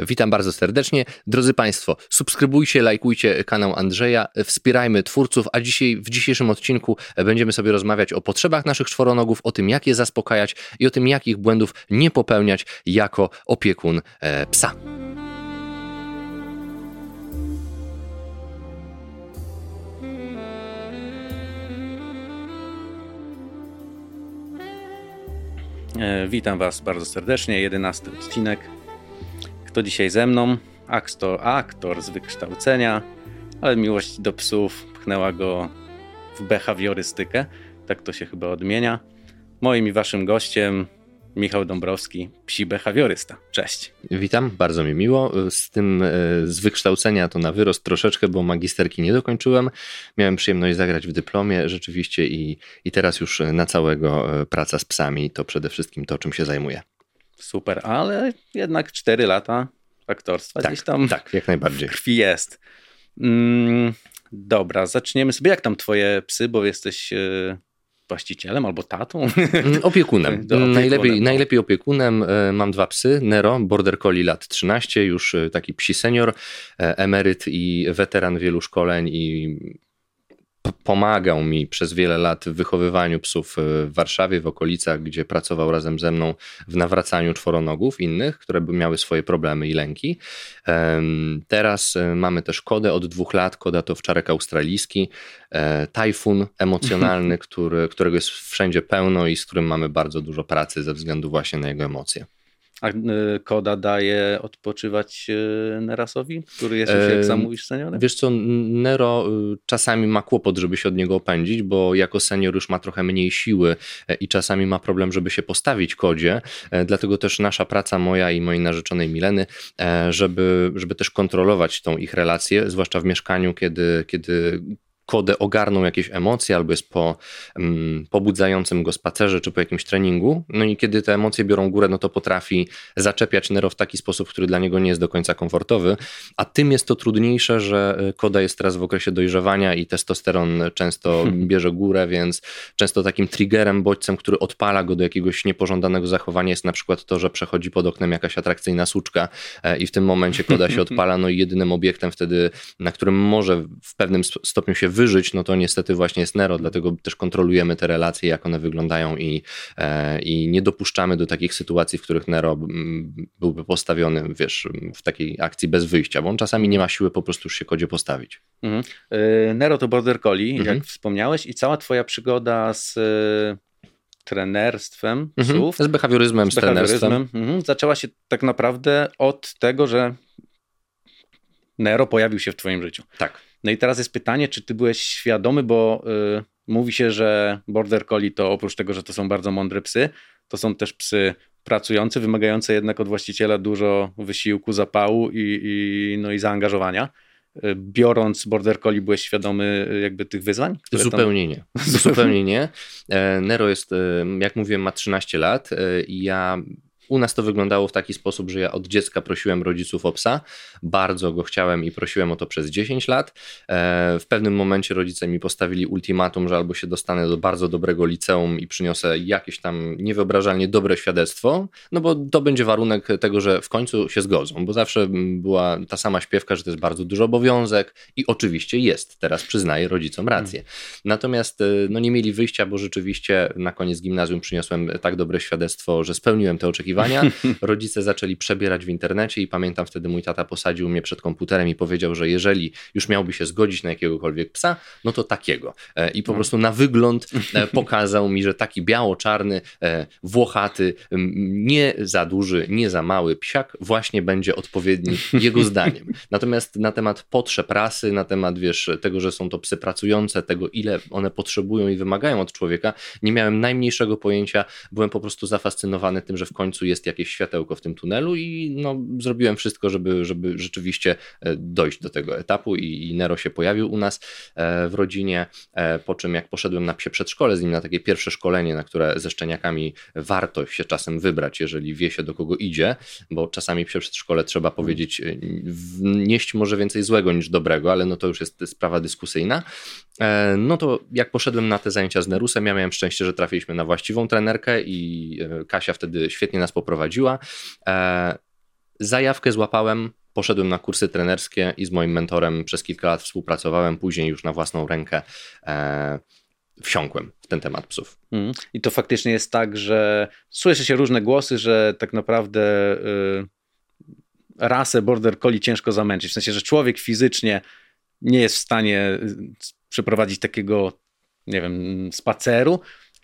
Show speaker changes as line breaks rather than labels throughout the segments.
Witam bardzo serdecznie. Drodzy Państwo, subskrybujcie, lajkujcie kanał Andrzeja, wspierajmy twórców, a dzisiaj w dzisiejszym odcinku będziemy sobie rozmawiać o potrzebach naszych czworonogów, o tym jak je zaspokajać i o tym jakich błędów nie popełniać jako opiekun e, psa.
E, Witam Was bardzo serdecznie. Jedenasty odcinek. Kto dzisiaj ze mną? Aktor, aktor z wykształcenia, ale miłość do psów pchnęła go w behawiorystykę. Tak to się chyba odmienia. Moim i Waszym gościem Michał Dąbrowski, psi behawiorysta. Cześć.
Witam, bardzo mi miło. Z tym e, z wykształcenia to na wyrost troszeczkę, bo magisterki nie dokończyłem. Miałem przyjemność zagrać w dyplomie rzeczywiście i, i teraz już na całego e, praca z psami to przede wszystkim to, czym się zajmuję.
Super, ale jednak 4 lata aktorstwa
Tak,
gdzieś tam
tak, jak najbardziej.
w krwi jest. Mm, dobra, zaczniemy sobie. Jak tam Twoje psy, bo jesteś e, właścicielem albo tatą?
Mm, Opiekunem.
Opiekunem.
Najlepiej, najlepiej opiekunem. E, Mam dwa psy. Nero, border collie lat 13, już e, taki psi senior, emeryt i weteran wielu szkoleń i pomagał mi przez wiele lat w wychowywaniu psów e, w Warszawie, w okolicach, gdzie pracował razem ze mną w nawracaniu czworonogów innych, które miały swoje problemy i lęki. Teraz e, mamy też kodę od dwóch lat. Koda to wczarek australijski, e, tajfun emocjonalny, który, którego jest wszędzie pełno i z którym mamy bardzo dużo pracy ze względu właśnie na jego emocje.
A Koda daje odpoczywać y, Nerasowi, który jest już
E,
jak zamówisz seniorem?
Wiesz co, Nero y, czasami ma kłopot, żeby się od niego opędzić, bo jako senior już ma trochę mniej siły e, i czasami ma problem, żeby się postawić kodzie. E, Dlatego też nasza praca, moja i mojej narzeczonej Mileny, e, żeby, żeby też kontrolować tą ich relację, zwłaszcza w mieszkaniu, kiedy, kiedy kodę ogarną jakieś emocje albo jest po mm, pobudzającym go spacerze czy po jakimś treningu. No i kiedy te emocje biorą górę, no to potrafi zaczepiać Nero w taki sposób, który dla niego nie jest do końca komfortowy. A tym jest to trudniejsze, że y, koda jest teraz w okresie dojrzewania i testosteron często bierze górę, więc często takim triggerem, bodźcem, który odpala go do jakiegoś niepożądanego zachowania jest na przykład to, że przechodzi pod oknem jakaś atrakcyjna suczka e, i w tym momencie koda się odpala, no i jedynym obiektem wtedy, na którym może w pewnym stopniu się wyżyć, no to niestety właśnie jest Nero, dlatego też kontrolujemy te relacje, jak one wyglądają i, e, i nie dopuszczamy do takich sytuacji, w których Nero mm, byłby postawiony, wiesz, w takiej akcji bez wyjścia, bo on czasami nie ma siły po prostu już się kodzie postawić.
Mhm. Y, Nero to Border Collie,
Mhm.
jak wspomniałeś, i cała twoja przygoda z y, trenerstwem
Mhm.
psów,
Z behawioryzmem, z, trenerstwem.
behawioryzmem, mhm, zaczęła się tak naprawdę od tego, że Nero pojawił się w twoim życiu.
Tak.
No i teraz jest pytanie, czy ty byłeś świadomy, bo y, mówi się, że Border Collie to oprócz tego, że to są bardzo mądre psy, to są też psy pracujące, wymagające jednak od właściciela dużo wysiłku, zapału i, i, no i zaangażowania. Y, Biorąc Border Collie, byłeś świadomy y, jakby tych wyzwań? które tam-
Zupełnie nie. Zupełnie nie. E, Nero jest, e, jak mówiłem, ma 13 lat i ja. U nas to wyglądało w taki sposób, że ja od dziecka prosiłem rodziców o psa. Bardzo go chciałem i prosiłem o to przez 10 lat. E, W pewnym momencie rodzice mi postawili ultimatum, że albo się dostanę do bardzo dobrego liceum i przyniosę jakieś tam niewyobrażalnie dobre świadectwo, no bo to będzie warunek tego, że w końcu się zgodzą, bo zawsze była ta sama śpiewka, że to jest bardzo duży obowiązek i oczywiście jest. Teraz przyznaję rodzicom rację. Natomiast y, no, nie mieli wyjścia, bo rzeczywiście na koniec gimnazjum przyniosłem tak dobre świadectwo, że spełniłem te oczekiwania. Rodzice zaczęli przebierać w internecie i pamiętam wtedy mój tata posadził mnie przed komputerem i powiedział, że jeżeli już miałby się zgodzić na jakiegokolwiek psa, no to takiego. E, I po
No.
prostu na wygląd e, pokazał mi, że taki biało-czarny, e, włochaty, nie za duży, nie za mały psiak właśnie będzie odpowiedni jego zdaniem. Natomiast na temat potrzeb rasy, na temat wiesz, tego, że są to psy pracujące, tego ile one potrzebują i wymagają od człowieka, nie miałem najmniejszego pojęcia. Byłem po prostu zafascynowany tym, że w końcu jest jakieś światełko w tym tunelu i no, zrobiłem wszystko, żeby, żeby rzeczywiście e, dojść do tego etapu i, i Nero się pojawił u nas e, w rodzinie, e, po czym jak poszedłem na psie przedszkole z nim na takie pierwsze szkolenie, na które ze szczeniakami warto się czasem wybrać, jeżeli wie się do kogo idzie, bo czasami psie przedszkole trzeba powiedzieć, e, wnieść może więcej złego niż dobrego, ale no to już jest sprawa dyskusyjna. No to jak poszedłem na te zajęcia z Nerusem, ja miałem szczęście, że trafiliśmy na właściwą trenerkę i Kasia wtedy świetnie nas poprowadziła. E, zajawkę złapałem, poszedłem na kursy trenerskie i z moim mentorem przez kilka lat współpracowałem, później już na własną rękę e, wsiąkłem w ten temat psów.
Mm. I to faktycznie jest tak, że słyszy się różne głosy, że tak naprawdę y, rasę border collie ciężko zamęczyć. W sensie, że człowiek fizycznie nie jest w stanie y, przeprowadzić takiego, nie wiem, spaceru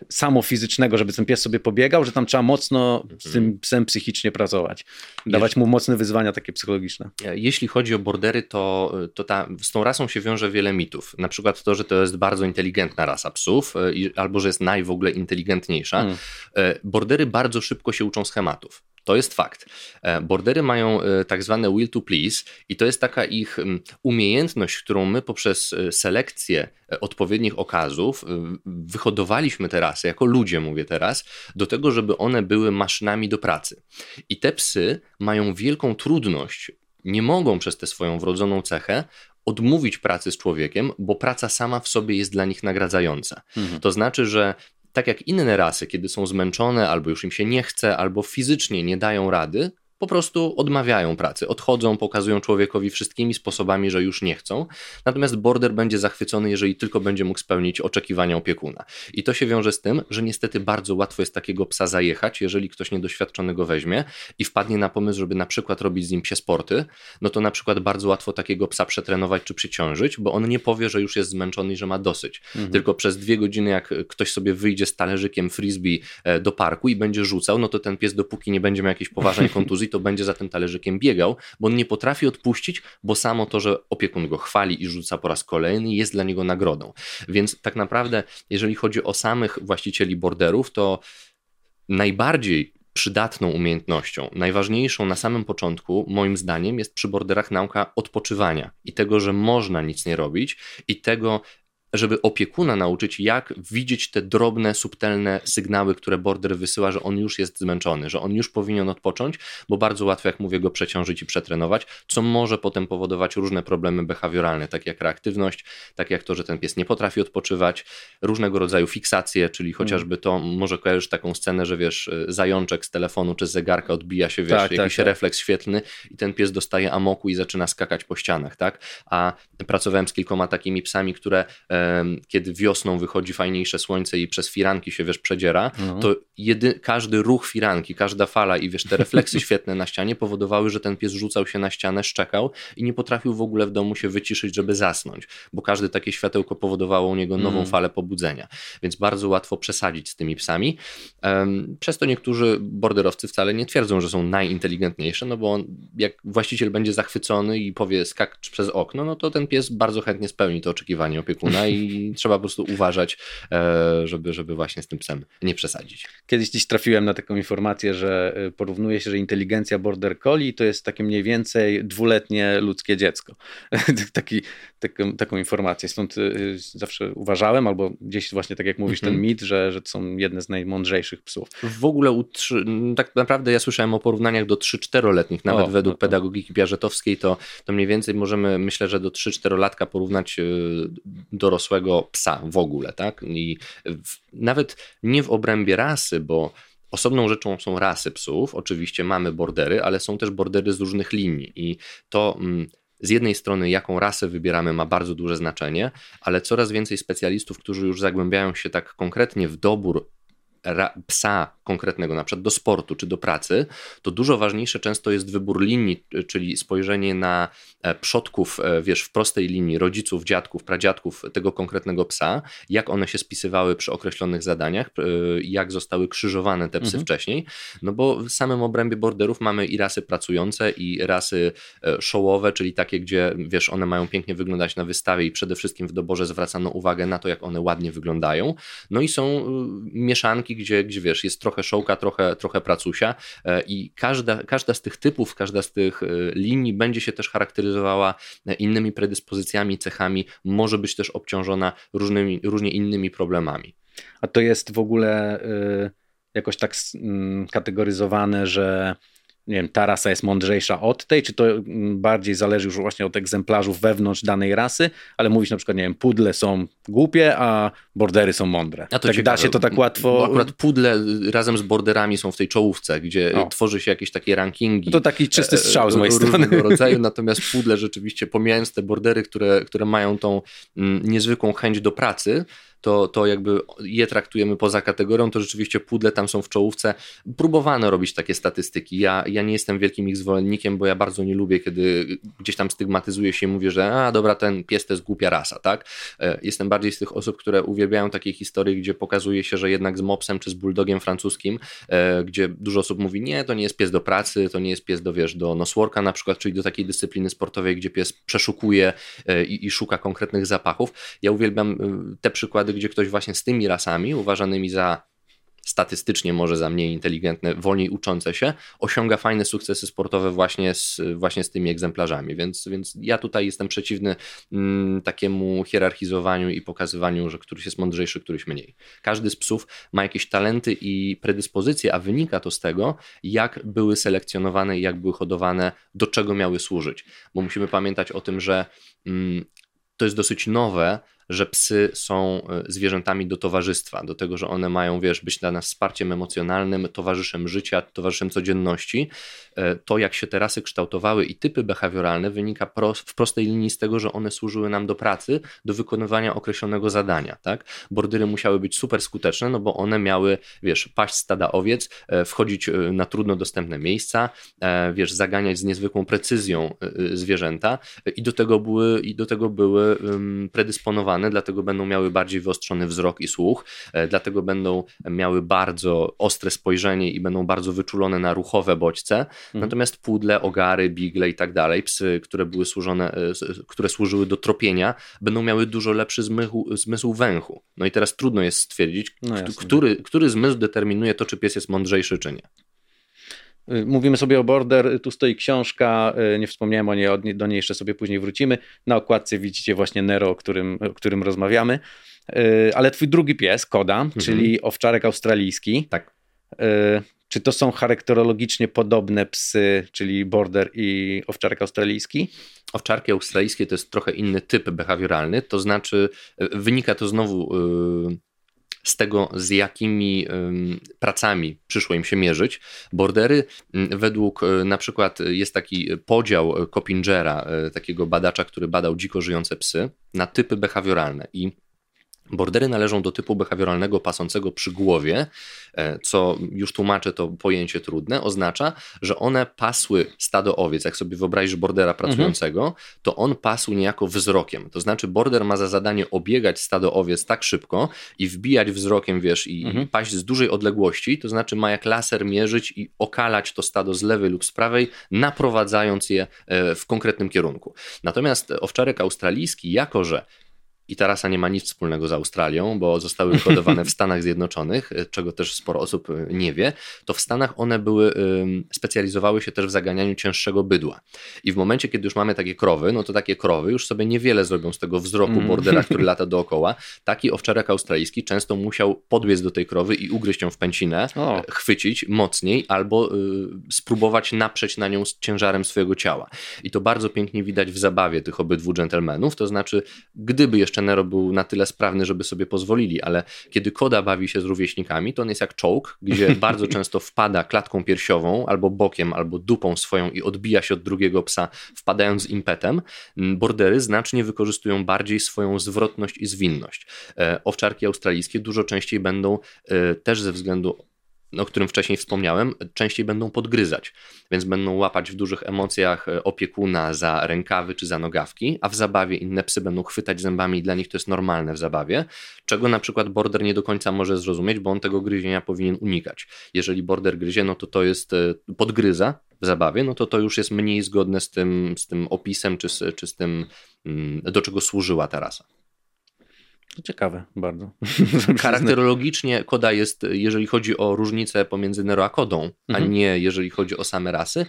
samo fizycznego, żeby ten pies sobie pobiegał, że tam trzeba mocno z tym mhm. psem psychicznie pracować. Dawać mu mocne wyzwania takie psychologiczne.
Jeśli chodzi o bordery, to, to ta, z tą rasą się wiąże wiele mitów. Na przykład to, że to jest bardzo inteligentna rasa psów, e, albo że jest naj w ogóle inteligentniejsza. Hmm. E, bordery bardzo szybko się uczą schematów. To jest fakt. E, bordery mają e, tak zwane will to please i to jest taka ich umiejętność, którą my poprzez e, selekcję odpowiednich okazów wyhodowaliśmy teraz, jako ludzie mówię teraz, do tego, żeby one były maszynami do pracy. I te psy mają wielką trudność, nie mogą przez tę swoją wrodzoną cechę odmówić pracy z człowiekiem, bo praca sama w sobie jest dla nich nagradzająca. Mhm. To znaczy, że tak jak inne rasy, kiedy są zmęczone, albo już im się nie chce, albo fizycznie nie dają rady, po prostu odmawiają pracy, odchodzą, pokazują człowiekowi wszystkimi sposobami, że już nie chcą. Natomiast border będzie zachwycony, jeżeli tylko będzie mógł spełnić oczekiwania opiekuna. I to się wiąże z tym, że niestety bardzo łatwo jest takiego psa zajechać, jeżeli ktoś niedoświadczony go weźmie i wpadnie na pomysł, żeby na przykład robić z nim psie sporty, no to na przykład bardzo łatwo takiego psa przetrenować czy przyciążyć, bo on nie powie, że już jest zmęczony i że ma dosyć. Mhm. Tylko przez dwie godziny, jak ktoś sobie wyjdzie z talerzykiem frisbee e, do parku i będzie rzucał, no to ten pies dopóki nie będzie miał jakiejś poważnej kontuzji, to będzie za tym talerzykiem biegał, bo on nie potrafi odpuścić, bo samo to, że opiekun go chwali i rzuca po raz kolejny, jest dla niego nagrodą. Więc tak naprawdę, jeżeli chodzi o samych właścicieli borderów, to najbardziej przydatną umiejętnością, najważniejszą na samym początku, moim zdaniem, jest przy borderach nauka odpoczywania i tego, że można nic nie robić i tego, żeby opiekuna nauczyć, jak widzieć te drobne, subtelne sygnały, które border wysyła, że on już jest zmęczony, że on już powinien odpocząć, bo bardzo łatwo, jak mówię, go przeciążyć i przetrenować, co może potem powodować różne problemy behawioralne, takie jak reaktywność, tak jak to, że ten pies nie potrafi odpoczywać, różnego rodzaju fiksacje, czyli mm. chociażby to, może kojarzysz taką scenę, że wiesz, zajączek z telefonu czy z zegarka odbija się, wiesz, tak, tak jakiś tak, refleks świetlny i ten pies dostaje amoku i zaczyna skakać po ścianach, tak? A pracowałem z kilkoma takimi psami, które e, kiedy wiosną wychodzi fajniejsze słońce i przez firanki się, wiesz, przedziera, no. to jedy, każdy ruch firanki, każda fala i wiesz, te refleksy świetne na ścianie powodowały, że ten pies rzucał się na ścianę, szczekał i nie potrafił w ogóle w domu się wyciszyć, żeby zasnąć, bo każde takie światełko powodowało u niego nową mm. falę pobudzenia, więc bardzo łatwo przesadzić z tymi psami. Przez to niektórzy borderowcy wcale nie twierdzą, że są najinteligentniejsze, no bo on, jak właściciel będzie zachwycony i powie skacz przez okno, no to ten pies bardzo chętnie spełni to oczekiwanie opiekuna i trzeba po prostu uważać, e, żeby, żeby właśnie z tym psem nie przesadzić.
Kiedyś dziś trafiłem na taką informację, że e, porównuje się, że inteligencja border collie to jest takie mniej więcej dwuletnie ludzkie dziecko. Taki, taką, taką informację. Stąd e, zawsze uważałem, albo gdzieś właśnie tak jak mówisz, mhm. ten mit, że, że to są jedne z najmądrzejszych psów.
W ogóle trzy, tak naprawdę ja słyszałem o porównaniach do 3-4-letnich, nawet o, według no to... pedagogiki piażetowskiej, to, to mniej więcej możemy, myślę, że do 3-4-latka porównać dorosłych dorosłego psa w ogóle, tak? I w, nawet nie w obrębie rasy, bo Osobną rzeczą są rasy psów. Oczywiście mamy bordery, ale są też bordery z różnych linii i to mm, z jednej strony, jaką rasę wybieramy, ma bardzo duże znaczenie, ale coraz więcej specjalistów, którzy już zagłębiają się tak konkretnie w dobór psa konkretnego, na przykład do sportu czy do pracy, to dużo ważniejsze często jest wybór linii, czyli spojrzenie na e, przodków, e, wiesz, w prostej linii, rodziców, dziadków, pradziadków tego konkretnego psa, jak one się spisywały przy określonych zadaniach, e, jak zostały krzyżowane te psy mhm. wcześniej, no bo w samym obrębie borderów mamy i rasy pracujące, i rasy showowe, czyli takie, gdzie, wiesz, one mają pięknie wyglądać na wystawie i przede wszystkim w doborze zwracano uwagę na to, jak one ładnie wyglądają. No i są mieszanki, gdzie, gdzie wiesz, jest trochę trochę szołka, trochę, trochę pracusia. E, i każda, każda z tych typów, każda z tych e, linii będzie się też charakteryzowała e, innymi predyspozycjami, cechami, może być też obciążona różnymi, różnie innymi problemami.
A to jest w ogóle jakoś tak kategoryzowane, że nie wiem, ta rasa jest mądrzejsza od tej, czy to mm, bardziej zależy już właśnie od egzemplarzów wewnątrz danej rasy, ale mówisz na przykład, nie wiem, pudle są głupie, a bordery są mądre.
A to
tak
ciekawe,
da się to tak łatwo...
Bo akurat pudle razem z borderami są w tej czołówce, gdzie
O.
tworzy się jakieś takie rankingi.
To taki czysty strzał z
e,
mojej strony.
rodzaju, natomiast pudle rzeczywiście, pomijając te bordery, które, które mają tą mm, niezwykłą chęć do pracy, to, to jakby je traktujemy poza kategorią, to rzeczywiście pudle tam są w czołówce. Próbowano robić takie statystyki. Ja, ja nie jestem wielkim ich zwolennikiem, bo ja bardzo nie lubię, kiedy gdzieś tam stygmatyzuje się i mówię, że a dobra, ten pies to jest głupia rasa, tak? E, Jestem bardziej z tych osób, które uwielbiają takie historie, gdzie pokazuje się, że jednak z mopsem czy z bulldogiem francuskim, e, gdzie dużo osób mówi, nie, to nie jest pies do pracy, to nie jest pies do, wiesz, do nosworka na przykład, czyli do takiej dyscypliny sportowej, gdzie pies przeszukuje e, i, i szuka konkretnych zapachów. Ja uwielbiam e, te przykłady, gdzie ktoś właśnie z tymi rasami, uważanymi za statystycznie może za mniej inteligentne, wolniej uczące się, osiąga fajne sukcesy sportowe właśnie z, właśnie z tymi egzemplarzami. Więc, więc ja tutaj jestem przeciwny mm, takiemu hierarchizowaniu i pokazywaniu, że któryś jest mądrzejszy, któryś mniej. Każdy z psów ma jakieś talenty i predyspozycje, a wynika to z tego, jak były selekcjonowane i jak były hodowane, do czego miały służyć. Bo musimy pamiętać o tym, że mm, to jest dosyć nowe, że psy są e, zwierzętami do towarzystwa, do tego, że one mają, wiesz, być dla nas wsparciem emocjonalnym, towarzyszem życia, towarzyszem codzienności. E, To, jak się te rasy kształtowały i typy behawioralne, wynika w prostej linii z tego, że one służyły nam do pracy, do wykonywania określonego zadania, tak? Bordyry musiały być super skuteczne, no bo one miały, wiesz, paść stada owiec, e, wchodzić na trudno dostępne miejsca, wiesz, zaganiać z niezwykłą precyzją zwierzęta i do tego były, i do tego były ym, dlatego będą miały bardziej wyostrzony wzrok i słuch, e, dlatego będą miały bardzo ostre spojrzenie i będą bardzo wyczulone na ruchowe bodźce. Natomiast pudle, ogary, bigle i tak dalej, psy, które były służone, e, s- które służyły do tropienia, będą miały dużo lepszy zmysł, zmysł węchu. No i teraz trudno jest stwierdzić,
No
który, który zmysł determinuje to, czy pies jest mądrzejszy, czy nie.
Y, Mówimy sobie o Border, tu stoi książka, y, nie wspomniałem o niej, do niej jeszcze sobie później wrócimy. Na okładce widzicie właśnie Nero, o którym, o którym rozmawiamy. Y, Ale twój drugi pies, Koda, czyli owczarek australijski.
Tak.
Y, Czy to są charakterologicznie podobne psy, czyli Border i owczarek australijski?
Owczarki australijskie to jest trochę inny typ behawioralny, to znaczy wynika to znowu e, z tego, z jakimi pracami przyszło im się mierzyć. Bordery, według e, na przykład jest taki podział e, Coppingera, e, takiego badacza, który badał dziko żyjące psy, na typy behawioralne i Bordery należą do typu behawioralnego pasącego przy głowie, e, co już tłumaczę to pojęcie trudne, oznacza, że one pasły stado owiec. Jak sobie wyobrazisz bordera pracującego, to on pasł niejako wzrokiem. To znaczy border ma za zadanie obiegać stado owiec tak szybko i wbijać wzrokiem, wiesz, i
Mhm.
paść z dużej odległości, to znaczy ma jak laser mierzyć i okalać to stado z lewej lub z prawej, naprowadzając je e, w konkretnym kierunku. Natomiast owczarek australijski, jako że i ta rasa nie ma nic wspólnego z Australią, bo zostały wyhodowane w Stanach Zjednoczonych, czego też sporo osób y, nie wie, to w Stanach one były, specjalizowały się też w zaganianiu cięższego bydła. I w momencie, kiedy już mamy takie krowy, no to takie krowy już sobie niewiele zrobią z tego wzroku
Mm.
bordera, który lata dookoła. Taki owczarek australijski często musiał podbiec do tej krowy i ugryźć ją w pęcinę,
O.
e, chwycić mocniej albo y, spróbować naprzeć na nią z ciężarem swojego ciała. I to bardzo pięknie widać w zabawie tych obydwu dżentelmenów, to znaczy gdyby jeszcze Był na tyle sprawny, żeby sobie pozwolili, ale kiedy Koda bawi się z rówieśnikami, to on jest jak czołg, gdzie bardzo często wpada klatką piersiową, albo bokiem, albo dupą swoją i odbija się od drugiego psa, wpadając z impetem. Mm, Bordery znacznie wykorzystują bardziej swoją zwrotność i zwinność. E, Owczarki australijskie dużo częściej będą e, też ze względu o którym wcześniej wspomniałem, częściej będą podgryzać, więc będą łapać w dużych emocjach e, opiekuna za rękawy czy za nogawki, a w zabawie inne psy będą chwytać zębami i dla nich to jest normalne w zabawie, czego na przykład border nie do końca może zrozumieć, bo on tego gryzienia powinien unikać. Jeżeli border gryzie, no to to jest e, podgryza w zabawie, no to to już jest mniej zgodne z tym, z tym opisem czy z, czy z tym, mm, do czego służyła ta rasa.
To ciekawe bardzo.
Charakterologicznie koda jest, jeżeli chodzi o różnicę pomiędzy Nero a kodą, a
Mhm.
nie jeżeli chodzi o same rasy,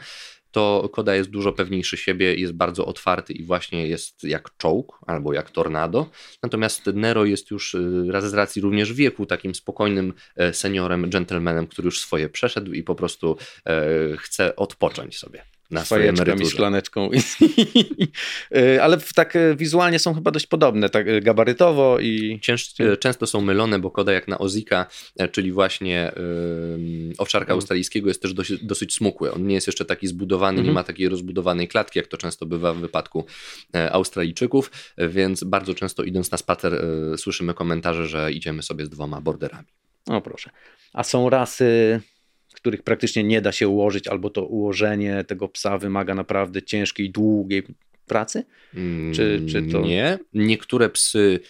to koda jest dużo pewniejszy siebie, jest bardzo otwarty i właśnie jest jak czołg albo jak tornado. Natomiast Nero jest już y, raz z racji również wieku takim spokojnym e, seniorem, gentlemanem, który już swoje przeszedł i po prostu e, chce odpocząć sobie. Na swojej emeryturze.
szklaneczką. Y, ale tak y, wizualnie są chyba dość podobne, tak y, gabarytowo i...
Cięż, często są mylone, bo koda jak na Ozika, czyli właśnie yy, owczarka mm. australijskiego jest też dosyć, dosyć smukły. On nie jest jeszcze taki zbudowany, mm -hmm. nie mhm. ma takiej rozbudowanej klatki, jak to często bywa w wypadku Australijczyków, więc bardzo często idąc na spacer e, słyszymy komentarze, że idziemy sobie z dwoma borderami.
O proszę. A są rasy których praktycznie nie da się ułożyć, albo to ułożenie tego psa wymaga naprawdę ciężkiej, długiej pracy?
Czy, czy to... Nie. Niektóre psy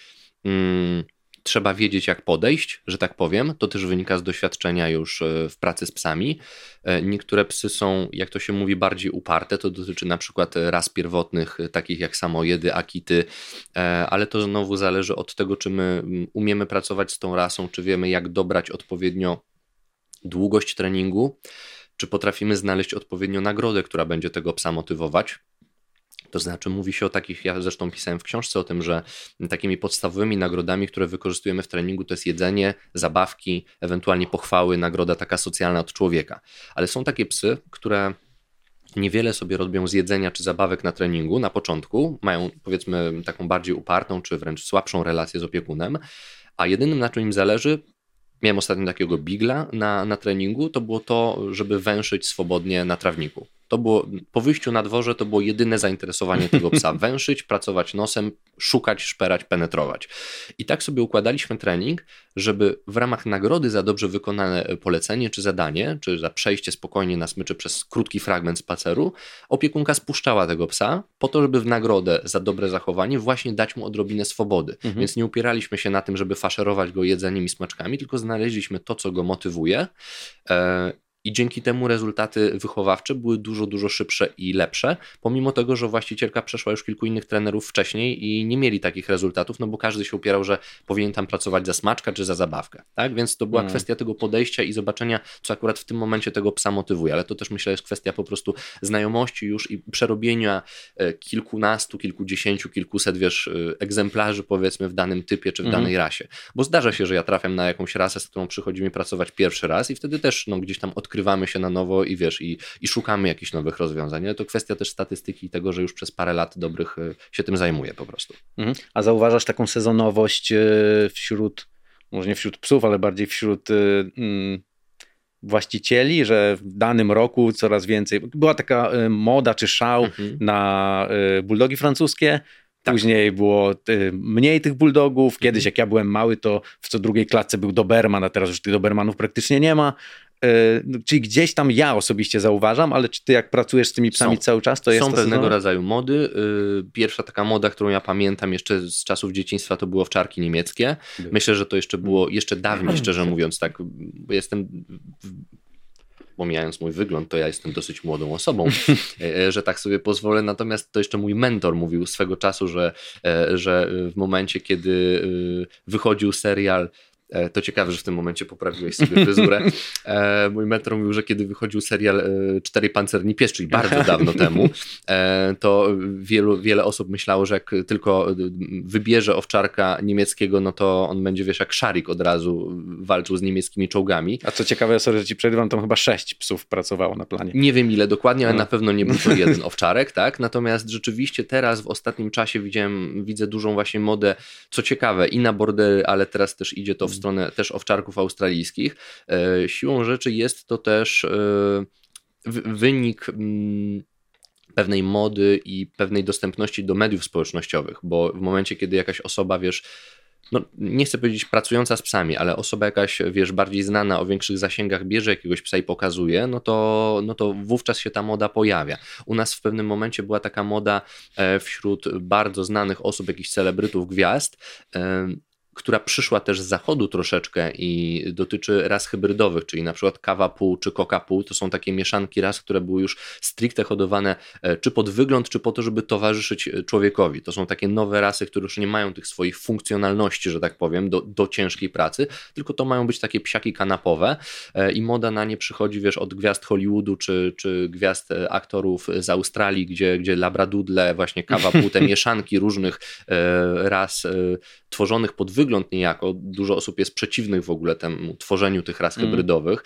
mm, trzeba wiedzieć, jak podejść, że tak powiem. To też wynika z doświadczenia już e, w pracy z psami. E, niektóre psy są, jak to się mówi, bardziej uparte. To dotyczy na przykład ras pierwotnych, e, takich jak samojedy, akity, ale to znowu zależy od tego, czy my mm, umiemy pracować z tą rasą, czy wiemy, jak dobrać odpowiednio długość treningu, czy potrafimy znaleźć odpowiednią nagrodę, która będzie tego psa motywować. To znaczy, mówi się o takich, ja zresztą pisałem w książce o tym, że takimi podstawowymi nagrodami, które wykorzystujemy w treningu, to jest jedzenie, zabawki, ewentualnie pochwały, nagroda taka socjalna od człowieka. Ale są takie psy, które niewiele sobie robią z jedzenia czy zabawek na treningu na początku, mają powiedzmy taką bardziej upartą czy wręcz słabszą relację z opiekunem, a jedynym na czym im zależy miałem ostatnio takiego bigla na, na treningu, to było to, żeby węszyć swobodnie na trawniku. To było, po wyjściu na dworze to było jedyne zainteresowanie tego psa. Węszyć, pracować nosem, szukać, szperać, penetrować. I tak sobie układaliśmy trening, żeby w ramach nagrody za dobrze wykonane polecenie czy zadanie, czy za przejście spokojnie na smyczy przez krótki fragment spaceru, opiekunka spuszczała tego psa po to, żeby w nagrodę za dobre zachowanie właśnie dać mu odrobinę swobody. Mhm. Więc nie upieraliśmy się na tym, żeby faszerować go jedzeniem i smaczkami, tylko znaleźliśmy to, co go motywuje e, i dzięki temu rezultaty wychowawcze były dużo, dużo szybsze i lepsze, pomimo tego, że właścicielka przeszła już kilku innych trenerów wcześniej i nie mieli takich rezultatów, no bo każdy się upierał, że powinien tam pracować za smaczka czy za zabawkę, tak? Więc to była hmm. kwestia tego podejścia i zobaczenia, co akurat w tym momencie tego psa motywuje, ale to też myślę jest kwestia po prostu znajomości już i przerobienia e, kilkunastu, kilkudziesięciu, kilkuset, wiesz, e, egzemplarzy powiedzmy w danym typie czy w hmm. danej rasie, bo zdarza się, że ja trafiam na jakąś rasę, z którą przychodzi mi pracować pierwszy raz i wtedy też no, gdzieś tam odkrywam odkrywamy się na nowo i wiesz, i, i szukamy jakichś nowych rozwiązań. Ale to kwestia też statystyki i tego, że już przez parę lat dobrych e, się tym zajmuje po prostu.
Mhm. A zauważasz taką sezonowość e, wśród, może nie wśród psów, ale bardziej wśród e, mm, właścicieli, że w danym roku coraz więcej. Była taka moda czy szał mhm. na buldogi francuskie. Tak. Później było mniej tych bulldogów. Kiedyś, mhm. jak ja byłem mały, to w co drugiej klatce był Doberman, a teraz już tych Dobermanów praktycznie nie ma. E, no, czyli gdzieś tam ja osobiście zauważam, ale czy ty jak pracujesz z tymi psami
są,
cały czas, to jest
Są pewnego rodzaju mody. Y, pierwsza taka moda, którą ja pamiętam jeszcze z czasów dzieciństwa, to było owczarki niemieckie. Myślę, że to jeszcze było jeszcze dawniej, szczerze mówiąc, tak, bo jestem pomijając mój wygląd, to ja jestem dosyć młodą osobą, e, e, że tak sobie pozwolę. Natomiast to jeszcze mój mentor mówił swego czasu, że, że w momencie, kiedy wychodził serial to ciekawe, że w tym momencie poprawiłeś sobie fryzurę. E, mój metro mówił, że kiedy wychodził serial e, Cztery Pancerni Pies, czyli bardzo dawno temu, to wielu, wiele osób myślało, że jak tylko wybierze owczarka niemieckiego, no to on będzie, wiesz, jak szarik od razu walczył z niemieckimi czołgami.
A co ciekawe, sorry, że ci przerywam, tam chyba sześć psów pracowało na planie.
Nie wiem ile dokładnie, ale na pewno nie był to jeden owczarek, tak? Natomiast rzeczywiście teraz w ostatnim czasie widziałem, widzę dużą właśnie modę, co ciekawe, i na bordery, ale teraz też idzie to w stronę też owczarków australijskich. E, siłą rzeczy jest to też e, wynik mm, pewnej mody i pewnej dostępności do mediów społecznościowych, bo w momencie, kiedy jakaś osoba, wiesz, no, nie chcę powiedzieć pracująca z psami, ale osoba jakaś, wiesz, bardziej znana o większych zasięgach bierze jakiegoś psa i pokazuje, no to, no to wówczas się ta moda pojawia. U nas w pewnym momencie była taka moda e, wśród bardzo znanych osób, jakichś celebrytów, gwiazd, która przyszła też z zachodu troszeczkę i dotyczy ras hybrydowych, czyli na przykład kawa pół czy koka pół, to są takie mieszanki ras, które były już stricte hodowane e, czy pod wygląd, czy po to, żeby towarzyszyć e, człowiekowi. To są takie nowe rasy, które już nie mają tych swoich funkcjonalności, że tak powiem, do, do ciężkiej pracy, tylko to mają być takie psiaki kanapowe e, i moda na nie przychodzi, wiesz, od gwiazd Hollywoodu, czy, czy gwiazd aktorów z Australii, gdzie, gdzie labradudle, właśnie kawa pół, te mieszanki różnych ras tworzonych pod wygląd, wygląd niejako, dużo osób jest przeciwnych w ogóle temu tworzeniu tych ras mm. hybrydowych,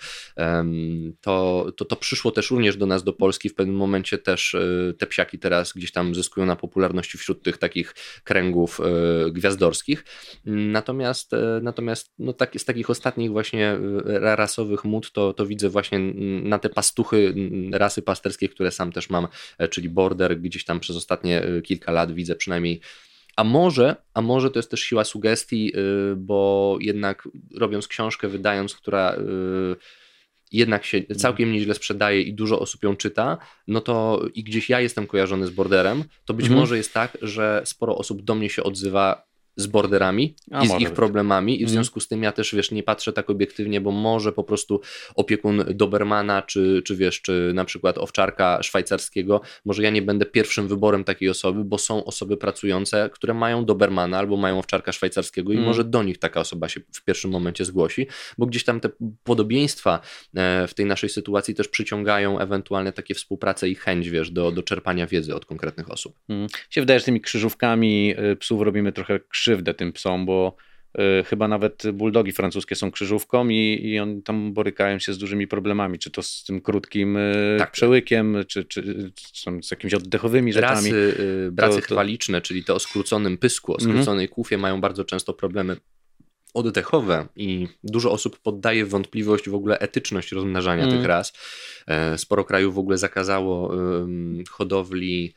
to, to to przyszło też również do nas do Polski. W pewnym momencie też e, te psiaki teraz gdzieś tam zyskują na popularności wśród tych takich kręgów e, gwiazdorskich. Natomiast, e, natomiast no tak, z takich ostatnich właśnie rasowych mód to, to widzę właśnie na te pastuchy rasy pasterskie, które sam też mam, czyli border, gdzieś tam przez ostatnie kilka lat widzę przynajmniej a może, a może to jest też siła sugestii, y, bo jednak robiąc książkę, wydając, która y, jednak się całkiem nieźle sprzedaje i dużo osób ją czyta, no to i gdzieś ja jestem kojarzony z borderem, to być mhm. może jest tak, że sporo osób do mnie się odzywa z borderami A, i z ich być. problemami i w mhm. związku z tym ja też, wiesz, nie patrzę tak obiektywnie, bo może po prostu opiekun Dobermana, czy, czy wiesz, czy na przykład owczarka szwajcarskiego, może ja nie będę pierwszym wyborem takiej osoby, bo są osoby pracujące, które mają Dobermana albo mają owczarka szwajcarskiego i mm. może do nich taka osoba się w pierwszym momencie zgłosi, bo gdzieś tam te podobieństwa e, w tej naszej sytuacji też przyciągają ewentualne takie współpracę i chęć, wiesz, do, do czerpania wiedzy od konkretnych osób.
Mm. Się wydaje, że tymi krzyżówkami y, psów robimy trochę krzywdę tym psom, bo y, chyba nawet buldogi francuskie są krzyżówką i, i oni tam borykają się z dużymi problemami, czy to z tym krótkim y, tak. przełykiem, czy, czy, czy z jakimiś oddechowymi rzeczami.
Rasy, y, bracy to, to... chwaliczne, czyli te o skróconym pysku, o mhm. skróconej mhm. kufie mają bardzo często problemy oddechowe i dużo osób poddaje w wątpliwość w ogóle etyczność rozmnażania mm. tych ras. E, sporo krajów w ogóle zakazało hodowli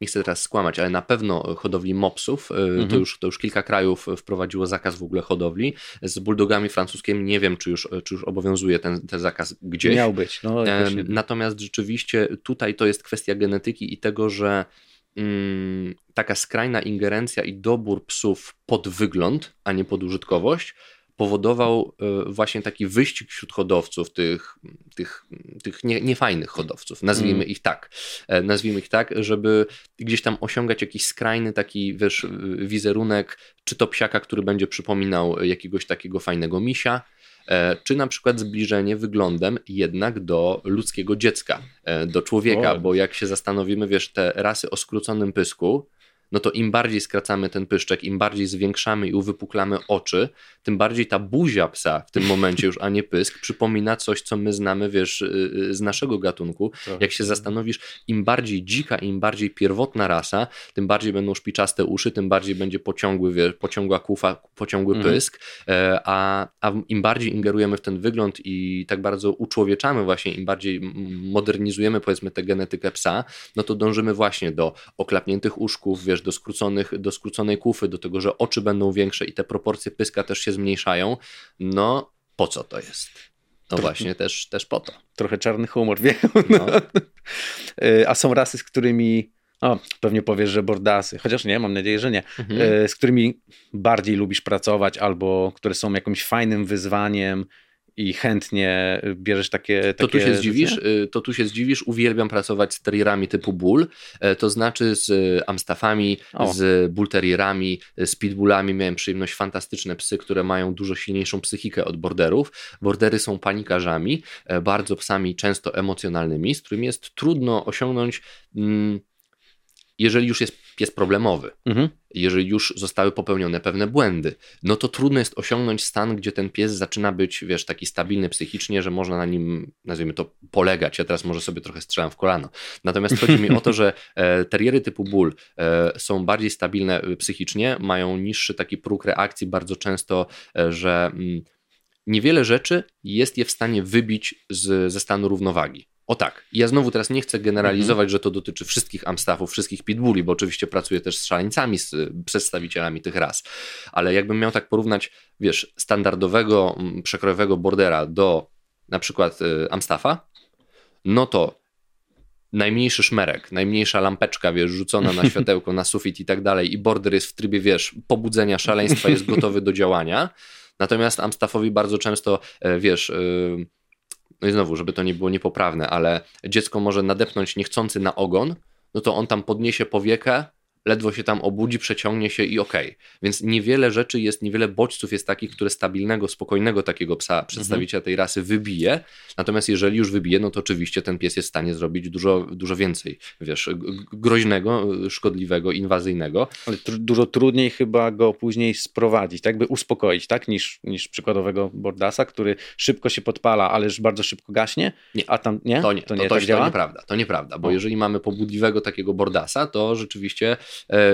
nie chcę teraz skłamać, ale na pewno hodowli mopsów, e, mhm. to, już, to już kilka krajów wprowadziło zakaz w ogóle hodowli. Z bulldogami francuskimi nie wiem, czy już, czy już obowiązuje ten, ten zakaz gdzieś.
Miał być. No,
Natomiast rzeczywiście tutaj to jest kwestia genetyki i tego, że mm, taka skrajna ingerencja i dobór psów pod wygląd, a nie pod użytkowość, powodował e, właśnie taki wyścig wśród hodowców, tych, tych, tych nie, niefajnych hodowców, nazwijmy mm. ich tak, e, nazwijmy ich tak, żeby gdzieś tam osiągać jakiś skrajny taki, wiesz, wizerunek, czy to psiaka, który będzie przypominał jakiegoś takiego fajnego misia, e, czy na przykład zbliżenie wyglądem jednak do ludzkiego dziecka, do człowieka, o. bo jak się zastanowimy, wiesz, te rasy o skróconym pysku, no to im bardziej skracamy ten pyszczek, im bardziej zwiększamy i uwypuklamy oczy, tym bardziej ta buzia psa w tym momencie już, a nie pysk, przypomina coś, co my znamy, wiesz, y, y, z naszego gatunku. Tak. Jak się zastanowisz, im bardziej dzika, im bardziej pierwotna rasa, tym bardziej będą szpiczaste uszy, tym bardziej będzie pociągły, wiesz, pociągła kufa, pociągły mhm. pysk, e, a, a im bardziej ingerujemy w ten wygląd i tak bardzo uczłowieczamy właśnie, im bardziej modernizujemy powiedzmy tę genetykę psa, no to dążymy właśnie do oklapniętych uszków, wiesz, do, skróconych, do skróconej kufy, do tego, że oczy będą większe i te proporcje pyska też się zmniejszają, no po co to jest? No Trochę, właśnie, też, też po to.
Trochę czarny humor, wiem. No. E, a są rasy, z którymi, o, pewnie powiesz, że bordasy, chociaż nie, mam nadzieję, że nie, mhm. E, z którymi bardziej lubisz pracować albo które są jakimś fajnym wyzwaniem, i chętnie bierzesz takie. takie
to tu się zdziwisz, y, to tu się zdziwisz. Uwielbiam pracować z terrierami typu bull, e, to znaczy z amstafami, o. z bull terrierami, z pitbullami. Miałem przyjemność fantastyczne psy, które mają dużo silniejszą psychikę od borderów. Bordery są panikarzami, bardzo psami często emocjonalnymi, z którymi jest trudno osiągnąć. Mm, jeżeli już jest pies problemowy, mhm. jeżeli już zostały popełnione pewne błędy, no to trudno jest osiągnąć stan, gdzie ten pies zaczyna być, wiesz, taki stabilny psychicznie, że można na nim, nazwijmy to, polegać. Ja teraz może sobie trochę strzelam w kolano. Natomiast chodzi mi o to, że e, teriery typu bull e, są bardziej stabilne e, psychicznie, mają niższy taki próg reakcji, bardzo często, że mm, niewiele rzeczy jest je w stanie wybić z, ze stanu równowagi. O tak, ja znowu teraz nie chcę generalizować, mhm. że to dotyczy wszystkich amstaffów, wszystkich pitbulli, bo oczywiście pracuję też z szaleńcami, z przedstawicielami tych ras, ale jakbym miał tak porównać, wiesz, standardowego, mm, przekrojowego bordera do na przykład y, amstaffa, no to najmniejszy szmerek, najmniejsza lampeczka, wiesz, rzucona na światełko, na sufit i tak dalej i border jest w trybie, wiesz, pobudzenia szaleństwa, jest gotowy do działania, natomiast amstaffowi bardzo często, e, wiesz... No i znowu, żeby to nie było niepoprawne, ale dziecko może nadepnąć niechcący na ogon, no to on tam podniesie powiekę, ledwo się tam obudzi, przeciągnie się i okej. Okay. Więc niewiele rzeczy jest, niewiele bodźców jest takich, które stabilnego, spokojnego takiego psa, przedstawiciela tej rasy wybije. Natomiast jeżeli już wybije, no to oczywiście ten pies jest w stanie zrobić dużo, dużo więcej, wiesz, groźnego, szkodliwego, inwazyjnego.
Ale tr dużo trudniej chyba go później sprowadzić, tak by uspokoić, tak, niż, niż przykładowego Bordasa, który szybko się podpala, ale już bardzo szybko gaśnie,
nie.
a tam nie?
To nie, to, nie, to, tak to, to nieprawda, to nieprawda, bo o. jeżeli mamy pobudliwego takiego Bordasa, to rzeczywiście,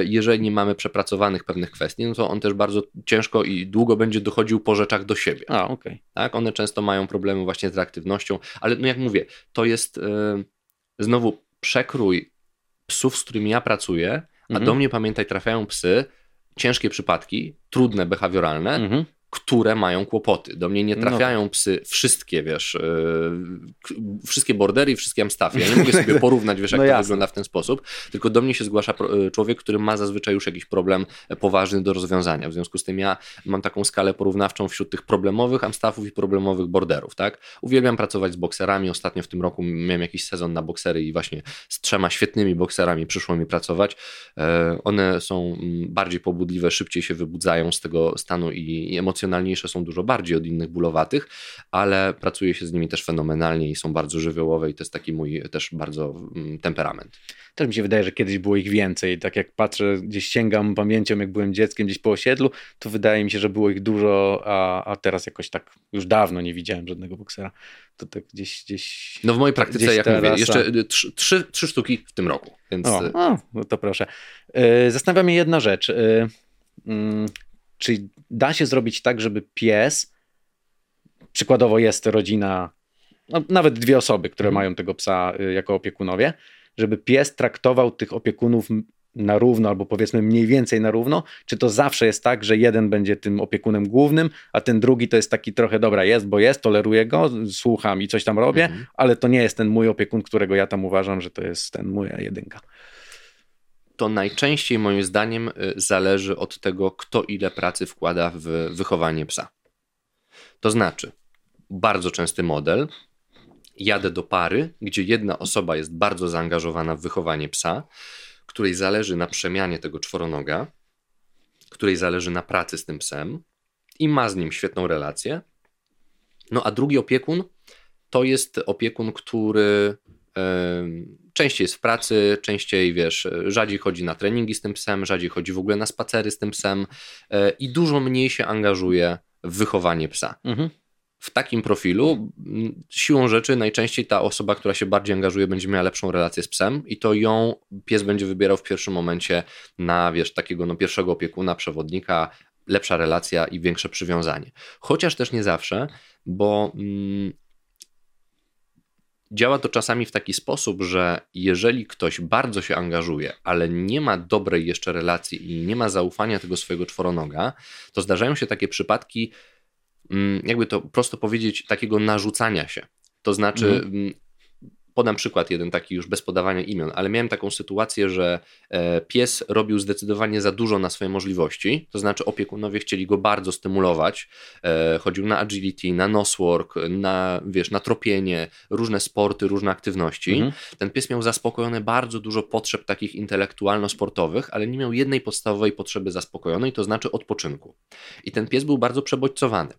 jeżeli nie mamy przepracowanych pewnych kwestii, no to on też bardzo ciężko i długo będzie dochodził po rzeczach do siebie.
A, okej. Okay.
Tak, one często mają problemy właśnie z reaktywnością, ale no jak mówię, to jest e, znowu przekrój psów, z którymi ja pracuję, a mhm. do mnie, pamiętaj, trafiają psy, ciężkie przypadki, trudne, behawioralne, mhm które mają kłopoty. Do mnie nie no trafiają no. psy, wszystkie, wiesz, yy, wszystkie bordery i wszystkie amstafy. Ja nie mogę sobie porównać, wiesz, jak no to jasne. wygląda w ten sposób, tylko do mnie się zgłasza e, człowiek, który ma zazwyczaj już jakiś problem e, poważny do rozwiązania. W związku z tym ja mam taką skalę porównawczą wśród tych problemowych amstafów i problemowych borderów, tak? Uwielbiam pracować z bokserami. Ostatnio w tym roku miałem jakiś sezon na boksery i właśnie z trzema świetnymi bokserami przyszło mi pracować. One są mm, bardziej pobudliwe, szybciej się wybudzają z tego stanu i emocjonalnie emocjonalniejsze są dużo bardziej od innych bólowatych, ale pracuje się z nimi też fenomenalnie i są bardzo żywiołowe i to jest taki mój też bardzo mm, temperament.
Też mi się wydaje, że kiedyś było ich więcej. Tak jak patrzę, gdzieś sięgam pamięcią, jak byłem dzieckiem gdzieś po osiedlu, to wydaje mi się, że było ich dużo, a, a teraz jakoś tak już dawno nie widziałem żadnego boksera. To tak gdzieś. gdzieś
no w mojej praktyce, jak mówię, jeszcze trzy, trzy, trzy sztuki w tym roku. Więc... O,
o no to proszę. Yy, zastanawia mnie jedna rzecz. Czy da się zrobić tak, żeby pies, przykładowo jest rodzina, no, nawet dwie osoby, które mhm. mają tego psa y, jako opiekunowie, żeby pies traktował tych opiekunów na równo, albo powiedzmy mniej więcej na równo, czy to zawsze jest tak, że jeden będzie tym opiekunem głównym, a ten drugi to jest taki trochę, dobra, jest, bo jest, toleruję go, słucham i coś tam robię, mhm. ale to nie jest ten mój opiekun, którego ja tam uważam, że to jest ten moja jedynka
to najczęściej moim zdaniem y, zależy od tego, kto ile pracy wkłada w wychowanie psa. To znaczy, bardzo częsty model, jadę do pary, gdzie jedna osoba jest bardzo zaangażowana w wychowanie psa, której zależy na przemianie tego czworonoga, której zależy na pracy z tym psem i ma z nim świetną relację. No a drugi opiekun to jest opiekun, który częściej jest w pracy, częściej wiesz, rzadziej chodzi na treningi z tym psem, rzadziej chodzi w ogóle na spacery z tym psem e, i dużo mniej się angażuje w wychowanie psa. Mhm. W takim profilu siłą rzeczy najczęściej ta osoba, która się bardziej angażuje, będzie miała lepszą relację z psem i to ją pies będzie wybierał w pierwszym momencie na wiesz, takiego no, pierwszego opiekuna, przewodnika, lepsza relacja i większe przywiązanie. Chociaż też nie zawsze, bo mm, Działa to czasami w taki sposób, że jeżeli ktoś bardzo się angażuje, ale nie ma dobrej jeszcze relacji i nie ma zaufania tego swojego czworonoga, to zdarzają się takie przypadki, mm, jakby to prosto powiedzieć, takiego narzucania się. To znaczy, mhm. Podam przykład jeden taki już bez podawania imion, ale miałem taką sytuację, że e, pies robił zdecydowanie za dużo na swoje możliwości, to znaczy opiekunowie chcieli go bardzo stymulować, e, chodził na agility, na noswork, na, wiesz, na tropienie, różne sporty, różne aktywności. Mhm. Ten pies miał zaspokojone bardzo dużo potrzeb takich intelektualno-sportowych, ale nie miał jednej podstawowej potrzeby zaspokojonej, to znaczy odpoczynku. I ten pies był bardzo przebodźcowany.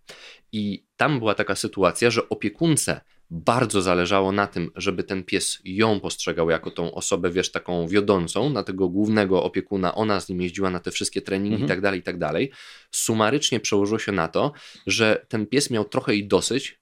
I tam była taka sytuacja, że opiekunce bardzo zależało na tym, żeby ten pies ją postrzegał jako tą osobę, wiesz, taką wiodącą, na tego głównego opiekuna, ona z nim jeździła na te wszystkie treningi mhm. i tak dalej, i tak dalej. Sumarycznie przełożyło się na to, że ten pies miał trochę i dosyć,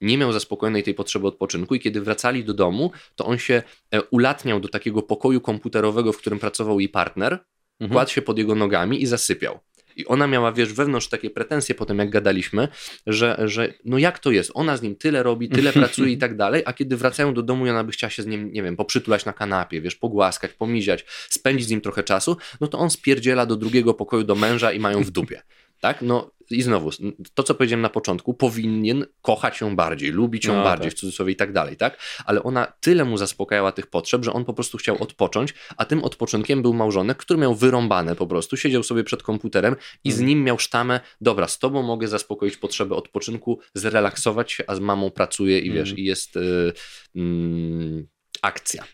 nie miał zaspokojonej tej potrzeby odpoczynku i kiedy wracali do domu, to on się e, ulatniał do takiego pokoju komputerowego, w którym pracował jej partner, mhm. kładł się pod jego nogami i zasypiał. I ona miała, wiesz, wewnątrz takie pretensje potem, jak gadaliśmy, że, że no jak to jest? Ona z nim tyle robi, tyle pracuje i tak dalej, a kiedy wracają do domu i ona by chciała się z nim, nie wiem, poprzytulać na kanapie, wiesz, pogłaskać, pomiziać, spędzić z nim trochę czasu, no to on spierdziela do drugiego pokoju do męża i mają w dupie. Tak? No i znowu, to co powiedziałem na początku, powinien kochać ją bardziej, lubić ją no, bardziej, tak. w cudzysłowie i tak dalej, tak? Ale ona tyle mu zaspokajała tych potrzeb, że on po prostu chciał odpocząć, a tym odpoczynkiem był małżonek, który miał wyrąbane po prostu, siedział sobie przed komputerem i z mhm. nim miał sztamę, dobra, z tobą mogę zaspokoić potrzeby odpoczynku, zrelaksować się, a z mamą pracuję i wiesz, mm. i jest yy, yy, akcja.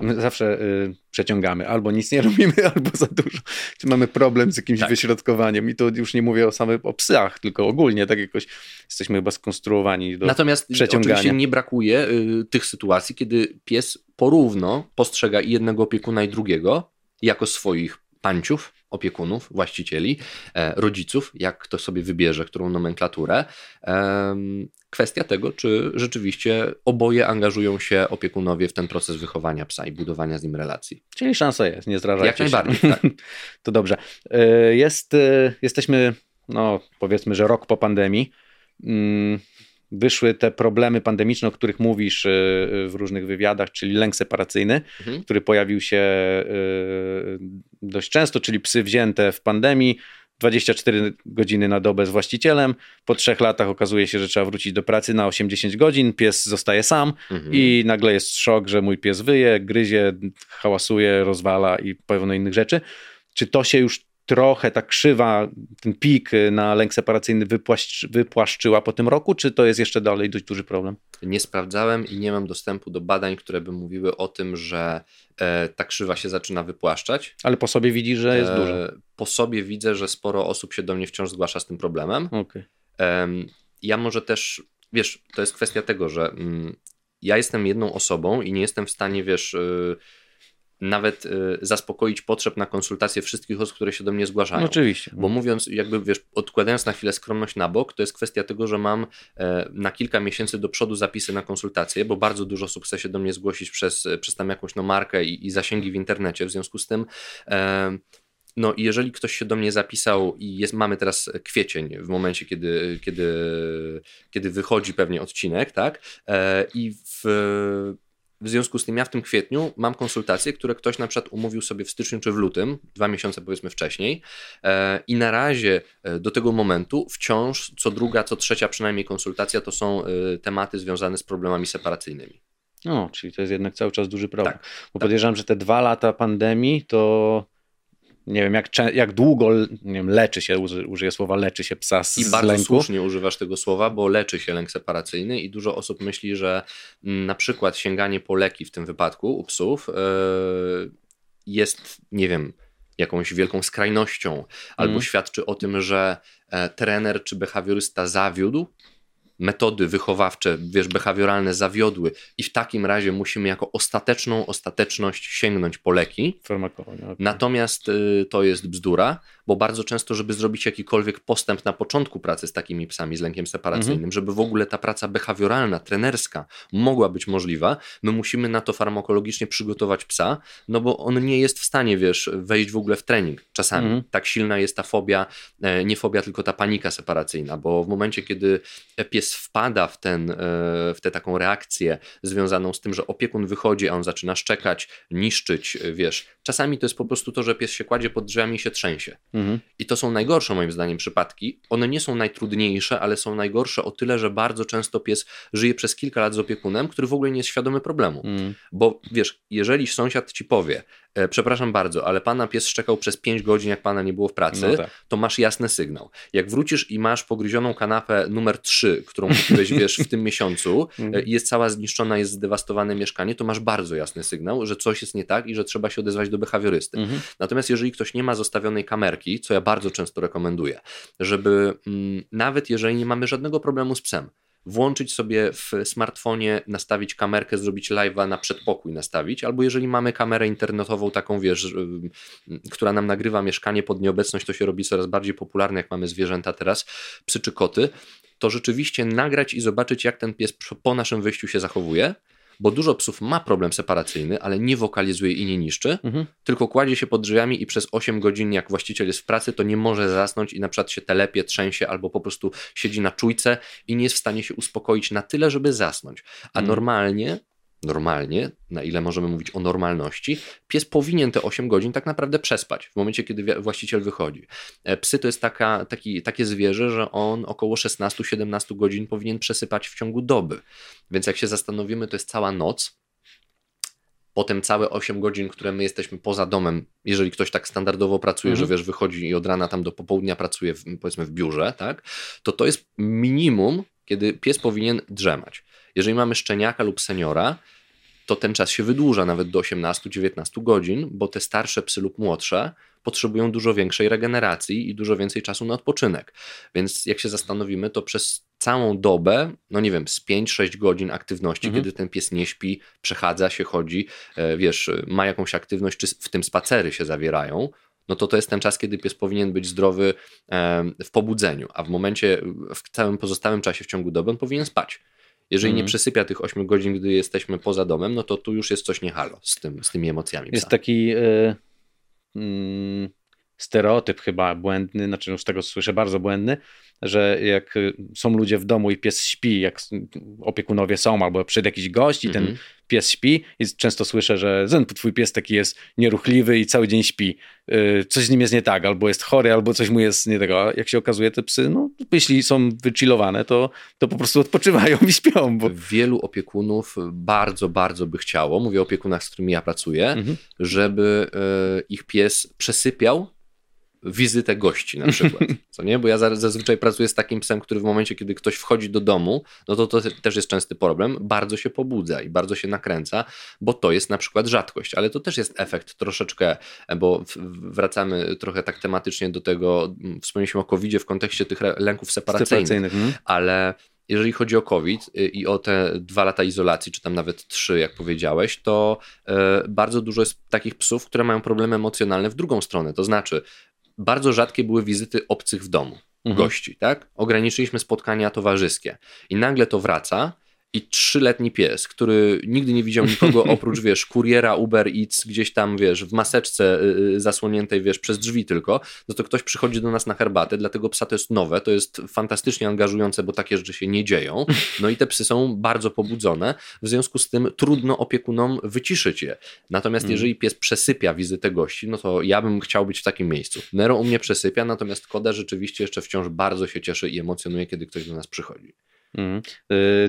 My zawsze y, przeciągamy. Albo nic nie robimy, albo za dużo. Czy mamy problem z jakimś tak. wyśrodkowaniem. I to już nie mówię o samych o psach, tylko ogólnie tak jakoś jesteśmy chyba skonstruowani do
Natomiast
przeciągania.
oczywiście nie brakuje y, tych sytuacji, kiedy pies porówno postrzega i jednego opiekuna i drugiego jako swoich panciów, opiekunów, właścicieli, e, rodziców, jak kto sobie wybierze, którą nomenklaturę. Kwestia tego, czy rzeczywiście oboje angażują się opiekunowie w ten proces wychowania psa i budowania z nim relacji.
Czyli szansa jest, nie zdrażajcie
Jak najbardziej, tak.
to dobrze. E, jest, e, jesteśmy, no powiedzmy, że rok po pandemii. Mm, wyszły te problemy pandemiczne, o których mówisz e, w różnych wywiadach, czyli lęk separacyjny, mhm. który pojawił się dość często, czyli psy wzięte w pandemii. 24 godziny na dobę z właścicielem. Po trzech latach okazuje się, że trzeba wrócić do pracy na 80 godzin. Pies zostaje sam mhm. i nagle jest szok, że mój pies wyje, gryzie, hałasuje, rozwala i pełno innych rzeczy. Czy to się już trochę ta krzywa, ten pik na lęk separacyjny wypłaszcz, wypłaszczyła po tym roku, czy to jest jeszcze dalej dość duży problem?
Nie sprawdzałem i nie mam dostępu do badań, które by mówiły o tym, że e, ta krzywa się zaczyna wypłaszczać.
Ale po sobie widzi, że jest e.
Po sobie widzę, że sporo osób się do mnie wciąż zgłasza z tym problemem.
Okay.
E, ja może też, wiesz, to jest kwestia tego, że mm, ja jestem jedną osobą i nie jestem w stanie, wiesz, y, nawet y, zaspokoić potrzeb na konsultacje wszystkich osób, które się do mnie zgłaszają.
No, oczywiście.
Bo mówiąc, jakby wiesz, odkładając na chwilę skromność na bok, to jest kwestia tego, że mam e, na kilka miesięcy do przodu zapisy na konsultacje, bo bardzo dużo osób chce się do mnie zgłosić przez, przez tam jakąś no, markę i, i zasięgi w internecie. W związku z tym e, no i jeżeli ktoś się do mnie zapisał i jest, mamy teraz kwiecień w momencie, kiedy, kiedy, kiedy wychodzi pewnie odcinek, tak? E, I w w związku z tym ja w tym kwietniu mam konsultacje, które ktoś na przykład umówił sobie w styczniu czy w lutym, dwa miesiące powiedzmy wcześniej e, i na razie e, do tego momentu wciąż co druga, co trzecia przynajmniej konsultacja to są e, tematy związane z problemami separacyjnymi.
No, czyli to jest jednak cały czas duży problem. Tak, Bo tak. podejrzewam, że te dwa lata pandemii to nie wiem, jak, jak długo nie wiem, leczy się, użyję słowa leczy się psa z,
I bardzo
lęku.
słusznie używasz tego słowa, bo leczy się lęk separacyjny i dużo osób myśli, że mm, na przykład sięganie po leki w tym wypadku u psów yy, jest, nie wiem, jakąś wielką skrajnością, albo mm. świadczy o tym, że e, trener czy behawiorysta zawiódł metody wychowawcze, wiesz, behawioralne zawiodły i w takim razie musimy jako ostateczną ostateczność sięgnąć po leki. Natomiast y, to jest bzdura, bo bardzo często, żeby zrobić jakikolwiek postęp na początku pracy z takimi psami z lękiem separacyjnym, mhm. żeby w ogóle ta praca behawioralna, trenerska mogła być możliwa, my musimy na to farmakologicznie przygotować psa, no bo on nie jest w stanie, wiesz, wejść w ogóle w trening czasami. Mhm. Tak silna jest ta fobia, e, nie fobia, tylko ta panika separacyjna, bo w momencie, kiedy pies wpada w, ten, e, w tę taką reakcję związaną z tym, że opiekun wychodzi, a on zaczyna szczekać, niszczyć, wiesz, czasami to jest po prostu to, że pies się kładzie pod drzwiami i się trzęsie. Mhm. I to są najgorsze moim zdaniem przypadki. One nie są najtrudniejsze, ale są najgorsze o tyle, że bardzo często pies żyje przez kilka lat z opiekunem, który w ogóle nie jest świadomy problemu. Mhm. Bo wiesz, jeżeli sąsiad ci powie, przepraszam bardzo, ale pana pies szczekał przez 5 godzin, jak pana nie było w pracy, no tak. to masz jasny sygnał. Jak wrócisz i masz pogryzioną kanapę numer 3, którą kupiłeś, wiesz, w tym miesiącu mhm. e, i jest cała zniszczona, jest zdewastowane mieszkanie, to masz bardzo jasny sygnał, że coś jest nie tak i że trzeba się odezwać do behawiorysty. Mhm. Natomiast jeżeli ktoś nie ma zostawionej kamerki, co ja bardzo często rekomenduję, żeby mm, nawet jeżeli nie mamy żadnego problemu z psem, włączyć sobie w smartfonie, nastawić kamerkę, zrobić live'a na przedpokój nastawić, albo jeżeli mamy kamerę internetową taką, wiesz, y, która nam nagrywa mieszkanie pod nieobecność, to się robi coraz bardziej popularne, jak mamy zwierzęta teraz, psy czy koty, to rzeczywiście nagrać i zobaczyć, jak ten pies po naszym wyjściu się zachowuje, bo dużo psów ma problem separacyjny, ale nie wokalizuje i nie niszczy, mhm. tylko kładzie się pod drzwiami i przez 8 godzin, jak właściciel jest w pracy, to nie może zasnąć i na przykład się telepie, trzęsie albo po prostu siedzi na czujce i nie jest w stanie się uspokoić na tyle, żeby zasnąć. A mhm. normalnie normalnie, na ile możemy mówić o normalności, pies powinien te 8 godzin tak naprawdę przespać w momencie, kiedy właściciel wychodzi. E, psy to jest taka, taki, takie zwierzę, że on około 16-17 godzin powinien przesypać w ciągu doby. Więc jak się zastanowimy, to jest cała noc. Potem całe 8 godzin, które my jesteśmy poza domem, jeżeli ktoś tak standardowo pracuje, mhm. że wiesz, wychodzi i od rana tam do popołudnia pracuje, w, powiedzmy w biurze, tak, to to jest minimum, kiedy pies powinien drzemać. Jeżeli mamy szczeniaka lub seniora, to ten czas się wydłuża nawet do 18-19 godzin, bo te starsze psy lub młodsze potrzebują dużo większej regeneracji i dużo więcej czasu na odpoczynek. Więc jak się zastanowimy, to przez całą dobę, no nie wiem, z 5-6 godzin aktywności, mhm. kiedy ten pies nie śpi, przechadza się, chodzi, e, wiesz, ma jakąś aktywność, czy w tym spacery się zawierają, no to to jest ten czas, kiedy pies powinien być zdrowy w pobudzeniu, a w momencie, w całym pozostałym czasie w ciągu doby on powinien spać. Jeżeli nie mhm. przesypia tych 8 godzin, gdy jesteśmy poza domem, no to tu już jest coś nie halo z, tym, z tymi emocjami.
Jest taki y, y, stereotyp chyba błędny, znaczy już tego słyszę bardzo błędny, że jak są ludzie w domu i pies śpi, jak opiekunowie są, albo przyjdzie jakiś gość i ten mhm. pies śpi i często słyszę, że ten twój pies taki jest nieruchliwy i cały dzień śpi. Y, coś z nim jest nie tak, albo jest chory, albo coś mu jest nie tego. Jak się okazuje, te psy, no jeśli są wychillowane, to, to po prostu odpoczywają i śpią. Bo...
Wielu opiekunów bardzo, bardzo by chciało, mówię o opiekunach, z którymi ja pracuję, -hmm. żeby y, ich pies przesypiał wizytę gości na przykład, co nie? Bo ja zazwyczaj pracuję z takim psem, który w momencie, kiedy ktoś wchodzi do domu, no to to też jest częsty problem, bardzo się pobudza i bardzo się nakręca, bo to jest na przykład rzadkość, ale to też jest efekt troszeczkę, bo wracamy trochę tak tematycznie do tego, wspomnieliśmy o covid w kontekście tych lęków separacyjnych, separacyjnych hmm. ale jeżeli chodzi o COVID y, i o te dwa lata izolacji, czy tam nawet trzy, jak powiedziałeś, to y, bardzo dużo jest takich psów, które mają problemy emocjonalne w drugą stronę. To znaczy, bardzo rzadkie były wizyty obcych w domu, mhm. gości, tak? Ograniczyliśmy spotkania towarzyskie i nagle to wraca i trzyletni pies, który nigdy nie widział nikogo oprócz, wiesz, kuriera Uber Eats gdzieś tam, wiesz, w maseczce yy, zasłoniętej, wiesz, przez drzwi tylko, no to ktoś przychodzi do nas na herbatę, dlatego psa to jest nowe, to jest fantastycznie angażujące, bo takie rzeczy się nie dzieją, no i te psy są bardzo pobudzone, w związku z tym trudno opiekunom wyciszyć je. Natomiast mm. jeżeli pies przesypia wizytę gości, no to ja bym chciał być w takim miejscu. Nero u mnie przesypia, natomiast Koda rzeczywiście jeszcze wciąż bardzo się cieszy i emocjonuje, kiedy ktoś do nas przychodzi.
Mm.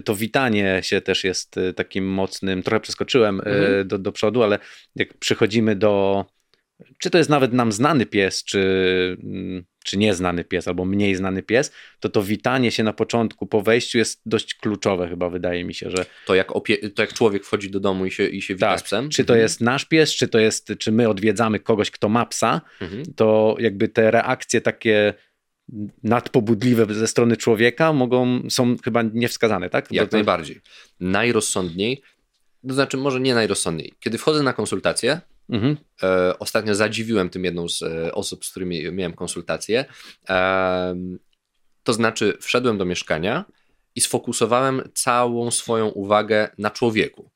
To witanie się też jest y, takim mocnym, trochę przeskoczyłem mhm. do, do przodu, ale jak przychodzimy do, czy to jest nawet nam znany pies, czy, mm, czy nieznany pies, albo mniej znany pies, to to witanie się na początku, po wejściu jest dość kluczowe chyba, wydaje mi się, że...
To jak, to jak człowiek wchodzi do domu i się, i się wita tak. z psem?
Czy to mhm. jest nasz pies, czy to jest, czy my odwiedzamy kogoś, kto ma psa, mhm. to jakby te reakcje takie nadpobudliwe ze strony człowieka mogą, są chyba niewskazane, tak?
Jak to... najbardziej. Najrozsądniej, to znaczy może nie najrozsądniej. Kiedy wchodzę na konsultację, mhm. e, ostatnio zadziwiłem tym jedną z e, osób, z którymi miałem konsultację, e, to znaczy wszedłem do mieszkania i sfokusowałem całą swoją uwagę na człowieku.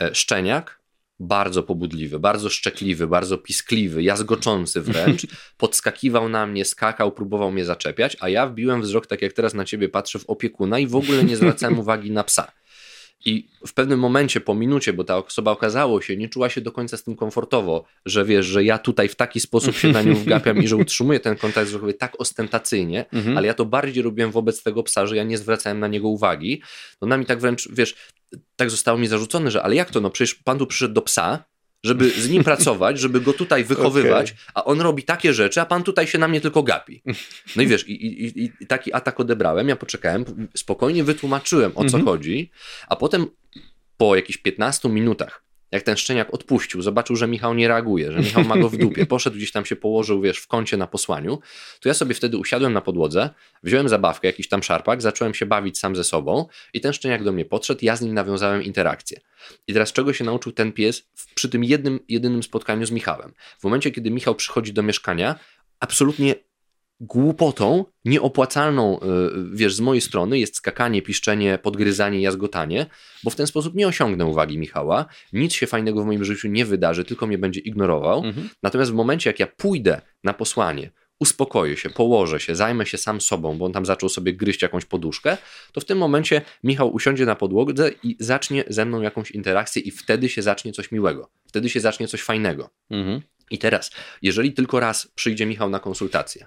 E, szczeniak bardzo pobudliwy, bardzo szczekliwy, bardzo piskliwy, jazgoczący wręcz, podskakiwał na mnie, skakał, próbował mnie zaczepiać, a ja wbiłem wzrok, tak jak teraz na ciebie patrzę, w opiekuna i w ogóle nie zwracałem uwagi na psa. I w pewnym momencie, po minucie, bo ta osoba okazało się, nie czuła się do końca z tym komfortowo, że wiesz, że ja tutaj w taki sposób się na nią wgapiam i że utrzymuję ten kontakt wzrokowy tak ostentacyjnie, mhm. ale ja to bardziej robiłem wobec tego psa, że ja nie zwracałem na niego uwagi. No nami tak wręcz, wiesz, tak zostało mi zarzucone, że ale jak to, no przecież pan tu przyszedł do psa, żeby z nim pracować, żeby go tutaj wychowywać, okay. a on robi takie rzeczy, a pan tutaj się na mnie tylko gapi. No i wiesz, i, i, i taki atak odebrałem, ja poczekałem, spokojnie wytłumaczyłem o co mm -hmm. chodzi, a potem po jakichś 15 minutach jak ten szczeniak odpuścił, zobaczył, że Michał nie reaguje, że Michał ma go w dupie, poszedł gdzieś tam się położył, wiesz, w kącie na posłaniu, to ja sobie wtedy usiadłem na podłodze, wziąłem zabawkę, jakiś tam szarpak, zacząłem się bawić sam ze sobą i ten szczeniak do mnie podszedł, ja z nim nawiązałem interakcję. I teraz czego się nauczył ten pies przy tym jednym, jedynym spotkaniu z Michałem? W momencie, kiedy Michał przychodzi do mieszkania, absolutnie głupotą, nieopłacalną, y, wiesz, z mojej strony jest skakanie, piszczenie, podgryzanie, jazgotanie, bo w ten sposób nie osiągnę uwagi Michała, nic się fajnego w moim życiu nie wydarzy, tylko mnie będzie ignorował. Mhm. Natomiast w momencie, jak ja pójdę na posłanie, uspokoję się, położę się, zajmę się sam sobą, bo on tam zaczął sobie gryźć jakąś poduszkę, to w tym momencie Michał usiądzie na podłodze i zacznie ze mną jakąś interakcję i wtedy się zacznie coś miłego, wtedy się zacznie coś fajnego. Mhm. I teraz, jeżeli tylko raz przyjdzie Michał na konsultację,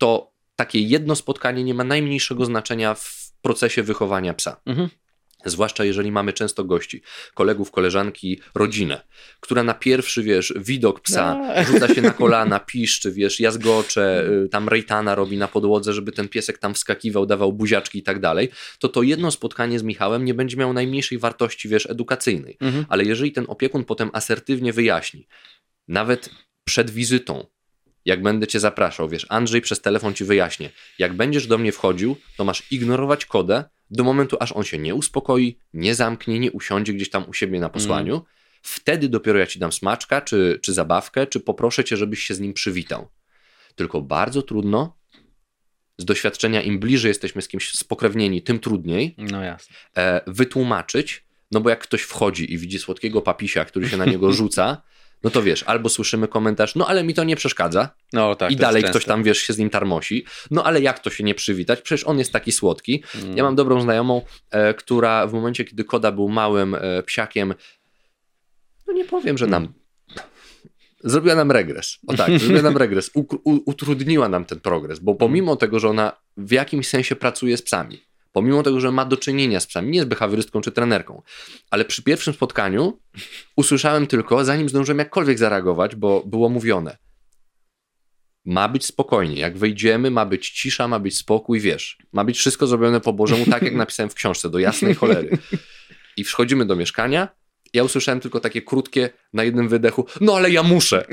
to takie jedno spotkanie nie ma najmniejszego znaczenia w procesie wychowania psa. Mhm. Zwłaszcza jeżeli mamy często gości, kolegów, koleżanki, rodzinę, która na pierwszy, wiesz, widok psa
No.
rzuca się na kolana, piszczy, wiesz, jazgocze, y, tam rejtana robi na podłodze, żeby ten piesek tam wskakiwał, dawał buziaczki i tak dalej, to to jedno spotkanie z Michałem nie będzie miało najmniejszej wartości, wiesz, edukacyjnej.
Mhm.
Ale jeżeli ten opiekun potem asertywnie wyjaśni, nawet przed wizytą, jak będę cię zapraszał, wiesz, Andrzej przez telefon ci wyjaśnię, jak będziesz do mnie wchodził, to masz ignorować kodę do momentu, aż on się nie uspokoi, nie zamknie, nie usiądzie gdzieś tam u siebie na posłaniu. Wtedy dopiero ja ci dam smaczka, czy, czy zabawkę, czy poproszę cię, żebyś się z nim przywitał. Tylko bardzo trudno, z doświadczenia im bliżej jesteśmy z kimś spokrewnieni, tym trudniej,
No jasne.
e, wytłumaczyć, no bo jak ktoś wchodzi i widzi słodkiego papisia, który się na niego rzuca, no to wiesz, albo słyszymy komentarz, no ale mi to nie przeszkadza
No tak.
i dalej ktoś tam, wiesz, się z nim tarmosi, no ale jak to się nie przywitać, przecież on jest taki słodki.
Mm.
Ja mam dobrą znajomą, e, która w momencie, kiedy Koda był małym e, psiakiem, no nie powiem, że nam zrobiła nam regres. O tak, zrobiła nam regres. U, u, utrudniła nam ten progres, bo pomimo tego, że ona w jakimś sensie pracuje z psami, pomimo tego, że ma do czynienia z psami, nie jest behawiorystką czy trenerką, ale przy pierwszym spotkaniu usłyszałem tylko, zanim zdążyłem jakkolwiek zareagować, bo było mówione, ma być spokojnie. Jak wejdziemy, ma być cisza, ma być spokój, wiesz. Ma być wszystko zrobione po Bożemu, tak jak napisałem w książce, do jasnej cholery. I wchodzimy do mieszkania. Ja usłyszałem tylko takie krótkie, na jednym wydechu, no ale ja muszę.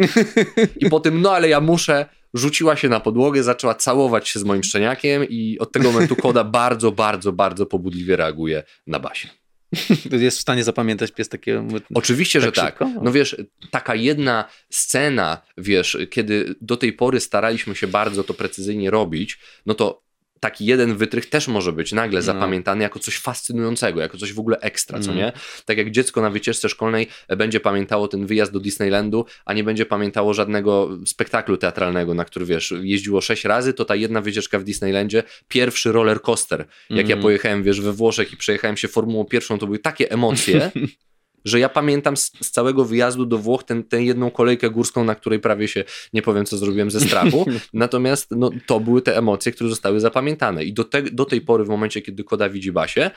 I po tym, no ale ja muszę, rzuciła się na podłogę, zaczęła całować się z moim szczeniakiem i od tego momentu Koda bardzo, bardzo, bardzo pobudliwie reaguje na basie.
Jest w stanie zapamiętać pies takie.
Oczywiście, że
Tak
tak.
szybko?
No wiesz, taka jedna scena, wiesz, kiedy do tej pory staraliśmy się bardzo to precyzyjnie robić, no to taki jeden wytrych też może być nagle
No.
zapamiętany jako coś fascynującego, jako coś w ogóle ekstra, co
Mm.
nie? Tak jak dziecko na wycieczce szkolnej będzie pamiętało ten wyjazd do Disneylandu, a nie będzie pamiętało żadnego spektaklu teatralnego, na który wiesz, jeździło sześć razy, to ta jedna wycieczka w Disneylandzie, pierwszy roller coaster, jak ja
Mm.
pojechałem, wiesz, we Włoszech i przejechałem się Formułą pierwszą, to były takie emocje, że ja pamiętam z, z całego wyjazdu do Włoch ten, tę jedną kolejkę górską, na której prawie się nie powiem, co zrobiłem ze strachu. Natomiast no, to były te emocje, które zostały zapamiętane. I do, te, do tej pory, w momencie, kiedy Koda widzi Basię,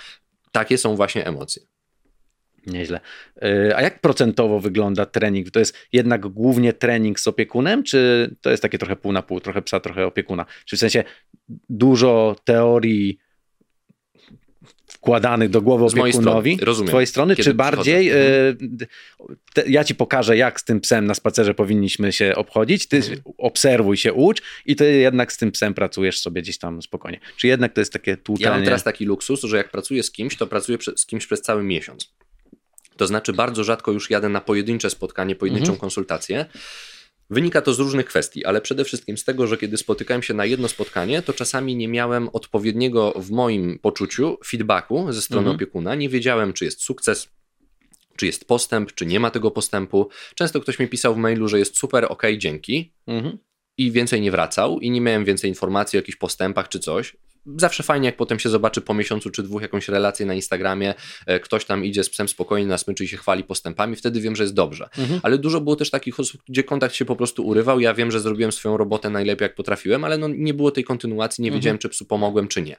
takie są właśnie emocje.
Nieźle. Yy, A jak procentowo wygląda trening? To jest jednak głównie trening z opiekunem, czy to jest takie trochę pół na pół, trochę psa, trochę opiekuna? Czy w sensie dużo teorii wkładanych do głowy
Z
opiekunowi
strony, rozumiem.
z twojej strony,
Kiedy
czy bardziej yy, te, ja ci pokażę, jak z tym psem na spacerze powinniśmy się obchodzić, ty
Mhm.
obserwuj się, ucz i ty jednak z tym psem pracujesz sobie gdzieś tam spokojnie. Czy jednak to jest takie tłuczenie?
Ja mam teraz taki luksus, że jak pracuję z kimś, to pracuję z kimś przez cały miesiąc. To znaczy, bardzo rzadko już jadę na pojedyncze spotkanie, pojedynczą
Mhm.
konsultację. Wynika to z różnych kwestii, ale przede wszystkim z tego, że kiedy spotykałem się na jedno spotkanie, to czasami nie miałem odpowiedniego w moim poczuciu feedbacku ze strony
Mhm.
opiekuna. Nie wiedziałem, czy jest sukces, czy jest postęp, czy nie ma tego postępu. Często ktoś mi pisał w mailu, że jest super, ok, dzięki,
Mhm.
i więcej nie wracał i nie miałem więcej informacji o jakichś postępach czy coś. Zawsze fajnie, jak potem się zobaczy po miesiącu czy dwóch jakąś relację na Instagramie, e, ktoś tam idzie z psem spokojnie na smyczy i się chwali postępami, wtedy wiem, że jest dobrze.
Mhm.
Ale dużo było też takich osób, gdzie kontakt się po prostu urywał. Ja wiem, że zrobiłem swoją robotę najlepiej, jak potrafiłem, ale no nie było tej kontynuacji, nie
Mhm.
wiedziałem, czy psu pomogłem, czy nie.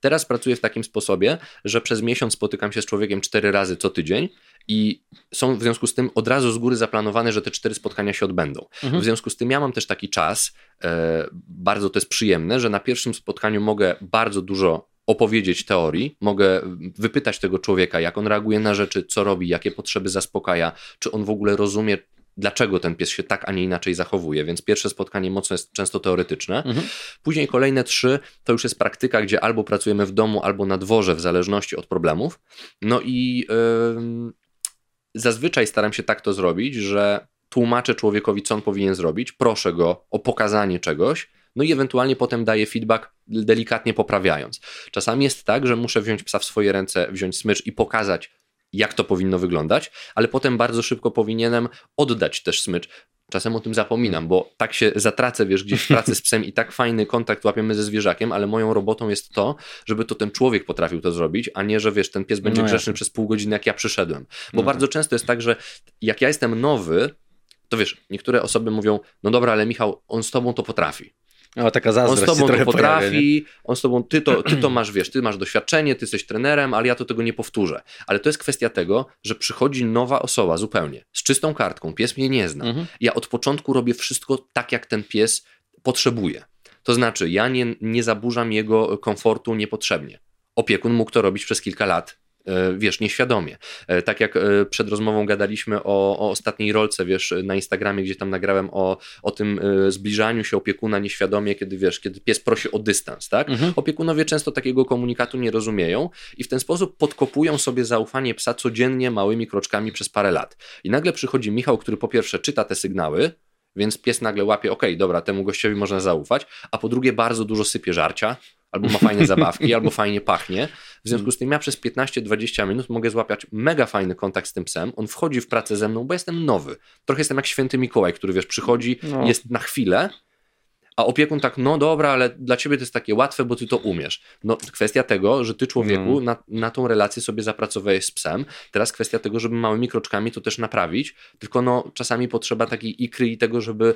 Teraz pracuję w takim sposobie, że przez miesiąc spotykam się z człowiekiem cztery razy co tydzień i są w związku z tym od razu z góry zaplanowane, że te cztery spotkania się odbędą.
Mhm.
W związku z tym ja mam też taki czas, e, bardzo to jest przyjemne, że na pierwszym spotkaniu mogę bardzo dużo opowiedzieć teorii, mogę wypytać tego człowieka, jak on reaguje na rzeczy, co robi, jakie potrzeby zaspokaja, czy on w ogóle rozumie, dlaczego ten pies się tak, a nie inaczej zachowuje. Więc pierwsze spotkanie mocno jest często teoretyczne.
Mhm.
Później kolejne trzy to już jest praktyka, gdzie albo pracujemy w domu, albo na dworze, w zależności od problemów. No i ym, zazwyczaj staram się tak to zrobić, że tłumaczę człowiekowi, co on powinien zrobić, proszę go o pokazanie czegoś, no i ewentualnie potem daję feedback, delikatnie poprawiając. Czasami jest tak, że muszę wziąć psa w swoje ręce, wziąć smycz i pokazać, jak to powinno wyglądać, ale potem bardzo szybko powinienem oddać też smycz. Czasem o tym zapominam, bo tak się zatracę, wiesz, gdzieś w pracy z psem i tak fajny kontakt łapiemy ze zwierzakiem, ale moją robotą jest to, żeby to ten człowiek potrafił to zrobić, a nie, że wiesz, ten pies będzie
No
grzeczny przez pół godziny, jak ja przyszedłem. Bo
No
bardzo często jest tak, że jak ja jestem nowy, to wiesz, niektóre osoby mówią, no dobra, ale Michał, on z tobą to potrafi.
O, taka
On
zazdrość
z tobą to potrafi,
pojawia,
on z tobą, ty to, ty to masz, wiesz, ty masz doświadczenie, ty jesteś trenerem, ale ja to tego nie powtórzę. Ale to jest kwestia tego, że przychodzi nowa osoba zupełnie, z czystą kartką, pies mnie nie zna.
Mhm.
Ja od początku robię wszystko tak, jak ten pies potrzebuje. To znaczy, ja nie, nie zaburzam jego komfortu niepotrzebnie. Opiekun mógł to robić przez kilka lat, wiesz, nieświadomie. E, Tak jak e, przed rozmową gadaliśmy o, o ostatniej rolce, wiesz, na Instagramie, gdzie tam nagrałem o, o tym e, zbliżaniu się opiekuna nieświadomie, kiedy wiesz, kiedy pies prosi o dystans, tak?
Mhm.
Opiekunowie często takiego komunikatu nie rozumieją i w ten sposób podkopują sobie zaufanie psa codziennie małymi kroczkami przez parę lat. I nagle przychodzi Michał, który po pierwsze czyta te sygnały, więc pies nagle łapie, okej, dobra, temu gościowi można zaufać, a po drugie bardzo dużo sypie żarcia, albo ma fajne zabawki, albo fajnie pachnie. W związku z tym ja przez 15-20 minut mogę złapać mega fajny kontakt z tym psem, on wchodzi w pracę ze mną, bo jestem nowy. Trochę jestem jak święty Mikołaj, który wiesz, przychodzi,
No.
jest na chwilę, a opiekun tak, no dobra, ale dla ciebie to jest takie łatwe, bo ty to umiesz. No, kwestia tego, że ty człowieku
No.
na, na tą relację sobie zapracowałeś z psem. Teraz kwestia tego, żeby małymi kroczkami to też naprawić, tylko no, czasami potrzeba takiej ikry i tego, żeby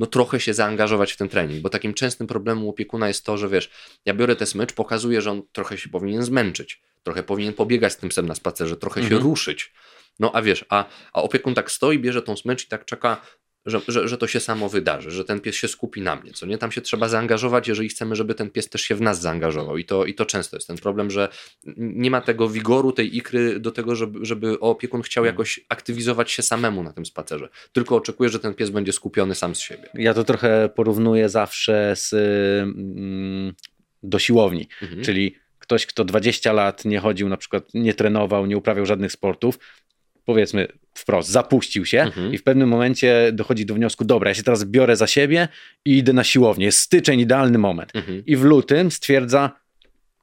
no trochę się zaangażować w ten trening, bo takim częstym problemem opiekuna jest to, że wiesz, ja biorę tę smycz, pokazuję, że on trochę się powinien zmęczyć, trochę powinien pobiegać z tym psem na spacerze, trochę
Mhm.
się ruszyć. No a wiesz, a, a opiekun tak stoi, bierze tą smycz i tak czeka, że, że, że to się samo wydarzy, że ten pies się skupi na mnie, co nie? Tam się trzeba zaangażować, jeżeli chcemy, żeby ten pies też się w nas zaangażował i to, i to często jest ten problem, że nie ma tego wigoru, tej ikry do tego, żeby, żeby opiekun chciał
Mhm.
jakoś aktywizować się samemu na tym spacerze, tylko oczekuje, że ten pies będzie skupiony sam z siebie.
Ja to trochę porównuję zawsze z, mm, do siłowni.
Mhm.
Czyli ktoś, kto 20 lat nie chodził, na przykład nie trenował, nie uprawiał żadnych sportów, powiedzmy wprost, zapuścił się
Mhm.
i w pewnym momencie dochodzi do wniosku, dobra, ja się teraz biorę za siebie i idę na siłownię. Jest styczeń, idealny moment.
Mhm.
I w lutym stwierdza,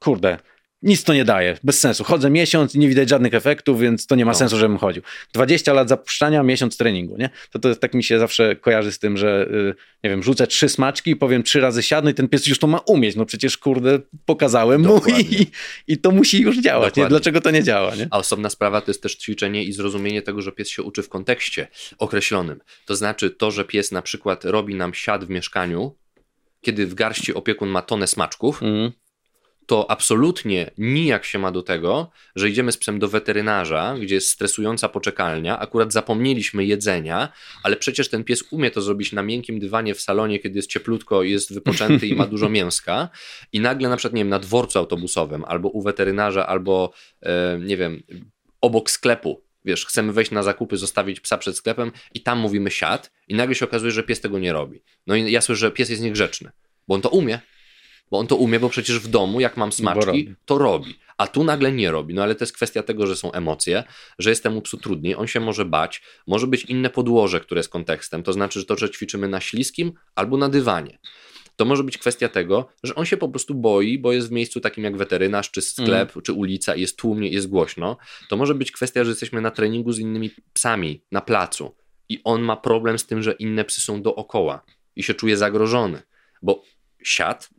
kurde, nic to nie daje, bez sensu. Chodzę miesiąc i nie widać żadnych efektów, więc to nie ma
No.
sensu, żebym chodził. 20 lat zapuszczania, miesiąc treningu, nie? To, to tak mi się zawsze kojarzy z tym, że y, nie wiem, rzucę trzy smaczki i powiem trzy razy siadno i ten pies już to ma umieć. No przecież kurde, pokazałem mu
Dokładnie.
i, i to musi już działać. Nie? Dlaczego to nie działa, nie?
A osobna sprawa to jest też ćwiczenie i zrozumienie tego, że pies się uczy w kontekście określonym. To znaczy to, że pies na przykład robi nam siad w mieszkaniu, kiedy w garści opiekun ma tonę smaczków,
Mm.
To absolutnie nijak się ma do tego, że idziemy z psem do weterynarza, gdzie jest stresująca poczekalnia, akurat zapomnieliśmy jedzenia, ale przecież ten pies umie to zrobić na miękkim dywanie w salonie, kiedy jest cieplutko, jest wypoczęty i ma dużo mięska i nagle na przykład, nie wiem, na dworcu autobusowym, albo u weterynarza, albo e, nie wiem, obok sklepu, wiesz, chcemy wejść na zakupy, zostawić psa przed sklepem i tam mówimy siad i nagle się okazuje, że pies tego nie robi. No i ja słyszę, że pies jest niegrzeczny, bo on to umie. Bo on to umie, bo przecież w domu, jak mam smaczki,
robi.
to robi. A tu nagle nie robi. No ale to jest kwestia tego, że są emocje, że jest temu psu trudniej, on się może bać, może być inne podłoże, które jest kontekstem. To znaczy, że to, że ćwiczymy na śliskim albo na dywanie. To może być kwestia tego, że on się po prostu boi, bo jest w miejscu takim jak weterynarz, czy sklep, czy ulica, jest tłumnie, jest głośno. To może być kwestia, że jesteśmy na treningu z innymi psami na placu i on ma problem z tym, że inne psy są dookoła i się czuje zagrożony, bo siad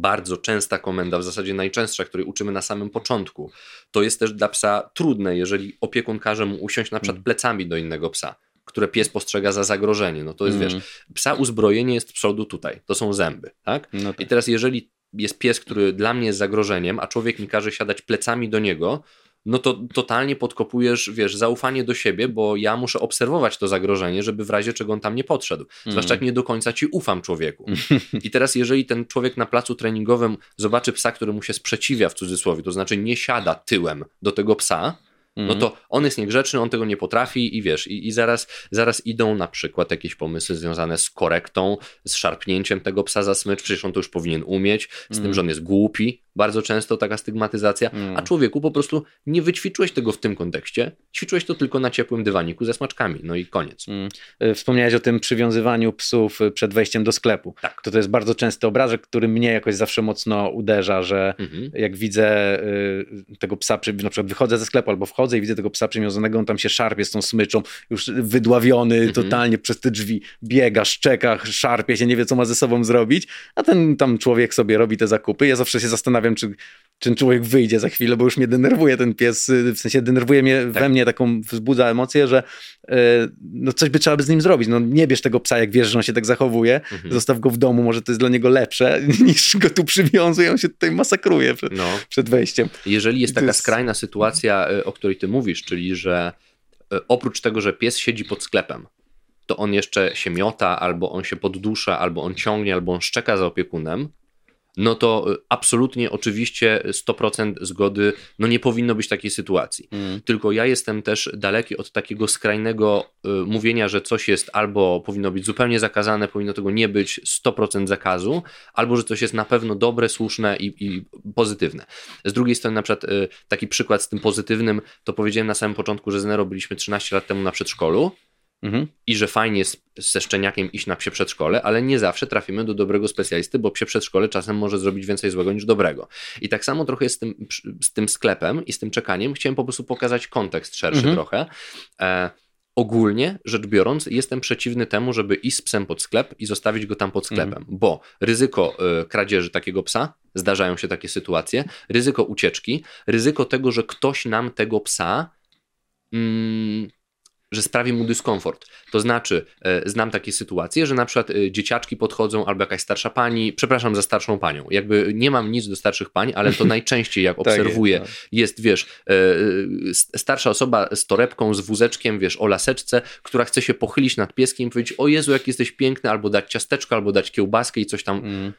bardzo częsta komenda, w zasadzie najczęstsza, której uczymy na samym początku, to jest też dla psa trudne, jeżeli opiekun każe mu usiąść na przykład
Mm.
plecami do innego psa, które pies postrzega za zagrożenie. No to jest,
Mm.
wiesz, psa uzbrojenie jest z przodu tutaj, to są zęby, tak?
No
I
tak.
teraz jeżeli jest pies, który dla mnie jest zagrożeniem, a człowiek mi każe siadać plecami do niego, no to totalnie podkopujesz, wiesz, zaufanie do siebie, bo ja muszę obserwować to zagrożenie, żeby w razie czego on tam nie podszedł. Zwłaszcza jak nie do końca ci ufam człowieku. I teraz jeżeli ten człowiek na placu treningowym zobaczy psa, który mu się sprzeciwia w cudzysłowie, to znaczy nie siada tyłem do tego psa, no
Mhm.
to on jest niegrzeczny, on tego nie potrafi i wiesz, i, i zaraz, zaraz idą na przykład jakieś pomysły związane z korektą, z szarpnięciem tego psa za smycz, przecież on to już powinien umieć, z tym,
Mhm.
że on jest głupi, bardzo często taka stygmatyzacja,
Mhm.
a człowieku po prostu nie wyćwiczyłeś tego w tym kontekście, ćwiczyłeś to tylko na ciepłym dywaniku ze smaczkami, no i koniec.
Mm. Wspomniałeś o tym przywiązywaniu psów y, przed wejściem do sklepu.
Tak.
To to jest bardzo częsty obrazek, który mnie jakoś zawsze mocno uderza, że
Mhm.
jak widzę y, tego psa, przy, na przykład wychodzę ze sklepu albo wchodzę i widzę tego psa przywiązanego, on tam się szarpie z tą smyczą, już wydławiony
Mhm.
totalnie przez te drzwi, biega, szczeka, szarpie się, nie wie co ma ze sobą zrobić, a ten tam człowiek sobie robi te zakupy. Ja zawsze się zastanawiam, czy, czy ten człowiek wyjdzie za chwilę, bo już mnie denerwuje ten pies, y, w sensie denerwuje mnie,
Tak.
we mnie taką, wzbudza emocję, że no coś by trzeba by z nim zrobić. No nie bierz tego psa, jak wiesz, że on się tak zachowuje, mhm. zostaw go w domu, może to jest dla niego lepsze, niż go tu przywiązuje, on się tutaj masakruje przed, no. przed wejściem.
Jeżeli jest taka jest... skrajna sytuacja, o której ty mówisz, czyli że oprócz tego, że pies siedzi pod sklepem, to on jeszcze się miota, albo on się poddusza, albo on ciągnie, albo on szczeka za opiekunem, no to y, absolutnie oczywiście 100% zgody, no nie powinno być takiej sytuacji. Mm. Tylko ja jestem też daleki od takiego skrajnego y, mówienia, że coś jest albo powinno być zupełnie zakazane, powinno tego nie być 100% zakazu, albo że coś jest na pewno dobre, słuszne i, i pozytywne. Z drugiej strony na przykład y, taki przykład z tym pozytywnym, to powiedziałem na samym początku, że z Nero byliśmy 13 lat temu na przedszkolu Mhm. I że fajnie jest ze szczeniakiem iść na psie przedszkole, ale nie zawsze trafimy do dobrego specjalisty, bo psie przedszkole czasem może zrobić więcej złego niż dobrego. I tak samo trochę z tym, z tym sklepem i z tym czekaniem. Chciałem po prostu pokazać kontekst szerszy mhm. trochę. E, ogólnie rzecz biorąc, jestem przeciwny temu, żeby iść z psem pod sklep i zostawić go tam pod sklepem, mhm. bo ryzyko y, kradzieży takiego psa, zdarzają się takie sytuacje, ryzyko ucieczki, ryzyko tego, że ktoś nam tego psa. Mm, że sprawi mu dyskomfort. To znaczy, e, znam takie sytuacje, że na przykład e, dzieciaczki podchodzą albo jakaś starsza pani, przepraszam za starszą panią, jakby nie mam nic do starszych pań, ale to najczęściej jak tak obserwuję jest, no. jest, wiesz, e, starsza osoba z torebką, z wózeczkiem, wiesz, o laseczce, która chce się pochylić nad pieskiem i powiedzieć, o Jezu, jak jesteś piękny, albo dać ciasteczko, albo dać kiełbaskę i coś tam mm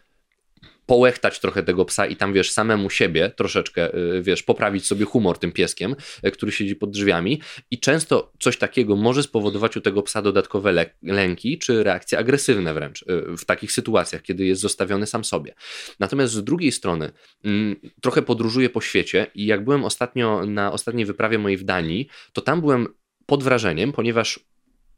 połechtać trochę tego psa i tam, wiesz, samemu siebie troszeczkę, y, wiesz, poprawić sobie humor tym pieskiem, y, który siedzi pod drzwiami i często coś takiego może spowodować u tego psa dodatkowe le lęki czy reakcje agresywne wręcz y, w takich sytuacjach, kiedy jest zostawiony sam sobie. Natomiast z drugiej strony mm, trochę podróżuję po świecie i jak byłem ostatnio na ostatniej wyprawie mojej w Danii, to tam byłem pod wrażeniem, ponieważ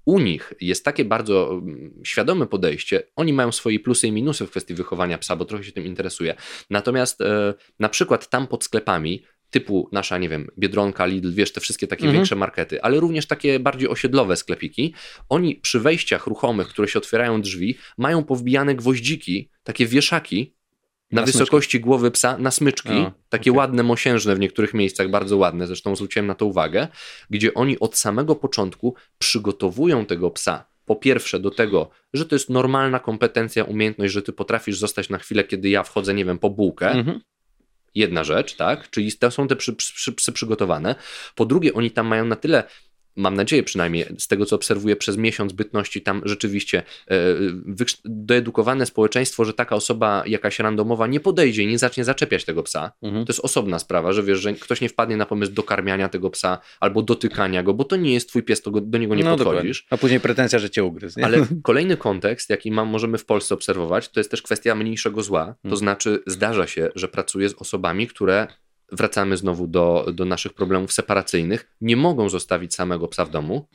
u nich jest takie bardzo mm, świadome podejście. Oni mają swoje plusy i minusy w kwestii wychowania psa, bo trochę się tym interesuje. Natomiast e, na przykład tam pod sklepami typu nasza, nie wiem, Biedronka, Lidl, wiesz, te wszystkie takie mhm. większe markety, ale również takie bardziej osiedlowe sklepiki, oni przy wejściach ruchomych, które się otwierają drzwi, mają powbijane gwoździki, takie wieszaki, na, na wysokości głowy psa na smyczki, o, takie okay. ładne, mosiężne w niektórych miejscach, bardzo ładne, zresztą zwróciłem na to uwagę, gdzie oni od samego początku przygotowują tego psa po pierwsze do tego, że to jest normalna kompetencja, umiejętność, że ty potrafisz zostać na chwilę, kiedy ja wchodzę, nie wiem, po bułkę. Mhm. Jedna rzecz, tak? Czyli są te psy, psy, psy przygotowane. Po drugie, oni tam mają na tyle mam nadzieję przynajmniej, z tego co obserwuję przez miesiąc bytności, tam rzeczywiście e, doedukowane społeczeństwo, że taka osoba jakaś randomowa nie podejdzie i nie zacznie zaczepiać tego psa. Mhm. To jest osobna sprawa, że wiesz, że ktoś nie wpadnie na pomysł dokarmiania tego psa albo dotykania go, bo to nie jest twój pies, to go, do niego nie no, podchodzisz.
Dokładnie. A później pretensja, że cię ugryzł. Nie?
Ale kolejny kontekst, jaki mam, możemy w Polsce obserwować, to jest też kwestia mniejszego zła. To mhm. znaczy zdarza się, że pracuję z osobami, które wracamy znowu do, do naszych problemów separacyjnych, nie mogą zostawić samego psa w domu,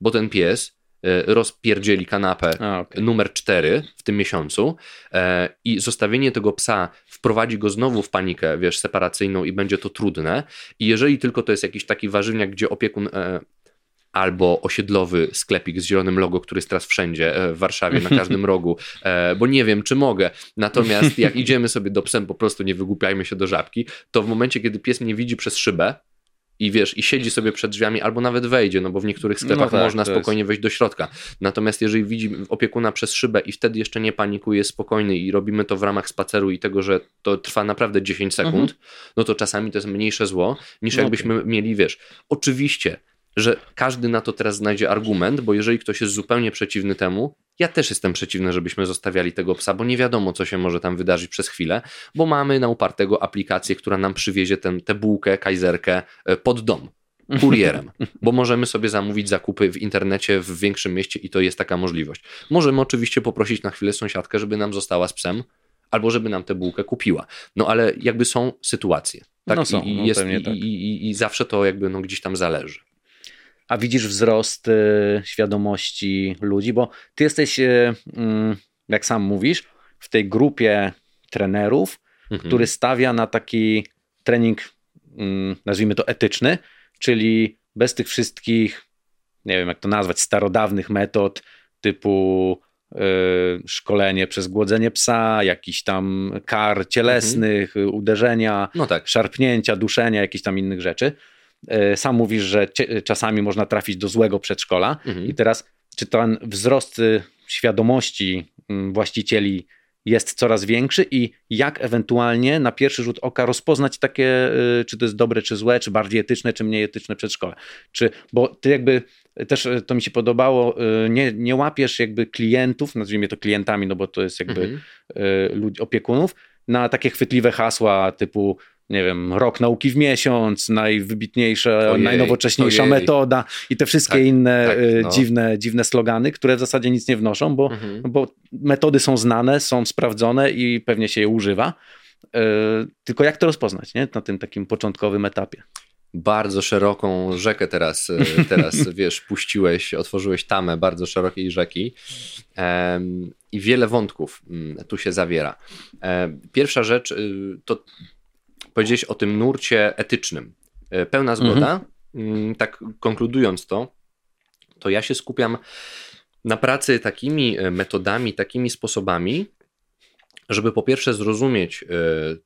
bo ten pies e, rozpierdzieli kanapę A, okay. numer 4 w tym miesiącu e, i zostawienie tego psa wprowadzi go znowu w panikę, wiesz, separacyjną i będzie to trudne. I jeżeli tylko to jest jakiś taki warzywniak, gdzie opiekun e, albo osiedlowy sklepik z zielonym logo, który jest teraz wszędzie e, w Warszawie, na każdym rogu, e, bo nie wiem, czy mogę. Natomiast jak idziemy sobie do psem, po prostu nie wygłupiajmy się do żabki, to w momencie, kiedy pies mnie widzi przez szybę, i wiesz, i siedzi sobie przed drzwiami, albo nawet wejdzie, no bo w niektórych sklepach no tak, można spokojnie jest... wejść do środka. Natomiast jeżeli widzi opiekuna przez szybę i wtedy jeszcze nie panikuje, spokojny i robimy to w ramach spaceru i tego, że to trwa naprawdę 10 sekund, mhm. no to czasami to jest mniejsze zło, niż no jakbyśmy okay. mieli, wiesz, oczywiście że każdy na to teraz znajdzie argument, bo jeżeli ktoś jest zupełnie przeciwny temu, ja też jestem przeciwny, żebyśmy zostawiali tego psa, bo nie wiadomo, co się może tam wydarzyć przez chwilę, bo mamy na upartego aplikację, która nam przywiezie tę bułkę, kajzerkę e, pod dom kurierem, bo możemy sobie zamówić zakupy w internecie w większym mieście i to jest taka możliwość. Możemy oczywiście poprosić na chwilę sąsiadkę, żeby nam została z psem, albo żeby nam tę bułkę kupiła. No ale jakby są sytuacje. Tak? No są, I, no, jest, tak. i, i, I zawsze to jakby no, gdzieś tam zależy
a widzisz wzrost y, świadomości ludzi, bo ty jesteś, y, mm, jak sam mówisz, w tej grupie trenerów, mhm. który stawia na taki trening, mm, nazwijmy to etyczny, czyli bez tych wszystkich, nie wiem jak to nazwać, starodawnych metod typu y, szkolenie przez głodzenie psa, jakiś tam kar cielesnych, mhm. uderzenia, no tak. szarpnięcia, duszenia, jakichś tam innych rzeczy sam mówisz, że czasami można trafić do złego przedszkola mhm. i teraz czy ten wzrost y, świadomości mm, właścicieli jest coraz większy i jak ewentualnie na pierwszy rzut oka rozpoznać takie, y, czy to jest dobre, czy złe, czy bardziej etyczne, czy mniej etyczne przedszkole. Czy, bo ty jakby też y, to mi się podobało, nie, nie łapiesz jakby klientów, nazwijmy to klientami, no bo to jest jakby mhm. ludzi, opiekunów, na takie chwytliwe hasła typu nie wiem, rok nauki w miesiąc, najwybitniejsza, ojej, najnowocześniejsza ojej. metoda i te wszystkie tak, inne tak, y, no. dziwne, dziwne slogany, które w zasadzie nic nie wnoszą, bo, mhm. bo metody są znane, są sprawdzone i pewnie się je używa. Yy, tylko jak to rozpoznać nie? na tym takim początkowym etapie?
Bardzo szeroką rzekę teraz, y, teraz wiesz, puściłeś, otworzyłeś tamę bardzo szerokiej rzeki i wiele wątków mm, tu się zawiera. Pierwsza rzecz y, to powiedziałeś o tym nurcie etycznym. E, pełna zgoda. Mhm. Tak konkludując to, to ja się skupiam na pracy takimi e, metodami, takimi sposobami, żeby po pierwsze zrozumieć, e,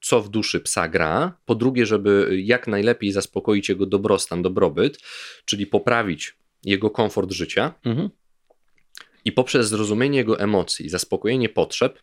co w duszy psa gra, po drugie, żeby jak najlepiej zaspokoić jego dobrostan, dobrobyt, czyli poprawić jego komfort życia. Mhm. I poprzez zrozumienie jego emocji, zaspokojenie potrzeb,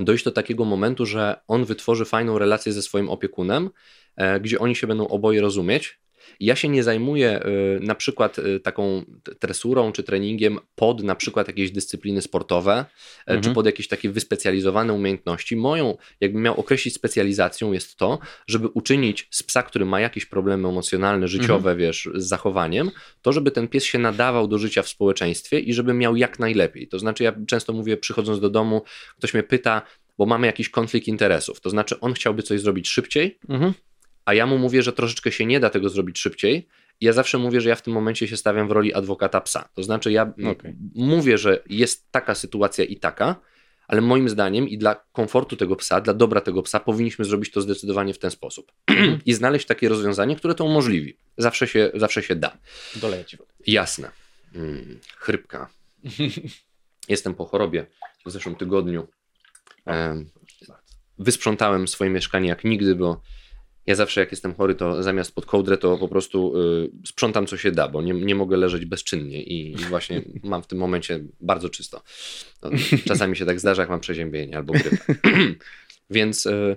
dojść do takiego momentu, że on wytworzy fajną relację ze swoim opiekunem, e, gdzie oni się będą oboje rozumieć ja się nie zajmuję y, na przykład y, taką tresurą czy treningiem pod na przykład jakieś dyscypliny sportowe, e, mhm. czy pod jakieś takie wyspecjalizowane umiejętności. Moją, jakbym miał określić specjalizacją, jest to, żeby uczynić z psa, który ma jakieś problemy emocjonalne, życiowe, mhm. wiesz, z zachowaniem, to żeby ten pies się nadawał do życia w społeczeństwie i żeby miał jak najlepiej. To znaczy, ja często mówię, przychodząc do domu, ktoś mnie pyta, bo mamy jakiś konflikt interesów. To znaczy, on chciałby coś zrobić szybciej, mhm a ja mu mówię, że troszeczkę się nie da tego zrobić szybciej. Ja zawsze mówię, że ja w tym momencie się stawiam w roli adwokata psa. To znaczy, ja okay. mówię, że jest taka sytuacja i taka, ale moim zdaniem i dla komfortu tego psa, dla dobra tego psa, powinniśmy zrobić to zdecydowanie w ten sposób. I znaleźć takie rozwiązanie, które to umożliwi. Zawsze się, zawsze się da.
Doleję ci
Jasne. Hmm, chrypka. Jestem po chorobie w zeszłym tygodniu. wysprzątałem swoje mieszkanie jak nigdy, bo ja zawsze jak jestem chory, to zamiast pod kołdrę, to po prostu y, sprzątam co się da, bo nie, nie mogę leżeć bezczynnie i, i właśnie mam w tym momencie bardzo czysto. No, czasami się tak zdarza, jak mam przeziębienie albo grypę. Więc y,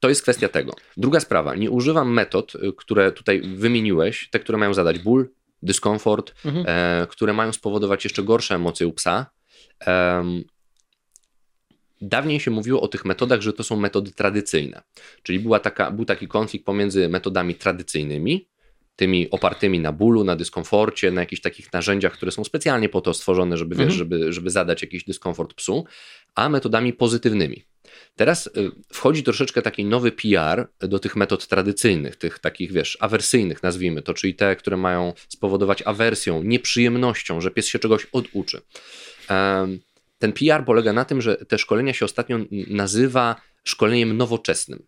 to jest kwestia tego. Druga sprawa, nie używam metod, y, które tutaj wymieniłeś, te, które mają zadać ból, dyskomfort, mhm. e, które mają spowodować jeszcze gorsze emocje u psa. Dawniej się mówiło o tych metodach, że to są metody tradycyjne, czyli była taka, był taki konflikt pomiędzy metodami tradycyjnymi, tymi opartymi na bólu, na dyskomforcie, na jakichś takich narzędziach, które są specjalnie po to stworzone, żeby, mhm. wiesz, żeby, żeby zadać jakiś dyskomfort psu, a metodami pozytywnymi. Teraz y, wchodzi troszeczkę taki nowy PR do tych metod tradycyjnych, tych takich, wiesz, awersyjnych, nazwijmy to, czyli te, które mają spowodować awersją, nieprzyjemnością, że pies się czegoś oduczy. Um, ten PR polega na tym, że te szkolenia się ostatnio nazywa szkoleniem nowoczesnym.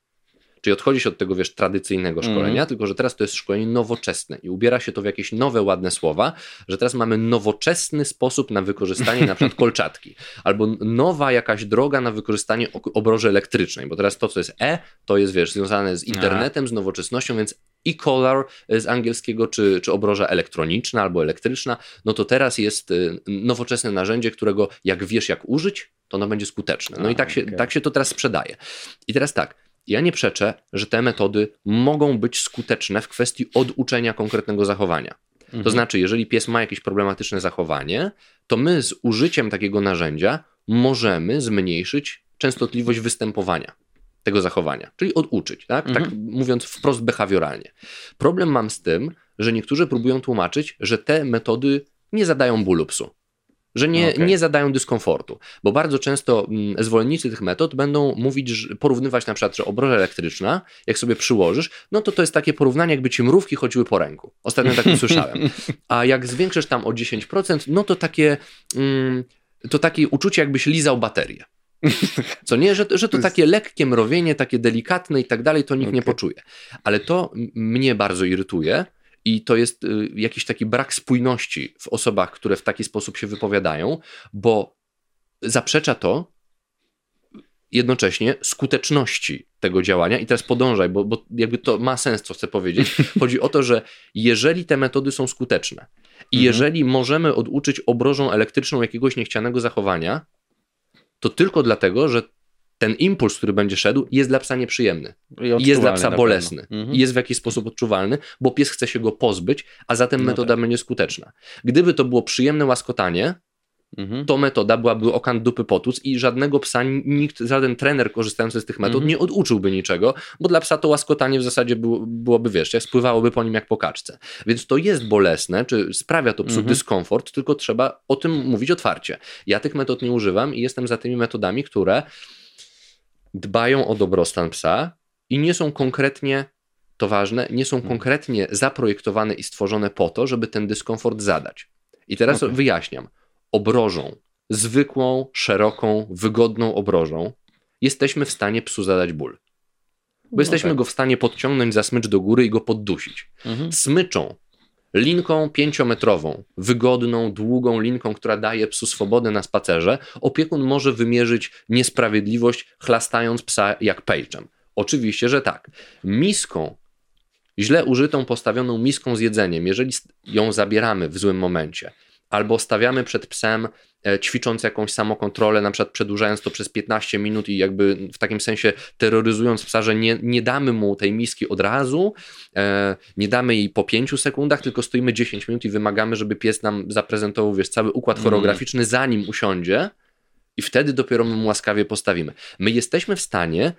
Czyli odchodzi się od tego, wiesz, tradycyjnego szkolenia, mm. tylko że teraz to jest szkolenie nowoczesne i ubiera się to w jakieś nowe, ładne słowa, że teraz mamy nowoczesny sposób na wykorzystanie na przykład kolczatki, albo nowa jakaś droga na wykorzystanie obroży elektrycznej, bo teraz to, co jest E, to jest, wiesz, związane z internetem, z nowoczesnością, więc e-collar z angielskiego, czy, czy obroża elektroniczna albo elektryczna, no to teraz jest y, nowoczesne narzędzie, którego jak wiesz, jak użyć, to ono będzie skuteczne. No i tak się, okay. tak się to teraz sprzedaje. I teraz tak, ja nie przeczę, że te metody mogą być skuteczne w kwestii oduczenia konkretnego zachowania. Mhm. To znaczy, jeżeli pies ma jakieś problematyczne zachowanie, to my z użyciem takiego narzędzia możemy zmniejszyć częstotliwość występowania tego zachowania, czyli oduczyć, tak? tak mhm. tak mówiąc wprost behawioralnie. Problem mam z tym, że niektórzy próbują tłumaczyć, że te metody nie zadają bólu psu że nie, okay. nie zadają dyskomfortu, bo bardzo często mm, zwolennicy tych metod będą mówić, porównywać na przykład, że obroża elektryczna, jak sobie przyłożysz, no to to jest takie porównanie, jakby ci mrówki chodziły po ręku. Ostatnio tak usłyszałem. A jak zwiększysz tam o 10%, no to takie, mm, to takie uczucie, jakbyś lizał baterię. Co nie, że, że to takie lekkie mrowienie, takie delikatne i tak dalej, to nikt okay. nie poczuje. Ale to mnie bardzo irytuje, i to jest y, jakiś taki brak spójności w osobach, które w taki sposób się wypowiadają, bo zaprzecza to jednocześnie skuteczności tego działania. I teraz podążaj, bo, bo jakby to ma sens, co chcę powiedzieć. Chodzi o to, że jeżeli te metody są skuteczne i mhm. jeżeli możemy oduczyć obrożą elektryczną jakiegoś niechcianego zachowania, to tylko dlatego, że ten impuls, który będzie szedł, jest dla psa nieprzyjemny. I jest dla psa bolesny. Mhm. I jest w jakiś sposób odczuwalny, bo pies chce się go pozbyć, a zatem no metoda tak. będzie skuteczna. Gdyby to było przyjemne łaskotanie, Mhm. To metoda byłaby okan dupy potuc i żadnego psa, nikt, żaden trener korzystający z tych metod mhm. nie oduczyłby niczego, bo dla psa to łaskotanie w zasadzie było, byłoby, wiesz, spływałoby po nim jak po kaczce. Więc to jest bolesne, czy sprawia to psu mhm. dyskomfort, tylko trzeba o tym mówić otwarcie. Ja tych metod nie używam i jestem za tymi metodami, które dbają o dobrostan psa i nie są konkretnie to ważne, nie są mhm. konkretnie zaprojektowane i stworzone po to, żeby ten dyskomfort zadać. I teraz okay. wyjaśniam obrożą, zwykłą, szeroką, wygodną obrożą, jesteśmy w stanie psu zadać ból. Bo no jesteśmy tak. go w stanie podciągnąć za smycz do góry i go poddusić. Mhm. Smyczą, linką pięciometrową, wygodną, długą linką, która daje psu swobodę na spacerze, opiekun może wymierzyć niesprawiedliwość, chlastając psa jak pejczem. Oczywiście, że tak. Miską, źle użytą, postawioną miską z jedzeniem, jeżeli ją zabieramy w złym momencie, albo stawiamy przed psem e, ćwicząc jakąś samokontrolę, na przykład przedłużając to przez 15 minut i jakby w takim sensie terroryzując psa, że nie, nie damy mu tej miski od razu, e, nie damy jej po 5 sekundach, tylko stoimy 10 minut i wymagamy, żeby pies nam zaprezentował, wiesz, cały układ mm. choreograficzny, zanim usiądzie i wtedy dopiero my mu łaskawie postawimy. My jesteśmy w stanie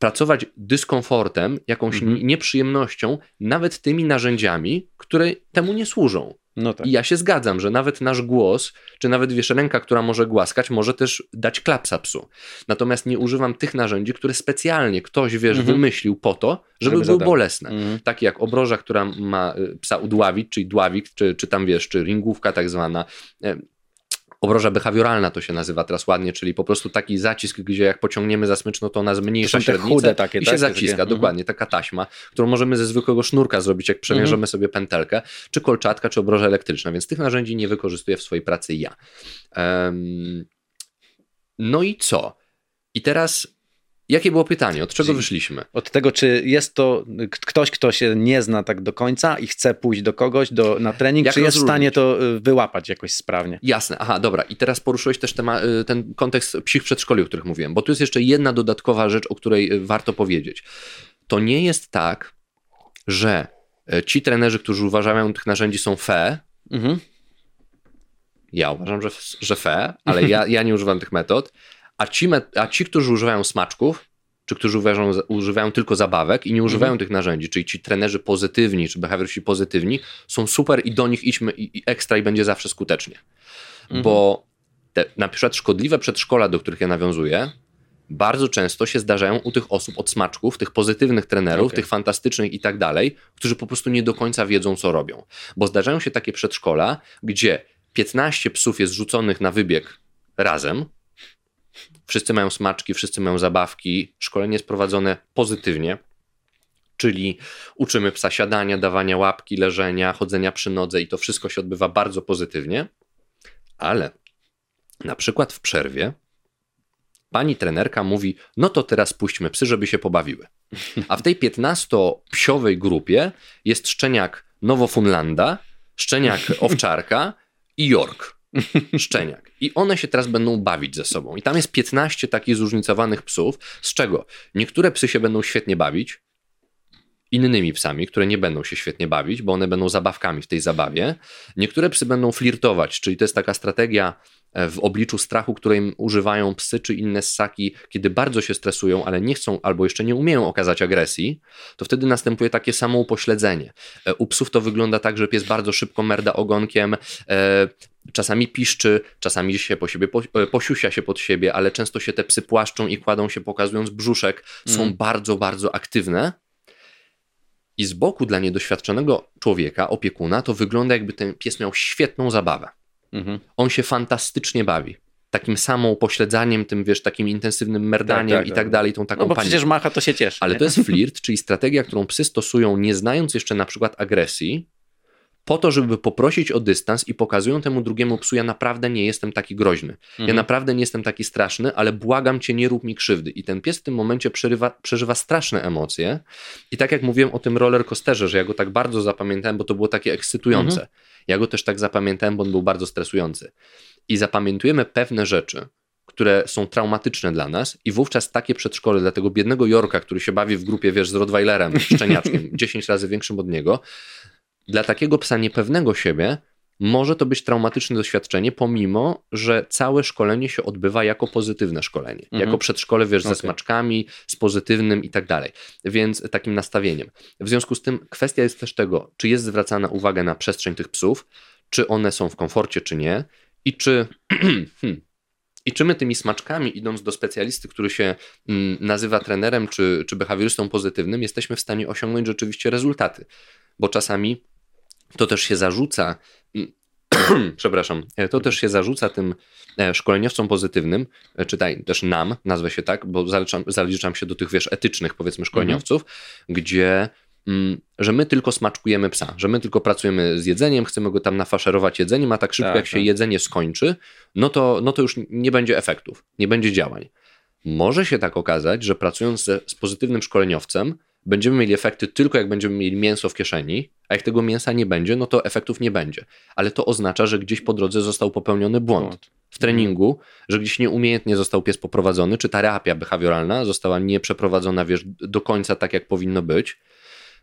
pracować dyskomfortem, jakąś -hmm. nieprzyjemnością, nawet tymi narzędziami, które temu nie służą. No tak. I ja się zgadzam, że nawet nasz głos, czy nawet wiesz, ręka, która może głaskać, może też dać klapsa psu. Natomiast nie używam tych narzędzi, które specjalnie ktoś, wiesz, mhm. wymyślił po to, żeby, żeby były zadał. bolesne. Mhm. Takie jak obroża, która ma y, psa udławić, czyli dławik, czy, czy tam wiesz, czy ringówka tak zwana. Obroża behawioralna to się nazywa teraz ładnie, czyli po prostu taki zacisk, gdzie jak pociągniemy za smycz, no to ona zmniejsza to średnicę takie, i tak? się zaciska, takie, dokładnie, taka taśma, którą możemy ze zwykłego sznurka zrobić, jak przemierzymy mhm. sobie pętelkę, czy kolczatka, czy obroża elektryczna, więc tych narzędzi nie wykorzystuję w swojej pracy ja. Um, no i co? I teraz Jakie było pytanie? Od czego wyszliśmy?
Od tego, czy jest to ktoś, kto się nie zna tak do końca i chce pójść do kogoś do, na trening, Jak czy jest w stanie to y, wyłapać jakoś sprawnie?
Jasne, aha, dobra. I teraz poruszyłeś też temat, y, ten kontekst psich przedszkoli, o których mówiłem, bo tu jest jeszcze jedna dodatkowa rzecz, o której y, warto powiedzieć. To nie jest tak, że ci trenerzy, którzy uważają tych narzędzi są fe, mhm. ja uważam, że, że fe, ale ja, ja nie używam tych metod, a ci, a ci, którzy używają smaczków, czy którzy uważają, używają tylko zabawek i nie używają mhm. tych narzędzi, czyli ci trenerzy pozytywni, czy behawiorści pozytywni, są super i do nich idźmy i, i ekstra i będzie zawsze skutecznie. Mhm. Bo te na przykład szkodliwe przedszkola, do których ja nawiązuję, bardzo często się zdarzają u tych osób od smaczków, tych pozytywnych trenerów, okay. tych fantastycznych i tak dalej, którzy po prostu nie do końca wiedzą, co robią. Bo zdarzają się takie przedszkola, gdzie 15 psów jest rzuconych na wybieg razem, Wszyscy mają smaczki, wszyscy mają zabawki. Szkolenie jest prowadzone pozytywnie, czyli uczymy psa siadania, dawania łapki, leżenia, chodzenia przy nodze i to wszystko się odbywa bardzo pozytywnie, ale na przykład w przerwie pani trenerka mówi: No to teraz puśćmy psy, żeby się pobawiły. A w tej 15-psiowej grupie jest szczeniak Nowofunlanda, szczeniak owczarka i York. szczeniak. I one się teraz będą bawić ze sobą. I tam jest 15 takich zróżnicowanych psów, z czego niektóre psy się będą świetnie bawić, innymi psami, które nie będą się świetnie bawić, bo one będą zabawkami w tej zabawie. Niektóre psy będą flirtować, czyli to jest taka strategia e, w obliczu strachu, której używają psy czy inne ssaki, kiedy bardzo się stresują, ale nie chcą albo jeszcze nie umieją okazać agresji, to wtedy następuje takie samo upośledzenie. E, u psów to wygląda tak, że pies bardzo szybko merda ogonkiem, e, czasami piszczy, czasami się po siebie, posiusia się pod siebie, ale często się te psy płaszczą i kładą się pokazując brzuszek, są mm. bardzo, bardzo aktywne i z boku dla niedoświadczonego człowieka, opiekuna, to wygląda jakby ten pies miał świetną zabawę. Mhm. On się fantastycznie bawi. Takim samą pośledzaniem, tym wiesz, takim intensywnym merdaniem tak, tak, i tak, tak dalej, tą taką
No bo paniką. przecież macha to się cieszy.
Ale nie? to jest flirt, czyli strategia, którą psy stosują, nie znając jeszcze na przykład agresji, po to, żeby poprosić o dystans i pokazują temu drugiemu psu, ja naprawdę nie jestem taki groźny. Ja
Mhm.
naprawdę nie jestem taki straszny, ale błagam cię, nie rób mi krzywdy. I ten pies w tym momencie przerywa, przeżywa straszne emocje. I tak jak mówiłem o tym roller coasterze, że ja go tak bardzo zapamiętałem, bo to było takie ekscytujące. Ja go też tak zapamiętałem, bo on był bardzo stresujący. I zapamiętujemy pewne rzeczy, które są traumatyczne dla nas i wówczas takie przedszkole dla tego biednego Jorka, który się bawi w grupie, wiesz, z Rottweilerem, szczeniaczkiem, 10 razy większym od niego, dla takiego psa niepewnego siebie może to być traumatyczne doświadczenie, pomimo, że całe szkolenie się odbywa jako pozytywne szkolenie.
Mhm.
Jako przedszkole, wiesz, ze
Okej.
smaczkami, z pozytywnym i tak dalej. Więc takim nastawieniem. W związku z tym kwestia jest też tego, czy jest zwracana uwaga na przestrzeń tych psów, czy one są w komforcie, czy nie i czy... hmm, I czy my tymi smaczkami, idąc do specjalisty, który się mm, nazywa trenerem czy, czy behawiorystą pozytywnym, jesteśmy w stanie osiągnąć rzeczywiście rezultaty? Bo czasami to też się zarzuca, przepraszam, e, to też się zarzuca tym e, szkoleniowcom pozytywnym, e, czytaj też nam, nazwę się tak, bo zaliczam, zaliczam się do tych, wiesz, etycznych, powiedzmy, szkoleniowców, gdzie mm, że my tylko smaczkujemy psa, że my tylko pracujemy z jedzeniem, chcemy go tam nafaszerować jedzeniem, a tak szybko
Tak,
jak się
tak.
jedzenie skończy, no to, no to już nie będzie efektów, nie będzie działań. Może się tak okazać, że pracując z pozytywnym szkoleniowcem, będziemy mieli efekty tylko jak będziemy mieli mięso w kieszeni, a jak tego mięsa nie będzie, no to efektów nie będzie. Ale to oznacza, że gdzieś po drodze został popełniony błąd w treningu, że gdzieś nieumiejętnie został pies poprowadzony, czy terapia behawioralna została nie przeprowadzona, wiesz, do końca tak, jak powinno być.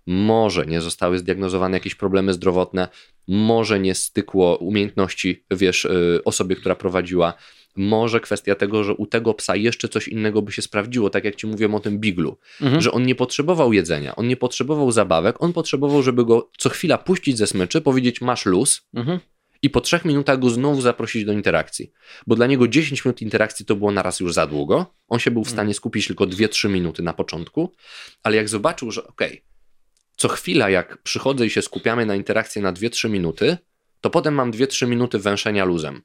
Może nie zostały zdiagnozowane jakieś problemy zdrowotne, może nie stykło umiejętności, wiesz, y, osobie, która prowadziła. Może kwestia tego, że u tego psa jeszcze coś innego by się sprawdziło, tak jak ci mówiłem o tym biglu,
Mhm.
że on nie potrzebował jedzenia, on nie potrzebował zabawek, on potrzebował, żeby go co chwila puścić ze smyczy, powiedzieć masz luz,
Mhm.
i po trzech minutach go znowu zaprosić do interakcji. Bo dla niego 10 minut interakcji to było naraz już za długo. On się był w stanie skupić tylko 2-3 minuty na początku, ale jak zobaczył, że okej, co chwila jak przychodzę i się skupiamy na interakcję na 2-3 minuty, to potem mam 2-3 minuty węszenia luzem.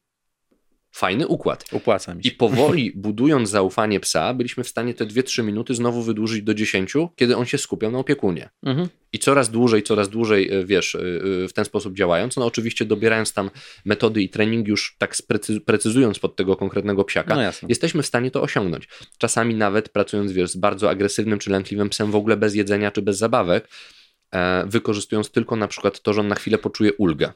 Fajny układ.
Opłaca mi się.
I powoli budując zaufanie psa, byliśmy w stanie te 2-3 minuty znowu wydłużyć do 10, kiedy on się skupiał na opiekunie.
Mhm.
I coraz dłużej, coraz dłużej, e, wiesz, e, e, w ten sposób działając, no oczywiście dobierając tam metody i trening już tak precyzując pod tego konkretnego psiaka,
No
jesteśmy w stanie to osiągnąć. Czasami nawet pracując, wiesz, z bardzo agresywnym czy lękliwym psem w ogóle bez jedzenia czy bez zabawek, wykorzystując tylko na przykład to, że on na chwilę poczuje ulgę.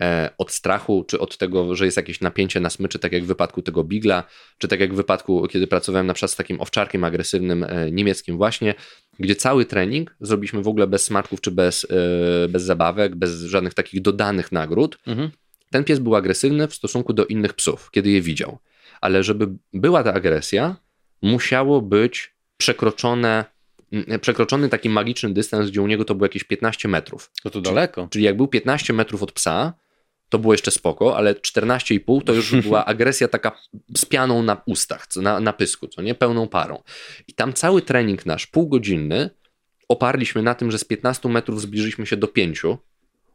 E, od strachu, czy od tego, że jest jakieś napięcie na smyczy, tak jak w wypadku tego Bigla, czy tak jak w wypadku, kiedy pracowałem na przykład z takim owczarkiem agresywnym e, niemieckim właśnie, gdzie cały trening zrobiliśmy w ogóle bez smaczków, czy bez, e, bez zabawek, bez żadnych takich dodanych nagród.
Mhm.
Ten pies był agresywny w stosunku do innych psów, kiedy je widział. Ale żeby była ta agresja, musiało być przekroczone, przekroczony taki magiczny dystans, gdzie u niego to było jakieś 15 metrów.
To tu daleko.
Czyli jak był 15 metrów od psa, to było jeszcze spoko, ale 14,5 to już była agresja taka z pianą na ustach, na, na pysku, co nie, pełną parą. I tam cały trening nasz, półgodzinny, oparliśmy na tym, że z 15 metrów zbliżyliśmy się do 5.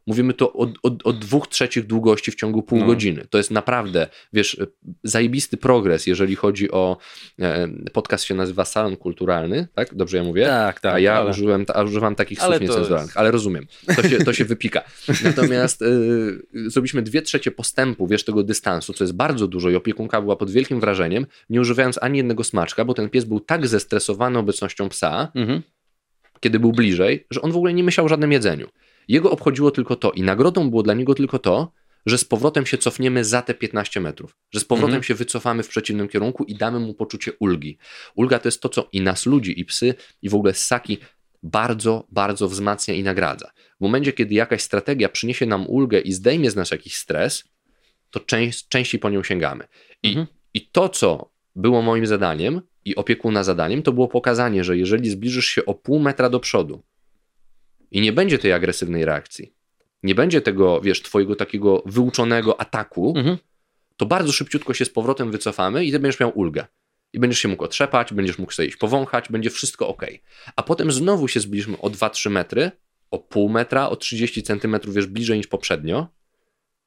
Mówimy to o, o, o dwóch trzecich długości w ciągu pół
No.
godziny. To jest naprawdę, wiesz, zajebisty progres, jeżeli chodzi o, e, podcast się nazywa Salon Kulturalny, tak? Dobrze ja mówię?
Tak, tak.
a ja
ale...
użyłem, a używam takich
Ale
słów niecenzuralnych,
jest-
ale rozumiem. To się, to się wypika. Natomiast y, zrobiliśmy dwie trzecie postępu, wiesz, tego dystansu, co jest bardzo dużo i opiekunka była pod wielkim wrażeniem, nie używając ani jednego smaczka, bo ten pies był tak zestresowany obecnością psa,
Mhm.
kiedy był bliżej, że on w ogóle nie myślał o żadnym jedzeniu. Jego obchodziło tylko to i nagrodą było dla niego tylko to, że z powrotem się cofniemy za te 15 metrów, że z powrotem
Mhm.
się wycofamy w przeciwnym kierunku i damy mu poczucie ulgi. Ulga to jest to, co i nas ludzi, i psy, i w ogóle ssaki bardzo, bardzo wzmacnia i nagradza. W momencie, kiedy jakaś strategia przyniesie nam ulgę i zdejmie z nas jakiś stres, to część, częściej po nią sięgamy. I,
Mhm.
I to, co było moim zadaniem i opiekuna zadaniem, to było pokazanie, że jeżeli zbliżysz się o pół metra do przodu i nie będzie tej agresywnej reakcji, nie będzie tego, wiesz, twojego takiego wyuczonego ataku,
Mhm.
to bardzo szybciutko się z powrotem wycofamy i ty będziesz miał ulgę. I będziesz się mógł otrzepać, będziesz mógł sobie iść powąchać, będzie wszystko ok. A potem znowu się zbliżymy o 2-3 metry, o pół metra, o 30 centymetrów, wiesz, bliżej niż poprzednio.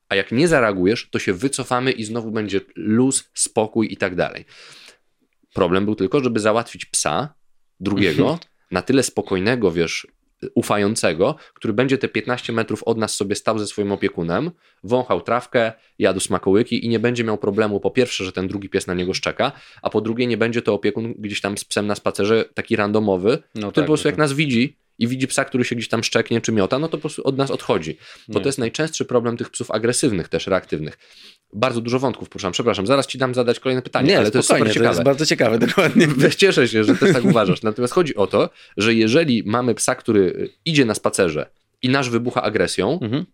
A jak nie zareagujesz, to się wycofamy i znowu będzie luz, spokój i tak dalej. Problem był tylko, żeby załatwić psa drugiego, na tyle spokojnego, wiesz, ufającego, który będzie te 15 metrów od nas sobie stał ze swoim opiekunem, wąchał trawkę, jadł smakołyki i nie będzie miał problemu po pierwsze, że ten drugi pies na niego szczeka, a po drugie nie będzie to opiekun gdzieś tam z psem na spacerze taki randomowy,
No
który
tak,
po prostu
no
jak
tak.
nas widzi i widzi psa, który się gdzieś tam szczeknie czy miota, no to po prostu od nas odchodzi. Bo
Nie.
to jest najczęstszy problem tych psów agresywnych, też reaktywnych. Bardzo dużo wątków poruszam, przepraszam, zaraz ci dam zadać kolejne pytanie,
Nie,
ale to jest super
to
ciekawe.
jest bardzo ciekawe, dokładnie.
Cieszę się, że też tak uważasz. Natomiast chodzi o to, że jeżeli mamy psa, który idzie na spacerze i nasz wybucha agresją
Mhm.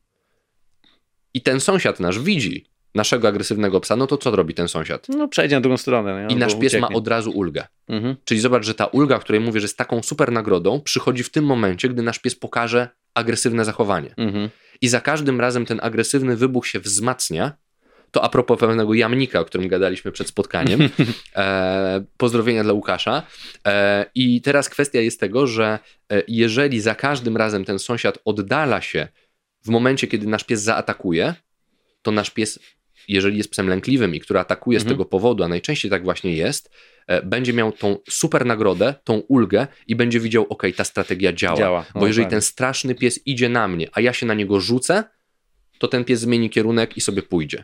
i ten sąsiad nasz widzi naszego agresywnego psa, no to co robi ten sąsiad?
No przejdzie na drugą stronę. nie?
I nasz pies ma
ucieknie.
od razu ulgę.
Mhm.
Czyli zobacz, że ta ulga, o której mówię, że jest taką super nagrodą, przychodzi w tym momencie, gdy nasz pies pokaże agresywne zachowanie.
Mhm.
I za każdym razem ten agresywny wybuch się wzmacnia. To a propos pewnego jamnika, o którym gadaliśmy przed spotkaniem. E, pozdrowienia dla Łukasza. E, I teraz kwestia jest tego, że e, jeżeli za każdym razem ten sąsiad oddala się w momencie, kiedy nasz pies zaatakuje, to nasz pies, jeżeli jest psem lękliwym i który atakuje z
Mhm.
tego powodu, a najczęściej tak właśnie jest, e, będzie miał tą super nagrodę, tą ulgę i będzie widział, ok, ta strategia działa.
Działa.
Bo
O,
jeżeli
tak.
ten straszny pies idzie na mnie, a ja się na niego rzucę, to ten pies zmieni kierunek i sobie pójdzie.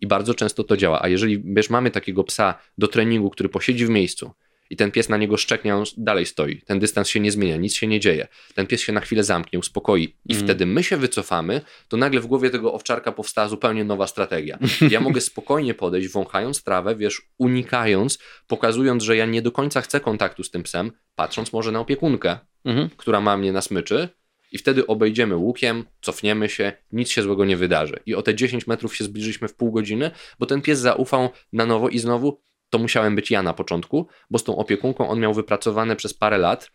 I bardzo często to działa. A jeżeli wiesz, mamy takiego psa do treningu, który posiedzi w miejscu i ten pies na niego szczeknie, on dalej stoi, ten dystans się nie zmienia, nic się nie dzieje, ten pies się na chwilę zamknie, uspokoi i
Mm.
wtedy my się wycofamy, to nagle w głowie tego owczarka powstała zupełnie nowa strategia. Ja mogę spokojnie podejść, wąchając trawę, wiesz, unikając, pokazując, że ja nie do końca chcę kontaktu z tym psem, patrząc może na opiekunkę,
Mhm.
która ma mnie na smyczy i wtedy obejdziemy łukiem, cofniemy się, nic się złego nie wydarzy. I o te 10 metrów się zbliżyliśmy w pół godziny, bo ten pies zaufał na nowo i znowu to musiałem być ja na początku, bo z tą opiekunką on miał wypracowane przez parę lat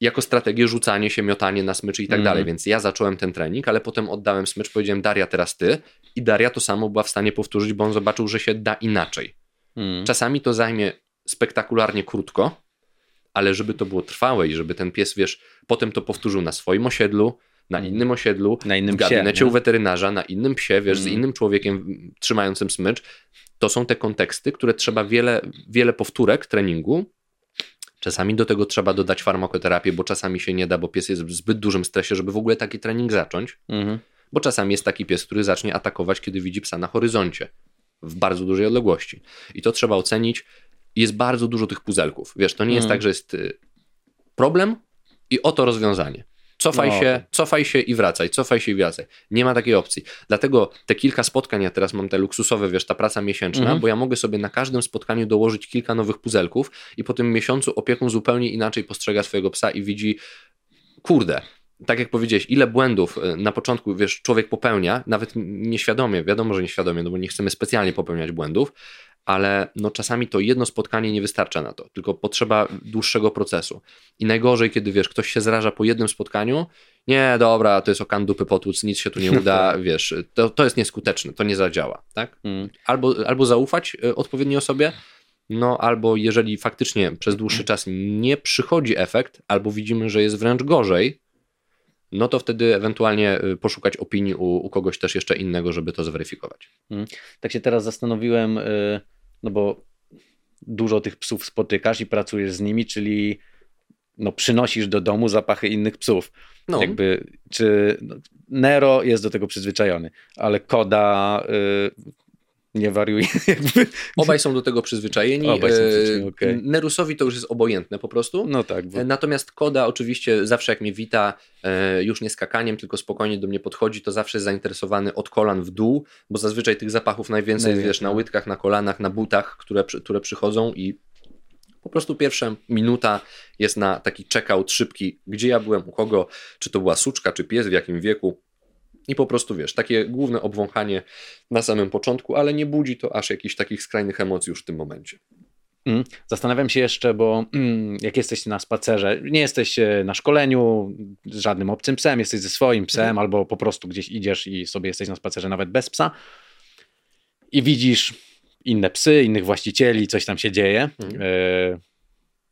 jako strategię rzucanie się, miotanie na smyczy i tak
Mhm.
dalej, więc ja zacząłem ten trening, ale potem oddałem smycz, powiedziałem Daria teraz ty i Daria to samo była w stanie powtórzyć, bo on zobaczył, że się da inaczej.
Mhm.
Czasami to zajmie spektakularnie krótko, ale żeby to było trwałe i żeby ten pies, wiesz, potem to powtórzył na swoim osiedlu, na innym osiedlu,
Na innym
w gabinecie
psie,
u weterynarza, na innym psie, wiesz, z
Mm.
innym człowiekiem mm, trzymającym smycz. To są te konteksty, które trzeba wiele, wiele powtórek treningu. Czasami do tego trzeba dodać farmakoterapię, bo czasami się nie da, bo pies jest w zbyt dużym stresie, żeby w ogóle taki trening zacząć.
Mhm.
Bo czasami jest taki pies, który zacznie atakować, kiedy widzi psa na horyzoncie, w bardzo dużej odległości. I to trzeba ocenić. Jest bardzo dużo tych puzelków. Wiesz, to nie jest
Mm.
tak, że jest y, problem i oto rozwiązanie. Cofaj
No,
się, cofaj się i wracaj, cofaj się i wracaj. Nie ma takiej opcji. Dlatego te kilka spotkań, ja teraz mam te luksusowe, wiesz, ta praca miesięczna,
Mhm.
bo ja mogę sobie na każdym spotkaniu dołożyć kilka nowych puzelków i po tym miesiącu opiekun zupełnie inaczej postrzega swojego psa i widzi, kurde, tak jak powiedziałeś, ile błędów y, na początku, wiesz, człowiek popełnia, nawet nieświadomie, wiadomo, że nieświadomie, no bo nie chcemy specjalnie popełniać błędów, ale no czasami to jedno spotkanie nie wystarcza na to, tylko potrzeba dłuższego procesu. I najgorzej, kiedy wiesz, ktoś się zraża po jednym spotkaniu, nie, dobra, to jest okan dupy potłuc, nic się tu nie uda, wiesz, to, to jest nieskuteczne, to nie zadziała, tak?
Mhm.
Albo, albo zaufać y, odpowiedniej osobie, no albo jeżeli faktycznie przez dłuższy czas nie przychodzi efekt, albo widzimy, że jest wręcz gorzej, no to wtedy ewentualnie y, poszukać opinii u, u kogoś też jeszcze innego, żeby to zweryfikować.
Tak się teraz zastanowiłem, y, no bo dużo tych psów spotykasz i pracujesz z nimi, czyli no, przynosisz do domu zapachy innych psów.
No,
Jakby, czy no, Nero jest do tego przyzwyczajony, ale Koda y, nie wariuje. Jakby.
obaj są do tego przyzwyczajeni.
Obaj są
Y,
przyzwyczajeni, okej.
Nerusowi to już jest obojętne po prostu.
No tak, bo,
E, Natomiast Koda oczywiście zawsze jak mnie wita, e, już nie skakaniem, tylko spokojnie do mnie podchodzi, to zawsze jest zainteresowany od kolan w dół, bo zazwyczaj tych zapachów najwięcej jest,
Najwięcej,
wiesz, na
no.
łydkach, na kolanach, na butach, które, które przychodzą i po prostu pierwsza minuta jest na taki check-out szybki, gdzie ja byłem, u kogo, czy to była suczka, czy pies, w jakim wieku. I po prostu wiesz, takie główne obwąchanie na samym początku, ale nie budzi to aż jakichś takich skrajnych emocji już w tym momencie.
Mm. Zastanawiam się jeszcze, bo mm, jak jesteś na spacerze, nie jesteś e, na szkoleniu z żadnym obcym psem, jesteś ze swoim psem,
Mhm.
albo po prostu gdzieś idziesz i sobie jesteś na spacerze nawet bez psa i widzisz inne psy, innych właścicieli, coś tam się dzieje.
Mhm.
E,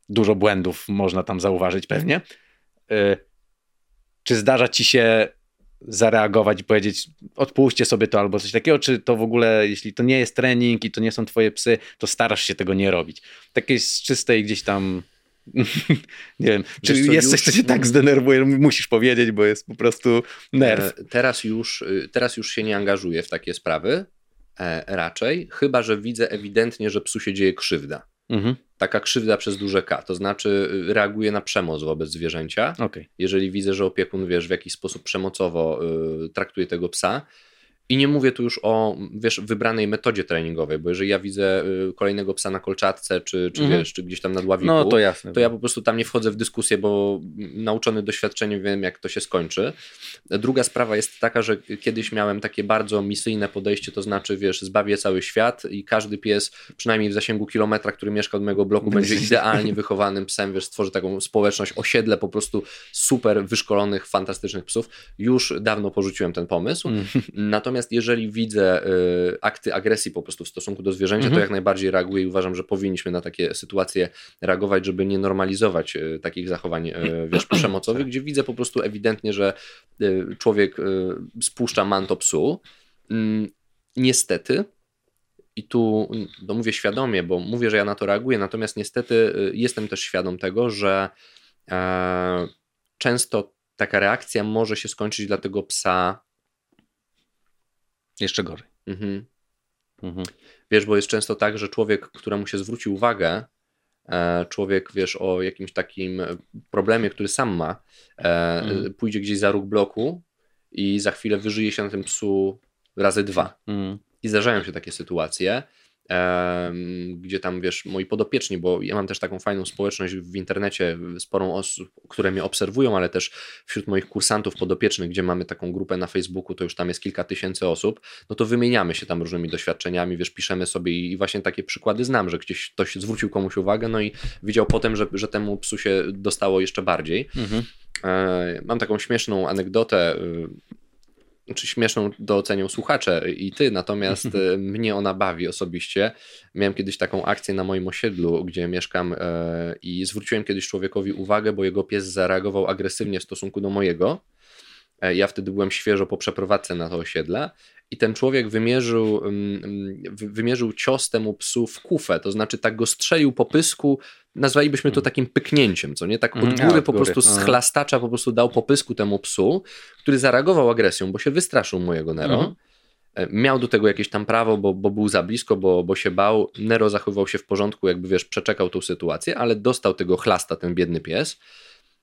dużo błędów można tam zauważyć pewnie. E, czy zdarza ci się zareagować i powiedzieć, odpuśćcie sobie to albo coś takiego, czy to w ogóle, jeśli to nie jest trening i to nie są twoje psy, to starasz się tego nie robić. Takie z czystej gdzieś tam nie wiem, czy jest już... coś, co cię tak zdenerwuje, musisz powiedzieć, bo jest po prostu nerw.
E, teraz już, y, teraz już się nie angażuję w takie sprawy, e, raczej, chyba, że widzę ewidentnie, że psu się dzieje krzywda. Mhm. Taka krzywda przez duże K, to znaczy y, reaguje na przemoc wobec zwierzęcia. Okay. Jeżeli widzę, że opiekun, wiesz, w jakiś sposób przemocowo y, traktuje tego psa, i nie mówię tu już o wiesz, wybranej metodzie treningowej, bo jeżeli ja widzę y, kolejnego psa na kolczatce, czy, czy, mhm. wiesz, czy gdzieś tam na dławiku,
no, to, jasne,
to ja po prostu tam nie wchodzę w dyskusję, bo nauczony doświadczeniem wiem, jak to się skończy. Druga sprawa jest taka, że kiedyś miałem takie bardzo misyjne podejście, to znaczy, wiesz, zbawię cały świat i każdy pies, przynajmniej w zasięgu kilometra, który mieszka od mojego bloku, będzie idealnie wychowanym psem, wiesz, stworzy taką społeczność, osiedle po prostu super wyszkolonych, fantastycznych psów. Już dawno porzuciłem ten pomysł. Mm. Natomiast Natomiast jeżeli widzę y, akty agresji po prostu w stosunku do zwierzęcia, mhm. to jak najbardziej reaguję i uważam, że powinniśmy na takie sytuacje reagować, żeby nie normalizować y, takich zachowań y, wiesz, przemocowych, gdzie widzę po prostu ewidentnie, że człowiek spuszcza manto psu. Mm, niestety, i tu no mówię świadomie, bo mówię, że ja na to reaguję, natomiast niestety jestem też świadom tego, że e, często taka reakcja może się skończyć dla tego psa
jeszcze gorzej. Mhm.
Mhm. Wiesz, bo jest często tak, że człowiek, któremu się zwróci uwagę, e, człowiek, wiesz, o jakimś takim problemie, który sam ma, e, mhm. pójdzie gdzieś za róg bloku i za chwilę wyżyje się na tym psu razy dwa. Mhm. I zdarzają się takie sytuacje gdzie tam, wiesz, moi podopieczni, bo ja mam też taką fajną społeczność w internecie, sporą osób, które mnie obserwują, ale też wśród moich kursantów podopiecznych, gdzie mamy taką grupę na Facebooku, to już tam jest kilka tysięcy osób, no to wymieniamy się tam różnymi doświadczeniami, wiesz, piszemy sobie i właśnie takie przykłady znam, że gdzieś ktoś zwrócił komuś uwagę, no i widział potem, że, że temu psu się dostało jeszcze bardziej. Mhm. E, mam taką śmieszną anegdotę y, czy śmieszną docenią słuchacze i ty, natomiast e, mnie ona bawi osobiście. Miałem kiedyś taką akcję na moim osiedlu, gdzie mieszkam e, i zwróciłem kiedyś człowiekowi uwagę, bo jego pies zareagował agresywnie w stosunku do mojego. E, ja wtedy byłem świeżo po przeprowadzce na to osiedle i ten człowiek wymierzył, wymierzył cios temu psu w kufę, to znaczy tak go strzelił po pysku, nazwalibyśmy to mm. takim pyknięciem, co nie? Tak od góry ja, po góry. prostu z chlastacza po prostu dał po pysku temu psu, który zareagował agresją, bo się wystraszył mojego Nero. Mhm. E, miał do tego jakieś tam prawo, bo, bo był za blisko, bo, bo się bał. Nero zachowywał się w porządku, jakby wiesz, przeczekał tą sytuację, ale dostał tego chlasta ten biedny pies.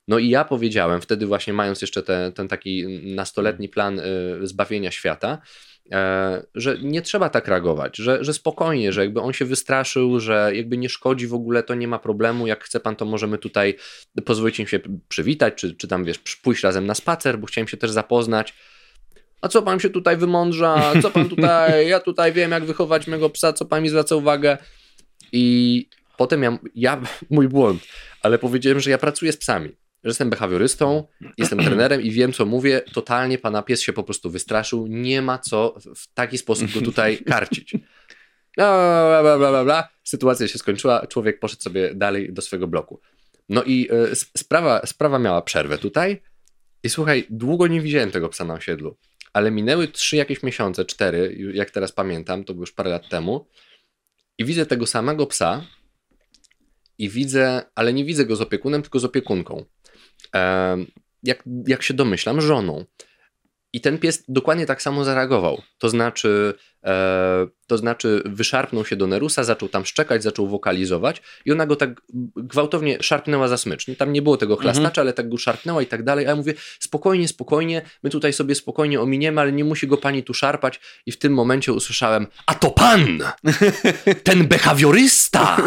No i ja powiedziałem, wtedy właśnie mając jeszcze te, ten taki nastoletni plan y, zbawienia świata, że nie trzeba tak reagować, że, że spokojnie, że jakby on się wystraszył, że jakby nie szkodzi w ogóle, to nie ma problemu, jak chce pan, to możemy tutaj pozwolić im się przywitać, czy, czy tam wiesz, pójść razem na spacer, bo chciałem się też zapoznać. A co pan się tutaj wymądrza? Co pan tutaj? Ja tutaj wiem, jak wychować mego psa, co pan mi zwraca uwagę. I potem ja, ja mój błąd, ale powiedziałem, że ja pracuję z psami że jestem behawiorystą, jestem trenerem i wiem, co mówię. Totalnie pana pies się po prostu wystraszył. Nie ma co w taki sposób go tutaj karcić. Bla, bla, bla, bla, bla. Sytuacja się skończyła, człowiek poszedł sobie dalej do swojego bloku. No i y, sprawa, sprawa miała przerwę tutaj. I słuchaj, długo nie widziałem tego psa na osiedlu, ale minęły trzy jakieś miesiące, cztery, jak teraz pamiętam, to było już parę lat temu. I widzę tego samego psa, i widzę, ale nie widzę go z opiekunem, tylko z opiekunką jak, jak się domyślam, żoną. I ten pies dokładnie tak samo zareagował. To znaczy, e, to znaczy, wyszarpnął się do Nerusa, zaczął tam szczekać, zaczął wokalizować, i ona go tak gwałtownie szarpnęła za smycz. Tam nie było tego mhm. chlastacza, ale tak go szarpnęła i tak dalej. A ja mówię, spokojnie, spokojnie, my tutaj sobie spokojnie ominiemy, ale nie musi go pani tu szarpać. I w tym momencie usłyszałem, a to pan! Ten behawiorysta!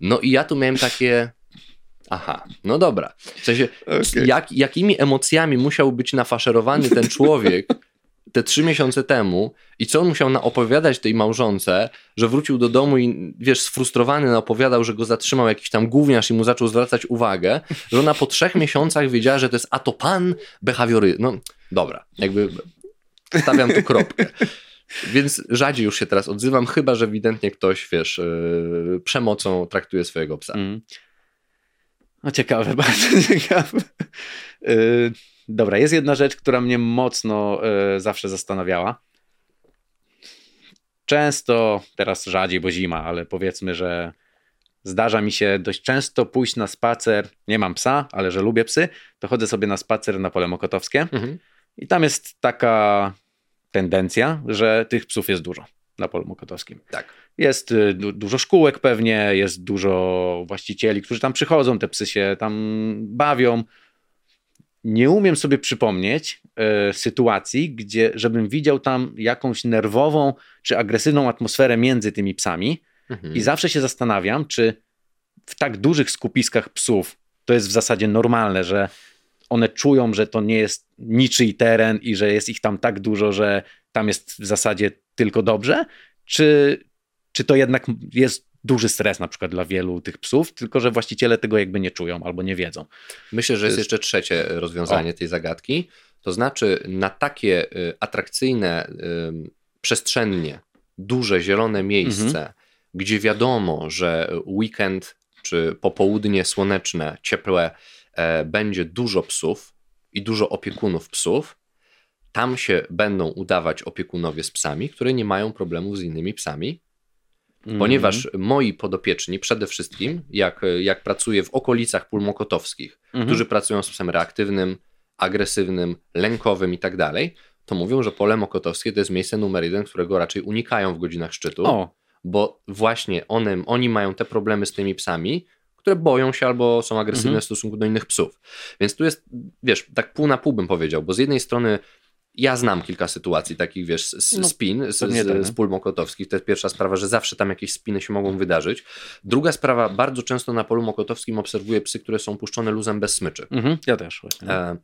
No i ja tu miałem takie Aha, no dobra. W sensie, okay. jak, jakimi emocjami musiał być nafaszerowany ten człowiek te trzy miesiące temu i co on musiał opowiadać tej małżonce, że wrócił do domu i wiesz, sfrustrowany opowiadał, że go zatrzymał jakiś tam gówniarz i mu zaczął zwracać uwagę, że ona po trzech miesiącach wiedziała, że to jest a to pan behawiory. No dobra, jakby stawiam tu kropkę. Więc rzadziej już się teraz odzywam, chyba że ewidentnie ktoś, wiesz, yy, przemocą traktuje swojego psa. Mm.
No ciekawe, bardzo ciekawe. Yy, dobra, jest jedna rzecz, która mnie mocno yy, zawsze zastanawiała. Często, teraz rzadziej, bo zima, ale powiedzmy, że zdarza mi się dość często pójść na spacer. Nie mam psa, ale że lubię psy, to chodzę sobie na spacer na pole mokotowskie.
Mhm.
I tam jest taka tendencja, że tych psów jest dużo na polu mokotowskim.
Tak.
Jest y, du dużo szkółek pewnie, jest dużo właścicieli, którzy tam przychodzą, te psy się tam bawią. Nie umiem sobie przypomnieć e, sytuacji, gdzie żebym widział tam jakąś nerwową czy agresywną atmosferę między tymi psami.
Mhm.
I zawsze się zastanawiam, czy w tak dużych skupiskach psów to jest w zasadzie normalne, że one czują, że to nie jest niczyj teren i że jest ich tam tak dużo, że tam jest w zasadzie tylko dobrze, czy, czy to jednak jest duży stres na przykład dla wielu tych psów, tylko że właściciele tego jakby nie czują albo nie wiedzą.
Myślę, że jest jeszcze trzecie rozwiązanie tej zagadki. To znaczy, na takie y, atrakcyjne, y, przestrzennie, duże, zielone miejsce,
Mhm.
gdzie wiadomo, że weekend czy popołudnie słoneczne, ciepłe, e, będzie dużo psów i dużo opiekunów psów, tam się będą udawać opiekunowie z psami, które nie mają problemów z innymi psami, ponieważ moi podopieczni przede wszystkim, jak, jak pracuję w okolicach pól mokotowskich,
Mhm.
którzy pracują z psem reaktywnym, agresywnym, lękowym i tak dalej, to mówią, że pole mokotowskie to jest miejsce numer jeden, którego raczej unikają w godzinach szczytu,
O,
bo właśnie one, oni mają te problemy z tymi psami, które boją się albo są agresywne
Mhm.
w stosunku do innych psów. Więc tu jest, wiesz, tak pół na pół bym powiedział, bo z jednej strony ja znam kilka sytuacji takich, wiesz, z,
No,
spin z,
pewnie tak,
z,
no.
z pól mokotowskich. To jest pierwsza sprawa, że zawsze tam jakieś spiny się mogą wydarzyć. Druga sprawa, bardzo często na polu mokotowskim obserwuję psy, które są puszczone luzem bez smyczy.
mhm. ja też właśnie.
E,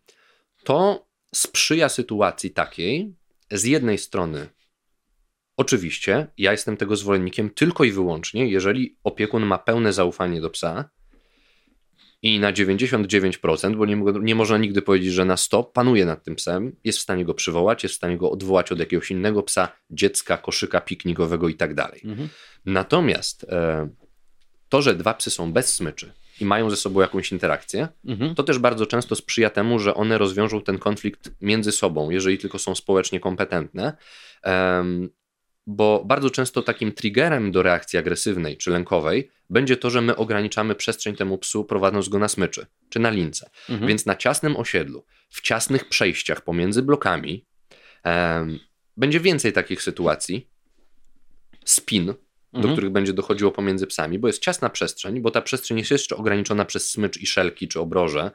to sprzyja sytuacji takiej, z jednej strony, oczywiście, ja jestem tego zwolennikiem tylko i wyłącznie, jeżeli opiekun ma pełne zaufanie do psa i na 99%, bo nie, nie można nigdy powiedzieć, że na 100 panuje nad tym psem, jest w stanie go przywołać, jest w stanie go odwołać od jakiegoś innego psa, dziecka, koszyka piknikowego i tak dalej.
Mhm.
Natomiast e, to, że dwa psy są bez smyczy i mają ze sobą jakąś interakcję,
Mhm.
to też bardzo często sprzyja temu, że one rozwiążą ten konflikt między sobą, jeżeli tylko są społecznie kompetentne. Bo bardzo często takim triggerem do reakcji agresywnej czy lękowej będzie to, że my ograniczamy przestrzeń temu psu, prowadząc go na smyczy czy na lince.
Mhm.
Więc na ciasnym osiedlu, w ciasnych przejściach pomiędzy blokami, em, będzie więcej takich sytuacji, spin, do
Mhm.
których będzie dochodziło pomiędzy psami, bo jest ciasna przestrzeń, bo ta przestrzeń jest jeszcze ograniczona przez smycz i szelki czy obroże,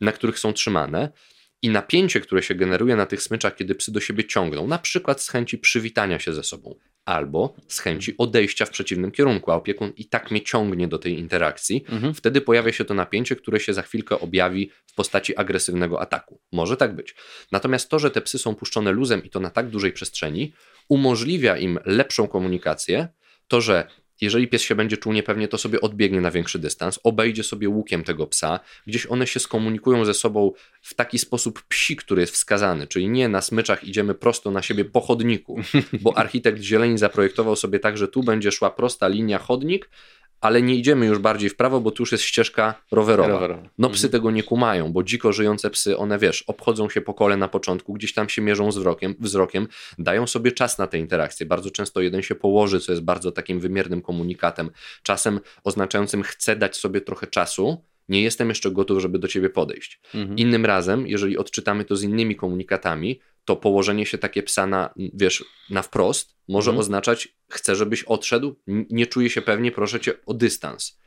na których są trzymane. I napięcie, które się generuje na tych smyczach, kiedy psy do siebie ciągną, na przykład z chęci przywitania się ze sobą, albo z chęci odejścia w przeciwnym kierunku, a opiekun i tak mnie ciągnie do tej interakcji,
Mhm.
wtedy pojawia się to napięcie, które się za chwilkę objawi w postaci agresywnego ataku. Może tak być. Natomiast to, że te psy są puszczone luzem i to na tak dużej przestrzeni, umożliwia im lepszą komunikację, to, że jeżeli pies się będzie czuł niepewnie, to sobie odbiegnie na większy dystans, obejdzie sobie łukiem tego psa, gdzieś one się skomunikują ze sobą w taki sposób psi, który jest wskazany, czyli nie na smyczach idziemy prosto na siebie po chodniku, bo architekt zieleni zaprojektował sobie tak, że tu będzie szła prosta linia chodnik, ale nie idziemy już bardziej w prawo, bo tu już jest ścieżka rowerowa.
Rowerowa.
No psy tego nie kumają, bo dziko żyjące psy, one wiesz, obchodzą się po kole na początku, gdzieś tam się mierzą wzrokiem, wzrokiem, dają sobie czas na te interakcje. Bardzo często jeden się położy, co jest bardzo takim wymiernym komunikatem, czasem oznaczającym chcę dać sobie trochę czasu, nie jestem jeszcze gotów, żeby do ciebie podejść.
Mhm.
Innym razem, jeżeli odczytamy to z innymi komunikatami, to położenie się takie psa na, wiesz, na wprost może
Mhm.
oznaczać chcę, żebyś odszedł, nie czuję się pewnie, proszę cię o dystans.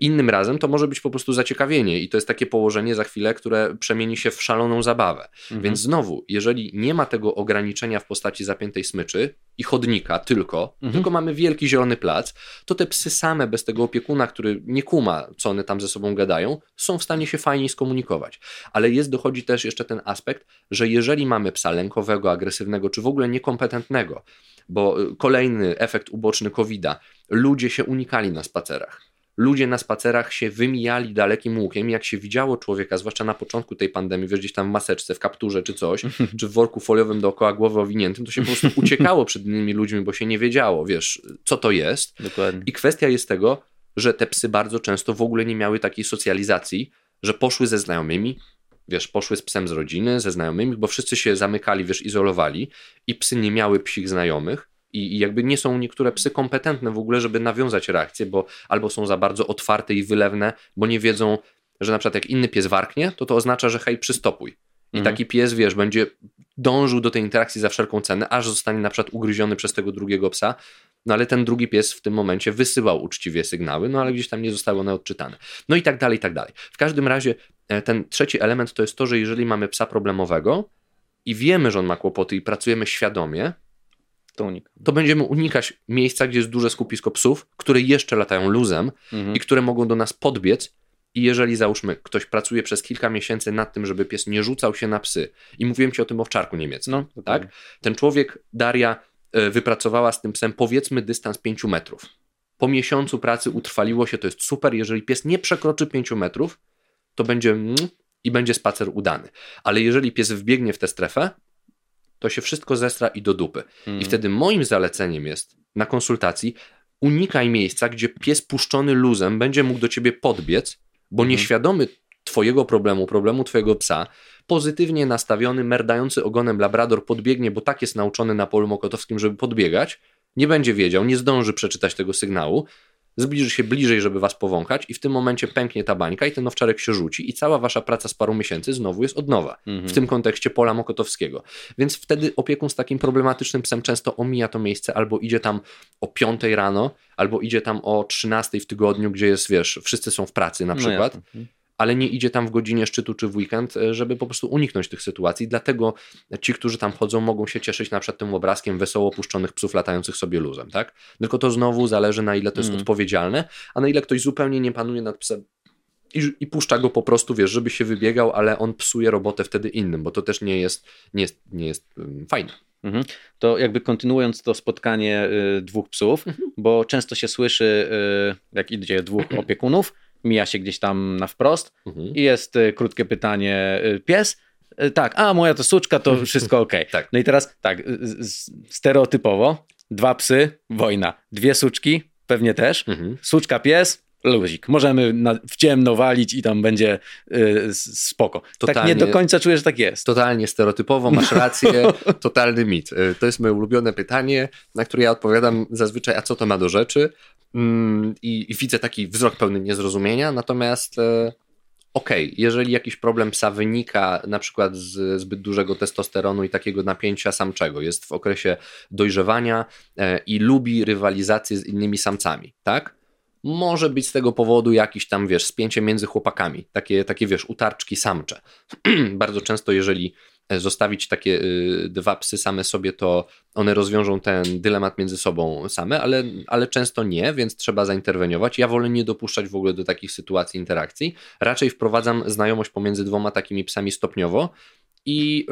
Innym razem to może być po prostu zaciekawienie i to jest takie położenie za chwilę, które przemieni się w szaloną zabawę.
Mhm.
Więc znowu, jeżeli nie ma tego ograniczenia w postaci zapiętej smyczy i chodnika tylko,
Mhm.
tylko mamy wielki zielony plac, to te psy same bez tego opiekuna, który nie kuma, co one tam ze sobą gadają, są w stanie się fajniej skomunikować. Ale jest, dochodzi też jeszcze ten aspekt, że jeżeli mamy psa lękowego, agresywnego, czy w ogóle niekompetentnego, bo y, kolejny efekt uboczny COVID-a, ludzie się unikali na spacerach. Ludzie na spacerach się wymijali dalekim łukiem. Jak się widziało człowieka, zwłaszcza na początku tej pandemii, wiesz, gdzieś tam w maseczce, w kapturze czy coś, czy w worku foliowym dookoła głowy owiniętym, to się po prostu uciekało przed innymi ludźmi, bo się nie wiedziało, wiesz, co to jest.
Dokładnie.
I kwestia jest tego, że te psy bardzo często w ogóle nie miały takiej socjalizacji, że poszły ze znajomymi, wiesz, poszły z psem z rodziny, ze znajomymi, bo wszyscy się zamykali, wiesz, izolowali i psy nie miały psich znajomych I, I jakby nie są niektóre psy kompetentne w ogóle, żeby nawiązać reakcję, bo albo są za bardzo otwarte i wylewne, bo nie wiedzą, że na przykład jak inny pies warknie, to to oznacza, że hej, przystopuj. I
Mhm.
taki pies, wiesz, będzie dążył do tej interakcji za wszelką cenę, aż zostanie na przykład ugryziony przez tego drugiego psa. No ale ten drugi pies w tym momencie wysyłał uczciwie sygnały, no ale gdzieś tam nie zostały one odczytane. No i tak dalej, i tak dalej. W każdym razie e, ten trzeci element to jest to, że jeżeli mamy psa problemowego i wiemy, że on ma kłopoty i pracujemy świadomie,
To
to będziemy unikać miejsca, gdzie jest duże skupisko psów, które jeszcze latają luzem
Mhm.
i które mogą do nas podbiec. I jeżeli załóżmy, ktoś pracuje przez kilka miesięcy nad tym, żeby pies nie rzucał się na psy, i mówiłem ci o tym owczarku niemieckim,
No,
tak? Ten człowiek, Daria, e, wypracowała z tym psem powiedzmy dystans 5 metrów. Po miesiącu pracy utrwaliło się, to jest super. Jeżeli pies nie przekroczy 5 metrów, to będzie mm, i będzie spacer udany. Ale jeżeli pies wbiegnie w tę strefę, to się wszystko zestra i do dupy.
Mhm.
I wtedy moim zaleceniem jest na konsultacji unikaj miejsca, gdzie pies puszczony luzem będzie mógł do ciebie podbiec, bo
Mhm.
nieświadomy twojego problemu, problemu twojego psa, pozytywnie nastawiony, merdający ogonem labrador podbiegnie, bo tak jest nauczony na polu mokotowskim, żeby podbiegać, nie będzie wiedział, nie zdąży przeczytać tego sygnału, zbliży się bliżej, żeby was powąchać i w tym momencie pęknie ta bańka i ten owczarek się rzuci i cała wasza praca z paru miesięcy znowu jest od nowa
Mhm.
w tym kontekście pola mokotowskiego. Więc wtedy opiekun z takim problematycznym psem często omija to miejsce, albo idzie tam o 5 rano, albo idzie tam o 13 w tygodniu, gdzie jest, wiesz, wszyscy są w pracy na
No
przykład,
jasne.
Ale nie idzie tam w godzinie szczytu czy w weekend, e, żeby po prostu uniknąć tych sytuacji. Dlatego ci, którzy tam chodzą, mogą się cieszyć na przykład tym obrazkiem wesoło puszczonych psów latających sobie luzem, tak? Tylko to znowu zależy na ile to jest
Mhm.
odpowiedzialne, a na ile ktoś zupełnie nie panuje nad psem i, i puszcza go po prostu, wiesz, żeby się wybiegał, ale on psuje robotę wtedy innym, bo to też nie jest, nie jest, nie jest um, fajne.
Mhm. To jakby kontynuując to spotkanie y, dwóch psów,
Mhm.
bo często się słyszy, y, jak idzie dwóch opiekunów, mija się gdzieś tam na wprost
Mhm.
i jest y, krótkie pytanie, y, pies? Y, tak, a moja to suczka, to wszystko ok.
Tak.
No i teraz tak, stereotypowo, dwa psy, wojna, dwie suczki, pewnie też,
Mhm.
suczka, pies, luzik. Możemy na, w ciemno walić i tam będzie y, spoko. Tak
Totalnie.
nie do końca czuję, że tak jest.
Totalnie stereotypowo, masz rację, totalny mit. Y, To jest moje ulubione pytanie, na które ja odpowiadam zazwyczaj, a co to ma do rzeczy? Mm, I, i widzę taki wzrok pełny niezrozumienia, natomiast e, okej, jeżeli jakiś problem psa wynika na przykład z zbyt dużego testosteronu i takiego napięcia samczego, jest w okresie dojrzewania e, i lubi rywalizację z innymi samcami, tak? Może być z tego powodu jakiś tam, wiesz, spięcie między chłopakami, takie, takie wiesz, utarczki samcze. Bardzo często, jeżeli e, zostawić takie y, dwa psy same sobie, to one rozwiążą ten dylemat między sobą same, ale, ale często nie, więc trzeba zainterweniować. Ja wolę nie dopuszczać w ogóle do takich sytuacji interakcji. Raczej wprowadzam znajomość pomiędzy dwoma takimi psami stopniowo i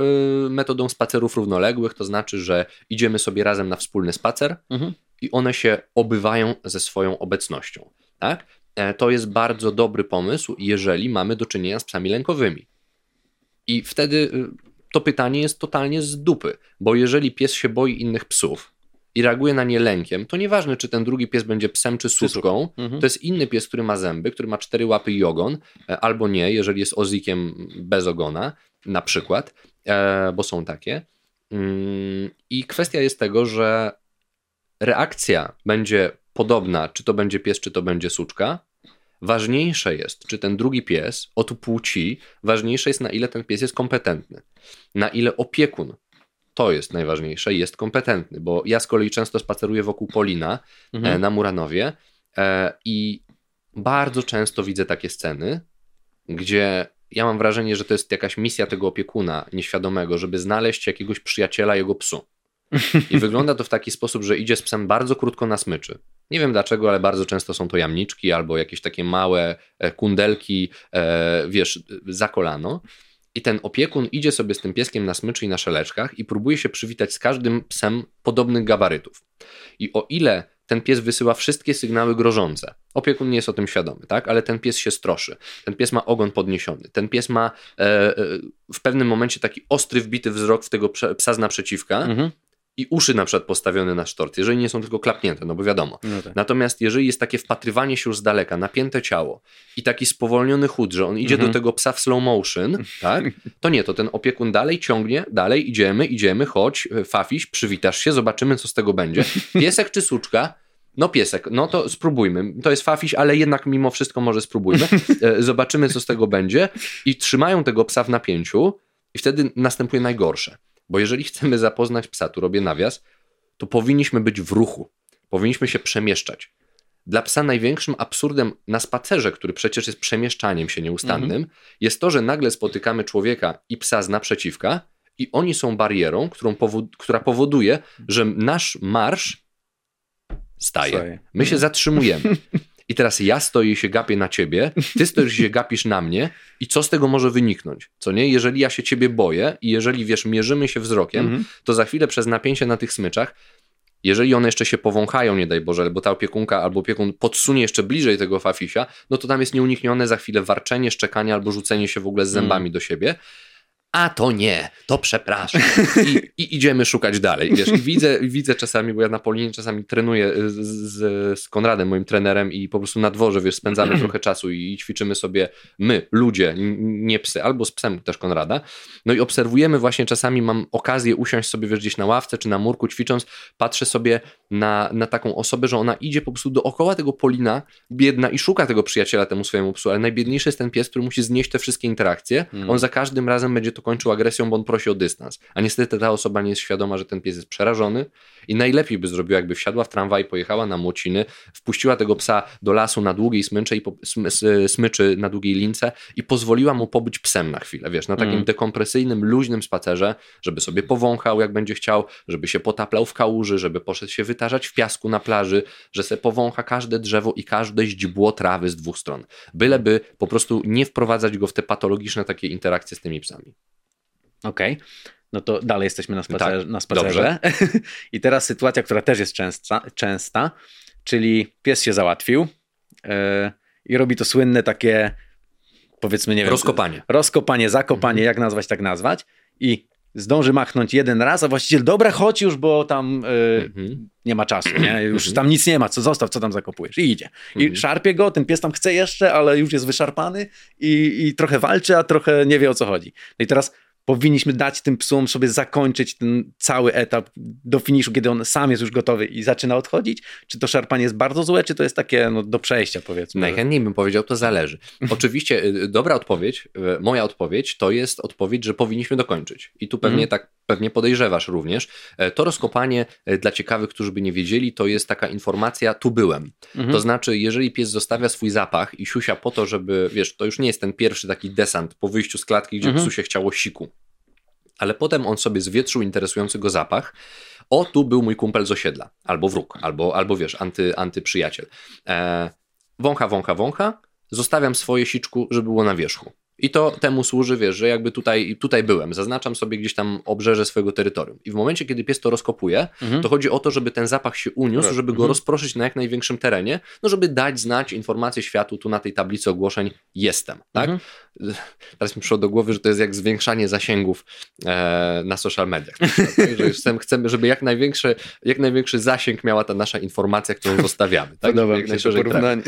y, metodą spacerów równoległych, to znaczy, że idziemy sobie razem na wspólny spacer
Mhm.
i one się obywają ze swoją obecnością. Tak? E, To jest bardzo dobry pomysł, jeżeli mamy do czynienia z psami lękowymi. I wtedy y, to pytanie jest totalnie z dupy, bo jeżeli pies się boi innych psów i reaguje na nie lękiem, to nieważne, czy ten drugi pies będzie psem czy suczką,
Mhm.
to jest inny pies, który ma zęby, który ma cztery łapy i ogon, e, albo nie, jeżeli jest ozikiem bez ogona, na przykład, e, bo są takie. Mm, I kwestia jest tego, że reakcja będzie podobna, czy to będzie pies, czy to będzie suczka. Ważniejsze jest, czy ten drugi pies od płci, ważniejsze jest, na ile ten pies jest kompetentny. Na ile opiekun, to jest najważniejsze, jest kompetentny, bo ja z kolei często spaceruję wokół Polina
Mhm.
e, na Muranowie e, i bardzo często widzę takie sceny, gdzie ja mam wrażenie, że to jest jakaś misja tego opiekuna nieświadomego, żeby znaleźć jakiegoś przyjaciela jego psu. I wygląda to w taki sposób, że idzie z psem bardzo krótko na smyczy. Nie wiem dlaczego, ale bardzo często są to jamniczki albo jakieś takie małe e, kundelki, e, wiesz, za kolano. I ten opiekun idzie sobie z tym pieskiem na smyczy i na szeleczkach i próbuje się przywitać z każdym psem podobnych gabarytów. I o ile ten pies wysyła wszystkie sygnały grożące, opiekun nie jest o tym świadomy, tak? ale ten pies się stroszy, ten pies ma ogon podniesiony, ten pies ma e, e, w pewnym momencie taki ostry, wbity wzrok w tego psa z naprzeciwka
Mhm.
i uszy na przykład postawione na sztort, jeżeli nie są tylko klapnięte, no bo wiadomo.
No tak.
Natomiast jeżeli jest takie wpatrywanie się już z daleka, napięte ciało i taki spowolniony chód, że on idzie
Mhm.
do tego psa w slow motion, tak, to nie, to ten opiekun dalej ciągnie, dalej idziemy, idziemy, chodź, e, fafiś, przywitasz się, zobaczymy co z tego będzie. Piesek czy suczka? No piesek, no to spróbujmy. To jest fafiś, ale jednak mimo wszystko może spróbujmy. E, Zobaczymy co z tego będzie i trzymają tego psa w napięciu i wtedy następuje najgorsze. Bo jeżeli chcemy zapoznać psa, tu robię nawias, to powinniśmy być w ruchu. Powinniśmy się przemieszczać. Dla psa największym absurdem na spacerze, który przecież jest przemieszczaniem się nieustannym, jest to, że nagle spotykamy człowieka i psa z naprzeciwka i oni są barierą, którą powod- która powoduje, że nasz marsz staje.
Staje.
My się zatrzymujemy. I teraz ja stoję i się gapię na ciebie, ty stoisz i się gapisz na mnie i co z tego może wyniknąć? Co nie? Jeżeli ja się ciebie boję i jeżeli, wiesz, mierzymy się wzrokiem,
Mhm.
to za chwilę przez napięcie na tych smyczach, jeżeli one jeszcze się powąchają, nie daj Boże, bo ta opiekunka albo opiekun podsunie jeszcze bliżej tego fafisia, no to tam jest nieuniknione za chwilę warczenie, szczekanie albo rzucenie się w ogóle z zębami do siebie. A to nie, to przepraszam. I, I idziemy szukać dalej. Wiesz, widzę, widzę czasami, bo ja na Polinie czasami trenuję z, z, z Konradem, moim trenerem, i po prostu na dworze, wiesz, spędzamy trochę czasu i ćwiczymy sobie my, ludzie, nie psy, albo z psem też Konrada. No i obserwujemy właśnie czasami, mam okazję usiąść sobie, wiesz, gdzieś na ławce czy na murku ćwicząc, patrzę sobie na, na taką osobę, że ona idzie po prostu dookoła tego Polina, biedna i szuka tego przyjaciela temu swojemu psu, ale najbiedniejszy jest ten pies, który musi znieść te wszystkie interakcje.
Mm.
On za każdym razem będzie to kończył agresją, bo on prosi o dystans. A niestety ta osoba nie jest świadoma, że ten pies jest przerażony i najlepiej by zrobiła, jakby wsiadła w tramwaj, pojechała na Młociny, wpuściła tego psa do lasu na długiej smyczy, i po, smyczy na długiej lince i pozwoliła mu pobyć psem na chwilę, wiesz, na takim
Mm.
dekompresyjnym, luźnym spacerze, żeby sobie powąchał, jak będzie chciał, żeby się potaplał w kałuży, żeby poszedł się wytarzać w piasku na plaży, że se powącha każde drzewo i każde źdźbło trawy z dwóch stron. Byleby po prostu nie wprowadzać go w te patologiczne takie interakcje z tymi psami.
Okej. No to dalej jesteśmy na spacerze.
Tak,
na spacerze. I teraz sytuacja, która też jest częsta, częsta czyli pies się załatwił yy, i robi to słynne takie, powiedzmy, nie wiem.
Rozkopanie.
Rozkopanie, zakopanie, jak nazwać, tak nazwać. I zdąży machnąć jeden raz, a właściciel, dobra, chodź już, bo tam yy,
Mhm.
nie ma czasu, nie? Już
Mhm.
tam nic nie ma, co zostaw, co tam zakopujesz. I idzie. I
Mhm.
szarpie go, ten pies tam chce jeszcze, ale już jest wyszarpany i, i trochę walczy, a trochę nie wie o co chodzi. No i teraz powinniśmy dać tym psom sobie zakończyć ten cały etap do finiszu, kiedy on sam jest już gotowy i zaczyna odchodzić? Czy to szarpanie jest bardzo złe, czy to jest takie no, do przejścia, powiedzmy?
Najchętniej bym powiedział, to zależy. Oczywiście y, dobra odpowiedź, y, moja odpowiedź to jest odpowiedź, że powinniśmy dokończyć. I tu pewnie
Mhm.
tak pewnie podejrzewasz również. E, To rozkopanie e, dla ciekawych, którzy by nie wiedzieli, to jest taka informacja, tu byłem.
Mhm.
To znaczy, jeżeli pies zostawia swój zapach i siusia po to, żeby, wiesz, to już nie jest ten pierwszy taki desant po wyjściu z klatki, gdzie
Mhm.
psu się chciało siku. Ale potem on sobie zwietrzył interesujący go zapach. O, tu był mój kumpel z osiedla, albo wróg, albo, albo wiesz, anty, antyprzyjaciel. E, wącha, wącha, wącha, zostawiam swoje siczku, żeby było na wierzchu. I to temu służy, wiesz, że jakby tutaj, tutaj byłem, zaznaczam sobie gdzieś tam obrzeże swojego terytorium. I w momencie, kiedy pies to rozkopuje,
Mhm.
to chodzi o to, żeby ten zapach się uniósł, żeby go
Mhm.
rozproszyć na jak największym terenie, no żeby dać znać informację światu, tu na tej tablicy ogłoszeń jestem, tak?
Mhm.
Teraz mi przyszło do głowy, że to jest jak zwiększanie zasięgów e, na social mediach. tak? Że chcemy, żeby jak największy, jak największy zasięg miała ta nasza informacja, którą zostawiamy. Tak?
Podoba mi się porównanie.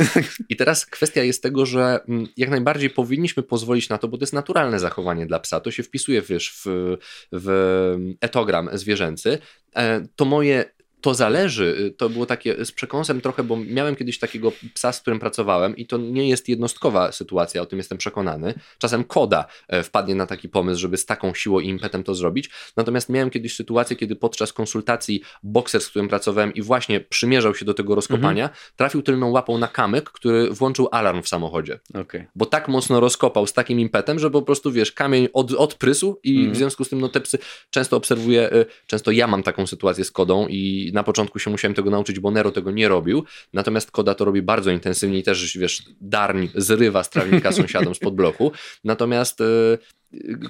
I teraz kwestia jest tego, że mm, jak najbardziej powinniśmy pozwolić na to, bo to jest naturalne zachowanie dla psa. To się wpisuje, wiesz, w, w etogram zwierzęcy. E, To moje. To zależy, to było takie z przekąsem trochę, bo miałem kiedyś takiego psa, z którym pracowałem i to nie jest jednostkowa sytuacja, o tym jestem przekonany. Czasem koda e, wpadnie na taki pomysł, żeby z taką siłą i impetem to zrobić. Natomiast miałem kiedyś sytuację, kiedy podczas konsultacji bokser, z którym pracowałem i właśnie przymierzał się do tego rozkopania, trafił tylną łapą na kamyk, który włączył alarm w samochodzie.
Okej.
Bo tak mocno rozkopał z takim impetem, że po prostu wiesz, kamień od, odprysł i
Mhm.
w związku z tym no, te psy często obserwuję, y, często ja mam taką sytuację z kodą i na początku się musiałem tego nauczyć, bo Nero tego nie robił, natomiast koda to robi bardzo intensywnie i też wiesz, darń zrywa z trawnika sąsiadom spod bloku. Natomiast y,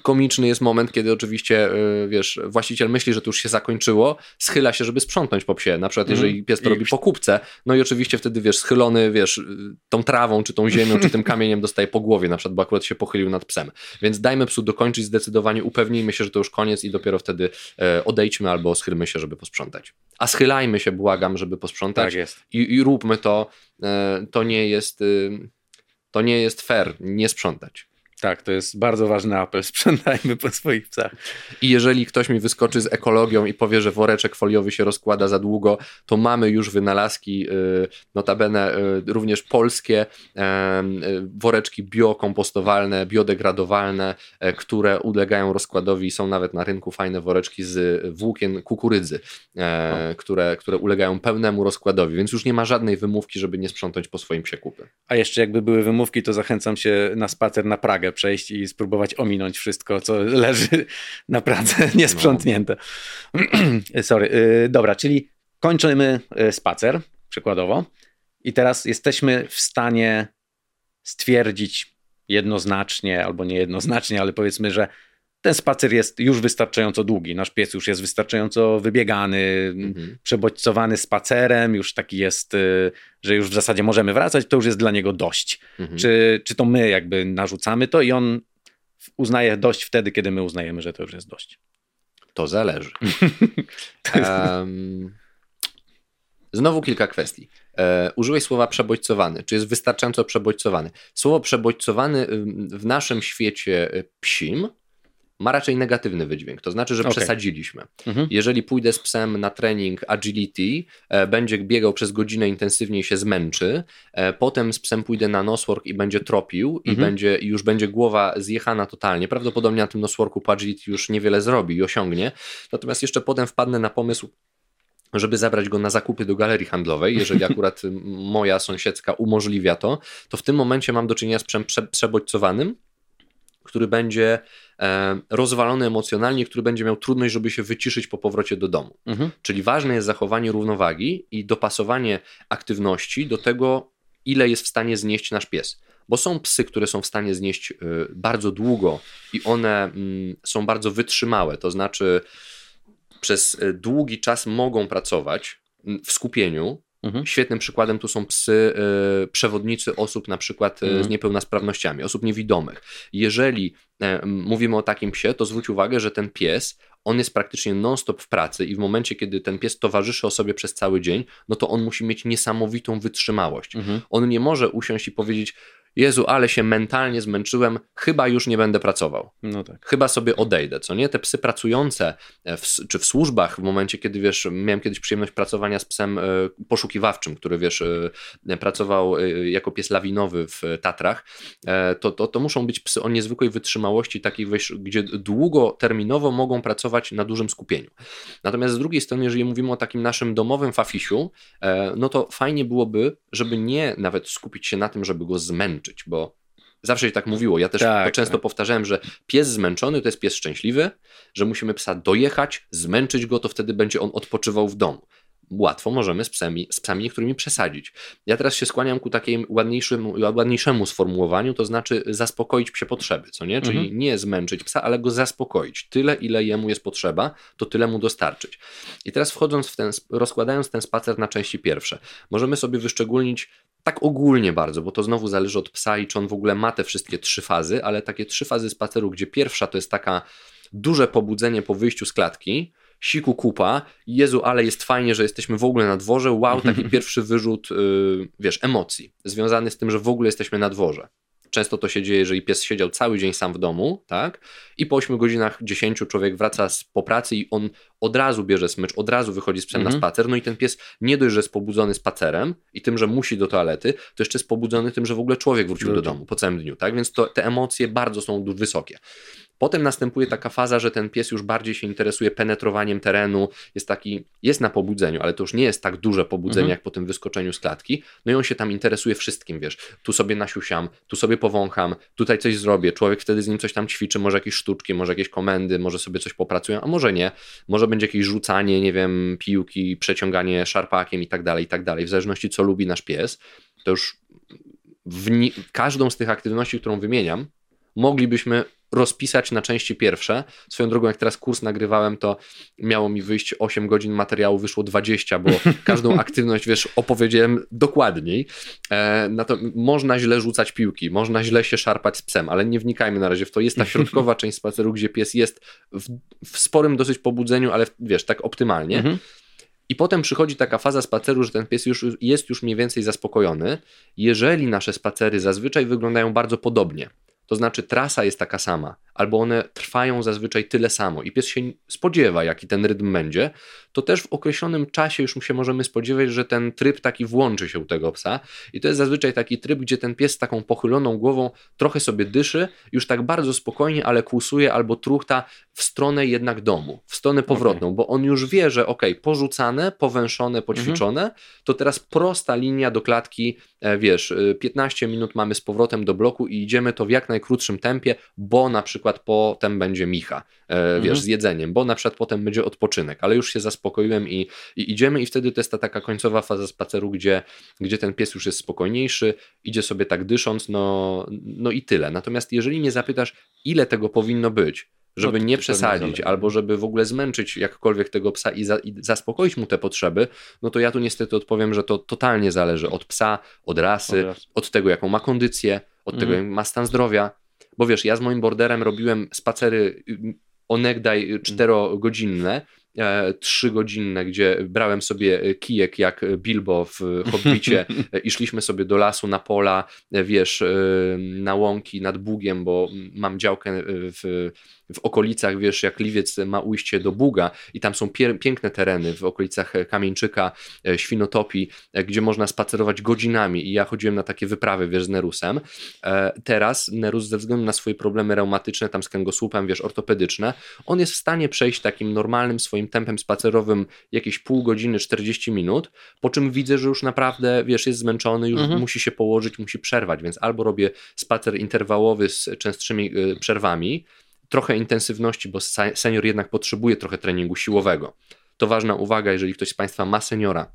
komiczny jest moment, kiedy oczywiście, y, wiesz, właściciel myśli, że to już się zakończyło, schyla się, żeby sprzątnąć po psie. Na przykład, jeżeli mm. pies to robi po kupce, no i oczywiście wtedy, wiesz, schylony, wiesz, tą trawą, czy tą ziemią, czy tym kamieniem dostaje po głowie, na przykład, bo akurat się pochylił nad psem. Więc dajmy psu dokończyć zdecydowanie, upewnijmy się, że to już koniec i dopiero wtedy e, odejdźmy albo schylmy się, żeby posprzątać. A schylajmy się, błagam, żeby posprzątać.
Tak jest.
I, i róbmy to. E, to nie jest... Y, to nie jest fair, nie sprzątać.
Tak, to jest bardzo ważny apel. Sprzątajmy po swoich psach.
I jeżeli ktoś mi wyskoczy z ekologią i powie, że woreczek foliowy się rozkłada za długo, to mamy już wynalazki, y, notabene y, również polskie, y, woreczki biokompostowalne, biodegradowalne, e, które ulegają rozkładowi. Są nawet na rynku fajne woreczki z włókien kukurydzy, e, które, które ulegają pełnemu rozkładowi, więc już nie ma żadnej wymówki, żeby nie sprzątać po swoim przekupy.
A jeszcze jakby były wymówki, to zachęcam się na spacer na Pragę przejść i spróbować ominąć wszystko, co leży naprawdę niesprzątnięte. No. Sorry. Y, dobra, czyli kończymy y, spacer, przykładowo, i teraz jesteśmy w stanie stwierdzić jednoznacznie, albo niejednoznacznie, ale powiedzmy, że ten spacer jest już wystarczająco długi. Nasz pies już jest wystarczająco wybiegany, mhm. przebodźcowany spacerem, już taki jest, y, że już w zasadzie możemy wracać, to już jest dla niego dość. Mhm. Czy, czy to my jakby narzucamy to i on uznaje dość wtedy, kiedy my uznajemy, że to już jest dość?
To zależy. um, znowu kilka kwestii. E, użyłeś słowa przebodźcowany. Czy jest wystarczająco przebodźcowany? Słowo przebodźcowany w naszym świecie y, psim ma raczej negatywny wydźwięk. To znaczy, że okay. przesadziliśmy. Mhm. Jeżeli pójdę z psem na trening agility, e, będzie biegał przez godzinę intensywnie i się zmęczy, e, potem z psem pójdę na noswork i będzie tropił mhm. i będzie, i już będzie głowa zjechana totalnie. Prawdopodobnie na tym nosworku po agility już niewiele zrobi i osiągnie. Natomiast jeszcze potem wpadnę na pomysł, żeby zabrać go na zakupy do galerii handlowej, jeżeli akurat moja sąsiedzka umożliwia to, to w tym momencie mam do czynienia z psem prze, przebodźcowanym, który będzie rozwalony emocjonalnie, który będzie miał trudność, żeby się wyciszyć po powrocie do domu. Mhm. Czyli ważne jest zachowanie równowagi i dopasowanie aktywności do tego, ile jest w stanie znieść nasz pies. Bo są psy, które są w stanie znieść y, bardzo długo i one mm, są bardzo wytrzymałe, to znaczy przez y, długi czas mogą pracować mm, w skupieniu, Mhm. Świetnym przykładem tu są psy y, przewodnicy osób na przykład y, mhm. z niepełnosprawnościami, osób niewidomych. Jeżeli y, mówimy o takim psie, to zwróć uwagę, że ten pies on jest praktycznie non-stop w pracy i w momencie, kiedy ten pies towarzyszy osobie przez cały dzień, no to on musi mieć niesamowitą wytrzymałość. Mhm. On nie może usiąść i powiedzieć, Jezu, ale się mentalnie zmęczyłem, chyba już nie będę pracował. No tak. Chyba sobie odejdę, co nie? Te psy pracujące e, w, czy w służbach, w momencie, kiedy wiesz, miałem kiedyś przyjemność pracowania z psem e, poszukiwawczym, który wiesz, e, pracował jako pies lawinowy w Tatrach, to, to, to muszą być psy o niezwykłej wytrzymałości, takiej, wiesz, gdzie długoterminowo mogą pracować na dużym skupieniu. Natomiast z drugiej strony, jeżeli mówimy o takim naszym domowym fafisiu, no to fajnie byłoby, żeby nie nawet skupić się na tym, żeby go zmęczyć, bo zawsze się tak mówiło. Ja też tak, często tak. powtarzałem, że pies zmęczony to jest pies szczęśliwy, że musimy psa dojechać, zmęczyć go, to wtedy będzie on odpoczywał w domu. Łatwo możemy z psami, z psami niektórymi przesadzić. Ja teraz się skłaniam ku takiemu ładniejszemu, ładniejszemu sformułowaniu, to znaczy zaspokoić psie potrzeby, co nie? Czyli mhm. nie zmęczyć psa, ale go zaspokoić. Tyle, ile jemu jest potrzeba, to tyle mu dostarczyć. I teraz wchodząc w ten, rozkładając ten spacer na części pierwsze, możemy sobie wyszczególnić tak ogólnie bardzo, bo to znowu zależy od psa i czy on w ogóle ma te wszystkie trzy fazy, ale takie trzy fazy spaceru, gdzie pierwsza to jest taka duże pobudzenie po wyjściu z klatki, siku kupa, Jezu, ale jest fajnie, że jesteśmy w ogóle na dworze, wow, taki pierwszy wyrzut, yy, wiesz, emocji, związany z tym, że w ogóle jesteśmy na dworze. Często to się dzieje, jeżeli pies siedział cały dzień sam w domu, tak? I po 8 godzinach 10 człowiek wraca z, po pracy i on od razu bierze smycz, od razu wychodzi z psem mhm. na spacer. No i ten pies nie dość, że jest pobudzony spacerem i tym, że musi do toalety, to jeszcze jest pobudzony tym, że w ogóle człowiek wrócił do domu po całym dniu, tak? Więc to, te emocje bardzo są wysokie. Potem następuje taka faza, że ten pies już bardziej się interesuje penetrowaniem terenu, jest taki, jest na pobudzeniu, ale to już nie jest tak duże pobudzenie mhm. jak po tym wyskoczeniu z klatki. No i on się tam interesuje wszystkim, wiesz, tu sobie nasiusiam, tu sobie powącham, tutaj coś zrobię, człowiek wtedy z nim coś tam ćwiczy, może jakieś sztuczki, może jakieś komendy, może sobie coś popracują, a może nie, może będzie jakieś rzucanie, nie wiem, piłki, przeciąganie szarpakiem i tak dalej, i tak dalej, w zależności co lubi nasz pies, to już w każdą z tych aktywności, którą wymieniam, moglibyśmy rozpisać na części pierwsze. Swoją drogą, jak teraz kurs nagrywałem, to miało mi wyjść 8 godzin materiału, wyszło 20, bo każdą aktywność, wiesz, opowiedziałem dokładniej. E, na to można źle rzucać piłki, można źle się szarpać z psem, ale nie wnikajmy na razie w to. Jest ta środkowa część spaceru, gdzie pies jest w, w sporym dosyć pobudzeniu, ale wiesz, tak optymalnie. Mhm. I potem przychodzi taka faza spaceru, że ten pies już jest już mniej więcej zaspokojony. Jeżeli nasze spacery zazwyczaj wyglądają bardzo podobnie, to znaczy trasa jest taka sama, albo one trwają zazwyczaj tyle samo i pies się spodziewa, jaki ten rytm będzie, to też w określonym czasie już się możemy spodziewać, że ten tryb taki włączy się u tego psa. I to jest zazwyczaj taki tryb, gdzie ten pies z taką pochyloną głową trochę sobie dyszy, już tak bardzo spokojnie, ale kłusuje albo truchta w stronę jednak domu, w stronę powrotną, okay. bo on już wie, że ok, porzucane, powęszone, poćwiczone, mhm. to teraz prosta linia do klatki, e, wiesz, 15 e, minut mamy z powrotem do bloku i idziemy to w jak najkrótszym tempie, bo na przykład potem będzie micha, e, wiesz, mhm. z jedzeniem, bo na przykład potem będzie odpoczynek, ale już się zaspokoiłem i, i idziemy i wtedy to jest ta taka końcowa faza spaceru, gdzie, gdzie ten pies już jest spokojniejszy, idzie sobie tak dysząc, no, no i tyle. Natomiast jeżeli nie zapytasz, ile tego powinno być, żeby no, nie przesadzić, albo żeby w ogóle zmęczyć jakkolwiek tego psa i, za, i, zaspokoić mu te potrzeby, no to ja tu niestety odpowiem, że to totalnie zależy od psa, od rasy, od, od tego, jaką ma kondycję, od tego, mhm. jak ma stan zdrowia. Bo wiesz, ja z moim borderem robiłem spacery y, onegdaj czterogodzinne, E, trzygodzinne, gdzie brałem sobie kijek jak Bilbo w Hobbicie. I szliśmy sobie do lasu, na pola, wiesz, e, na łąki nad Bugiem, bo mam działkę w w okolicach, wiesz, jak Liwiec ma ujście do Buga i tam są piękne tereny w okolicach Kamieńczyka, e, Świnotopi, e, gdzie można spacerować godzinami i ja chodziłem na takie wyprawy, wiesz, z Nerusem. E, teraz Nerus ze względu na swoje problemy reumatyczne, tam z kręgosłupem, wiesz, ortopedyczne, on jest w stanie przejść takim normalnym swoim tempem spacerowym jakieś pół godziny, 40 minut, po czym widzę, że już naprawdę, wiesz, jest zmęczony, już mhm. musi się położyć, musi przerwać, więc albo robię spacer interwałowy z częstszymi przerwami, trochę intensywności, bo senior jednak potrzebuje trochę treningu siłowego. To ważna uwaga, jeżeli ktoś z Państwa ma seniora,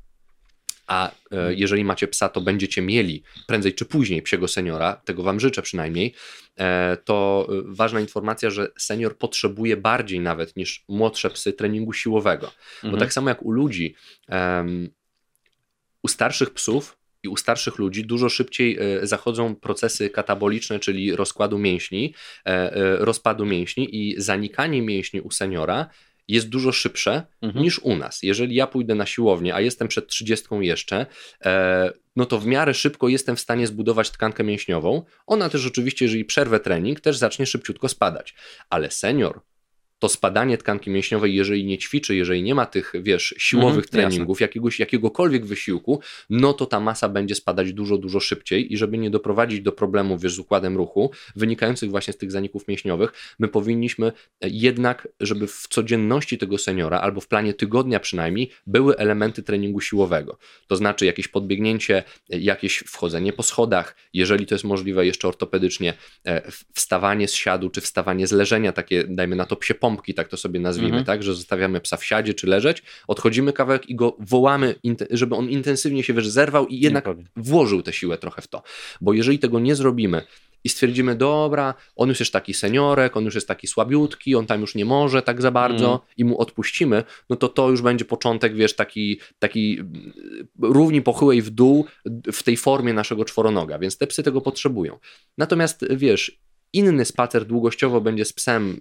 a e, jeżeli macie psa, to będziecie mieli prędzej czy później psiego seniora, tego Wam życzę przynajmniej, e, to e, ważna informacja, że senior potrzebuje bardziej nawet niż młodsze psy treningu siłowego. Mhm. Bo tak samo jak u ludzi, u starszych psów i u starszych ludzi dużo szybciej e, zachodzą procesy kataboliczne, czyli rozkładu mięśni, e, e, rozpadu mięśni i zanikanie mięśni u seniora jest dużo szybsze mhm. niż u nas. Jeżeli ja pójdę na siłownię, a jestem przed 30 jeszcze, no to w miarę szybko jestem w stanie zbudować tkankę mięśniową. Ona też oczywiście, jeżeli przerwę trening, też zacznie szybciutko spadać. Ale senior, to spadanie tkanki mięśniowej, jeżeli nie ćwiczy, jeżeli nie ma tych, wiesz, siłowych mhm, treningów, jakiegoś, jakiegokolwiek wysiłku, no to ta masa będzie spadać dużo, dużo szybciej i żeby nie doprowadzić do problemów, wiesz, z układem ruchu, wynikających właśnie z tych zaników mięśniowych, my powinniśmy jednak, żeby w codzienności tego seniora, albo w planie tygodnia przynajmniej, były elementy treningu siłowego. To znaczy jakieś podbiegnięcie, jakieś wchodzenie po schodach, jeżeli to jest możliwe jeszcze ortopedycznie, e, wstawanie z siadu, czy wstawanie z leżenia, takie, dajmy na to psie pompki, tak to sobie nazwijmy, mhm. tak, że zostawiamy psa w siadzie czy leżeć, odchodzimy kawałek i go wołamy, żeby on intensywnie się wiesz, zerwał i jednak włożył tę siłę trochę w to. Bo jeżeli tego nie zrobimy, i stwierdzimy, dobra, on już jest taki seniorek, on już jest taki słabiutki, on tam już nie może tak za bardzo mm. i mu odpuścimy, no to to już będzie początek, wiesz, taki, taki mm, równi pochyłej w dół w tej formie naszego czworonoga, więc te psy tego potrzebują. Natomiast, wiesz, inny spacer długościowo będzie z psem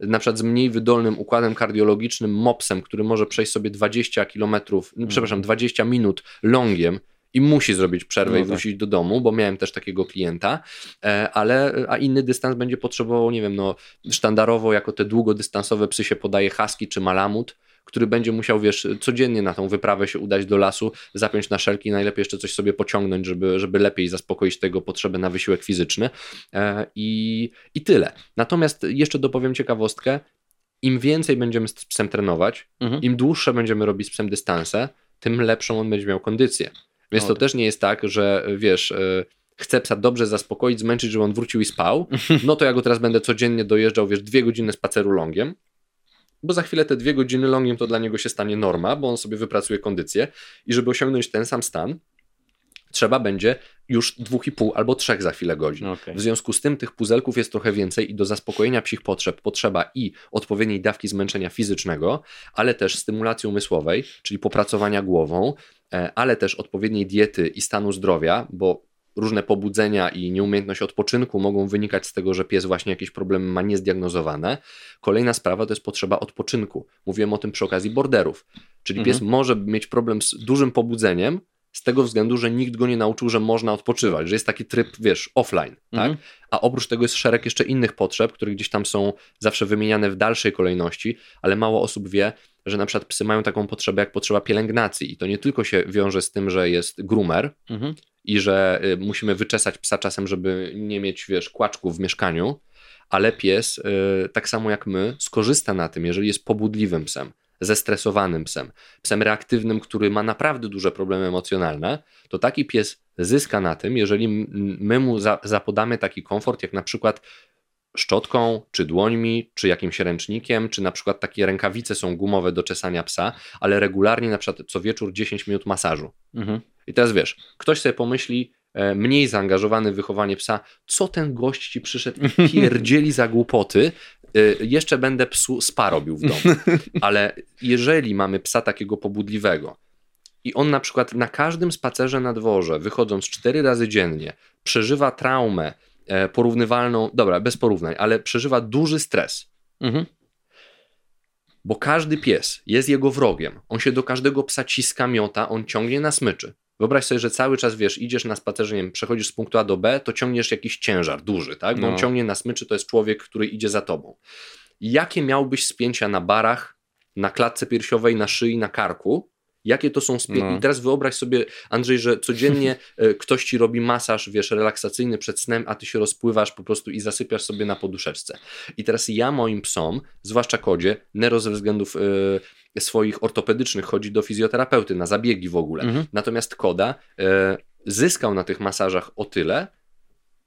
na przykład z mniej wydolnym układem kardiologicznym mopsem, który może przejść sobie 20 km, mm. przepraszam, 20 minut longiem i musi zrobić przerwę no i tak. wrócić do domu, bo miałem też takiego klienta, e, ale a inny dystans będzie potrzebował, nie wiem, no sztandarowo jako te długodystansowe psy się podaje husky czy malamut, który będzie musiał, wiesz, codziennie na tą wyprawę się udać do lasu, zapiąć na szelki, najlepiej jeszcze coś sobie pociągnąć, żeby, żeby lepiej zaspokoić tego potrzebę na wysiłek fizyczny e, i, i tyle. Natomiast jeszcze dopowiem ciekawostkę, im więcej będziemy z psem trenować, mhm. im dłuższe będziemy robić z psem dystanse, tym lepszą on będzie miał kondycję. Więc to też nie jest tak, że wiesz, e, chcę psa dobrze zaspokoić, zmęczyć, żeby on wrócił i spał, no to ja go teraz będę codziennie dojeżdżał, wiesz, dwie godziny spaceru longiem, bo za chwilę te dwie godziny longiem to dla niego się stanie norma, bo on sobie wypracuje kondycję i żeby osiągnąć ten sam stan, trzeba będzie już dwóch i pół albo trzech za chwilę godzin.
Okay.
W związku z tym tych puzelków jest trochę więcej i do zaspokojenia psich potrzeb potrzeba i odpowiedniej dawki zmęczenia fizycznego, ale też stymulacji umysłowej, czyli popracowania głową, e, ale też odpowiedniej diety i stanu zdrowia, bo różne pobudzenia i nieumiejętność odpoczynku mogą wynikać z tego, że pies właśnie jakieś problemy ma niezdiagnozowane. Kolejna sprawa to jest potrzeba odpoczynku. Mówiłem o tym przy okazji borderów. Czyli mhm. pies może mieć problem z dużym pobudzeniem, z tego względu, że nikt go nie nauczył, że można odpoczywać, że jest taki tryb, wiesz, offline, tak? Mhm. A oprócz tego jest szereg jeszcze innych potrzeb, które gdzieś tam są zawsze wymieniane w dalszej kolejności, ale mało osób wie, że na przykład psy mają taką potrzebę jak potrzeba pielęgnacji i to nie tylko się wiąże z tym, że jest groomer mhm. i że y, musimy wyczesać psa czasem, żeby nie mieć, wiesz, kłaczków w mieszkaniu, ale pies, y, tak samo jak my, skorzysta na tym, jeżeli jest pobudliwym psem zestresowanym psem, psem reaktywnym, który ma naprawdę duże problemy emocjonalne, to taki pies zyska na tym, jeżeli my mu zapodamy taki komfort, jak na przykład szczotką, czy dłońmi, czy jakimś ręcznikiem, czy na przykład takie rękawice są gumowe do czesania psa, ale regularnie na przykład co wieczór 10 minut masażu. Mhm. I teraz wiesz, ktoś sobie pomyśli, e, mniej zaangażowany w wychowanie psa, co ten gość ci przyszedł i pierdzieli za głupoty, jeszcze będę psu spa robił w domu. Ale jeżeli mamy psa takiego pobudliwego i on na przykład na każdym spacerze na dworze, wychodząc cztery razy dziennie, przeżywa traumę e, porównywalną, dobra, bez porównań, ale przeżywa duży stres. Mhm. Bo każdy pies jest jego wrogiem. On się do każdego psa ciska, miota, on ciągnie na smyczy. Wyobraź sobie, że cały czas wiesz, idziesz na spacerze, nie wiem, przechodzisz z punktu A do B, to ciągniesz jakiś ciężar duży, tak? Bo no. on ciągnie na smyczy, to jest człowiek, który idzie za tobą. Jakie miałbyś spięcia na barach, na klatce piersiowej, na szyi, na karku? Jakie to są spięcia? No. I teraz wyobraź sobie, Andrzej, że codziennie e, ktoś ci robi masaż, wiesz, relaksacyjny przed snem, a ty się rozpływasz po prostu i zasypiasz sobie na poduszeczce. I teraz ja moim psom, zwłaszcza kodzie, Nero ze względów yy, swoich ortopedycznych chodzi do fizjoterapeuty na zabiegi w ogóle. Mhm. Natomiast Koda e, zyskał na tych masażach o tyle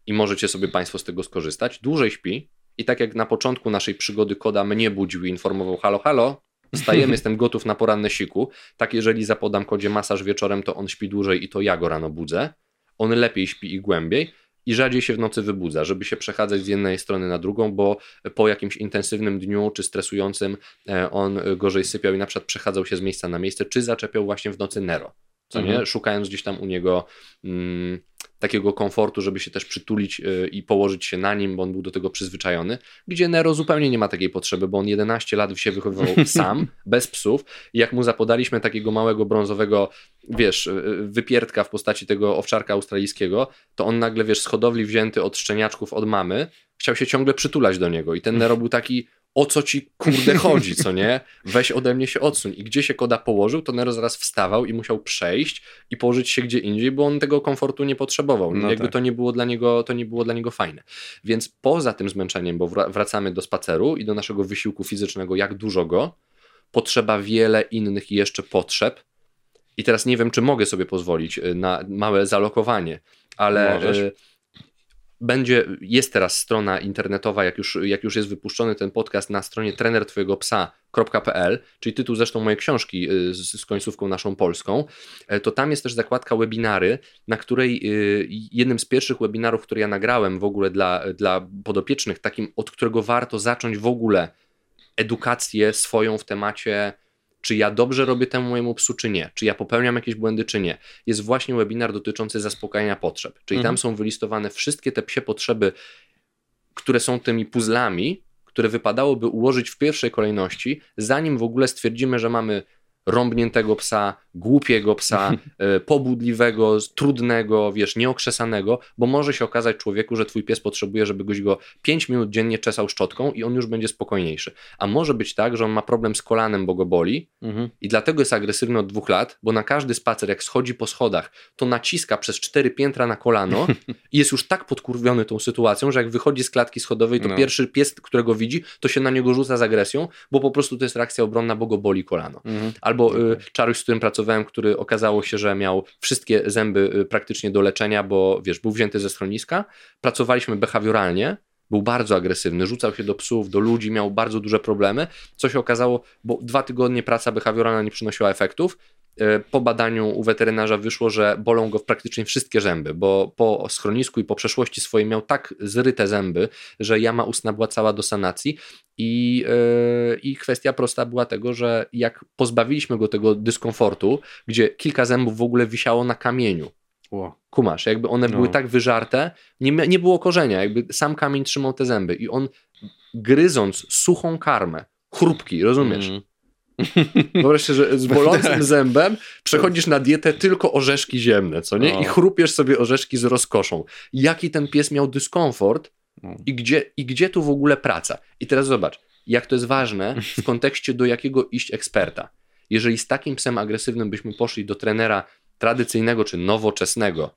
i możecie sobie Państwo z tego skorzystać, dłużej śpi i tak jak na początku naszej przygody Koda mnie budził i informował halo, halo, wstajemy, jestem gotów na poranne siku, tak jeżeli zapodam Kodzie masaż wieczorem, to on śpi dłużej i to ja go rano budzę, on lepiej śpi i głębiej, i rzadziej się w nocy wybudza, żeby się przechadzać z jednej strony na drugą, bo po jakimś intensywnym dniu czy stresującym e, on gorzej sypiał i na przykład przechadzał się z miejsca na miejsce, czy zaczepiał właśnie w nocy Nero, co mhm. nie? Szukając gdzieś tam u niego mm, takiego komfortu, żeby się też przytulić y, i położyć się na nim, bo on był do tego przyzwyczajony, gdzie Nero zupełnie nie ma takiej potrzeby, bo on 11 lat się wychowywał sam, bez psów. I jak mu zapodaliśmy takiego małego brązowego, wiesz, y, wypierdka w postaci tego owczarka australijskiego, to on nagle, wiesz, z hodowli wzięty od szczeniaczków od mamy, chciał się ciągle przytulać do niego. I ten Nero był taki o co ci kurde chodzi, co nie? Weź ode mnie się odsuń. I gdzie się koda położył, to Nero zaraz wstawał i musiał przejść i położyć się gdzie indziej, bo on tego komfortu nie potrzebował. No Jakby tak. to, nie było dla niego, to nie było dla niego fajne. Więc poza tym zmęczeniem, bo wracamy do spaceru i do naszego wysiłku fizycznego, jak dużo go, potrzeba wiele innych jeszcze potrzeb. I teraz nie wiem, czy mogę sobie pozwolić y, na małe zalokowanie, ale... Możesz y, będzie, jest teraz strona internetowa, jak już, jak już jest wypuszczony ten podcast na stronie trenertwojegopsa.pl, czyli tytuł zresztą mojej książki y, z, z końcówką naszą polską, e, to tam jest też zakładka webinary, na której y, jednym z pierwszych webinarów, który ja nagrałem w ogóle dla, dla podopiecznych, takim od którego warto zacząć w ogóle edukację swoją w temacie czy ja dobrze robię temu mojemu psu, czy nie, czy ja popełniam jakieś błędy, czy nie, jest właśnie webinar dotyczący zaspokajania potrzeb. Czyli mhm. tam są wylistowane wszystkie te psie potrzeby, które są tymi puzzlami, które wypadałoby ułożyć w pierwszej kolejności, zanim w ogóle stwierdzimy, że mamy rąbniętego psa, głupiego psa, e, pobudliwego, trudnego, wiesz, nieokrzesanego, bo może się okazać człowieku, że twój pies potrzebuje, żeby goś go 5 minut dziennie czesał szczotką i on już będzie spokojniejszy. A może być tak, że on ma problem z kolanem, bo go boli mhm. i dlatego jest agresywny od dwóch lat, bo na każdy spacer, jak schodzi po schodach, to naciska przez cztery piętra na kolano i jest już tak podkurwiony tą sytuacją, że jak wychodzi z klatki schodowej, to no. pierwszy pies, którego widzi, to się na niego rzuca z agresją, bo po prostu to jest reakcja obronna, bo go boli kolano. Mhm. Albo y, czaruś, z którym pracował pracowałem, który okazało się, że miał wszystkie zęby y, praktycznie do leczenia, bo wiesz, był wzięty ze schroniska. Pracowaliśmy behawioralnie, był bardzo agresywny, rzucał się do psów, do ludzi, miał bardzo duże problemy. Co się okazało, bo dwa tygodnie praca behawioralna nie przynosiła efektów e, po badaniu u weterynarza wyszło, że bolą go praktycznie wszystkie zęby, bo po schronisku i po przeszłości swojej miał tak zryte zęby, że jama ustna była cała do sanacji i, yy, i kwestia prosta była tego, że jak pozbawiliśmy go tego dyskomfortu, gdzie kilka zębów w ogóle wisiało na kamieniu,
Ło.
kumasz, jakby one
No.
były tak wyżarte, nie, nie było korzenia, jakby sam kamień trzymał te zęby i on gryząc suchą karmę, chrupki, rozumiesz?
Mm.
Wyobraź że z bolącym zębem przechodzisz na dietę tylko orzeszki ziemne, co nie?
No.
I chrupiesz sobie orzeszki z rozkoszą. Jaki ten pies miał dyskomfort
No.
i gdzie, i gdzie tu w ogóle praca? I teraz zobacz, jak to jest ważne w kontekście do jakiego iść eksperta. Jeżeli z takim psem agresywnym byśmy poszli do trenera tradycyjnego czy nowoczesnego,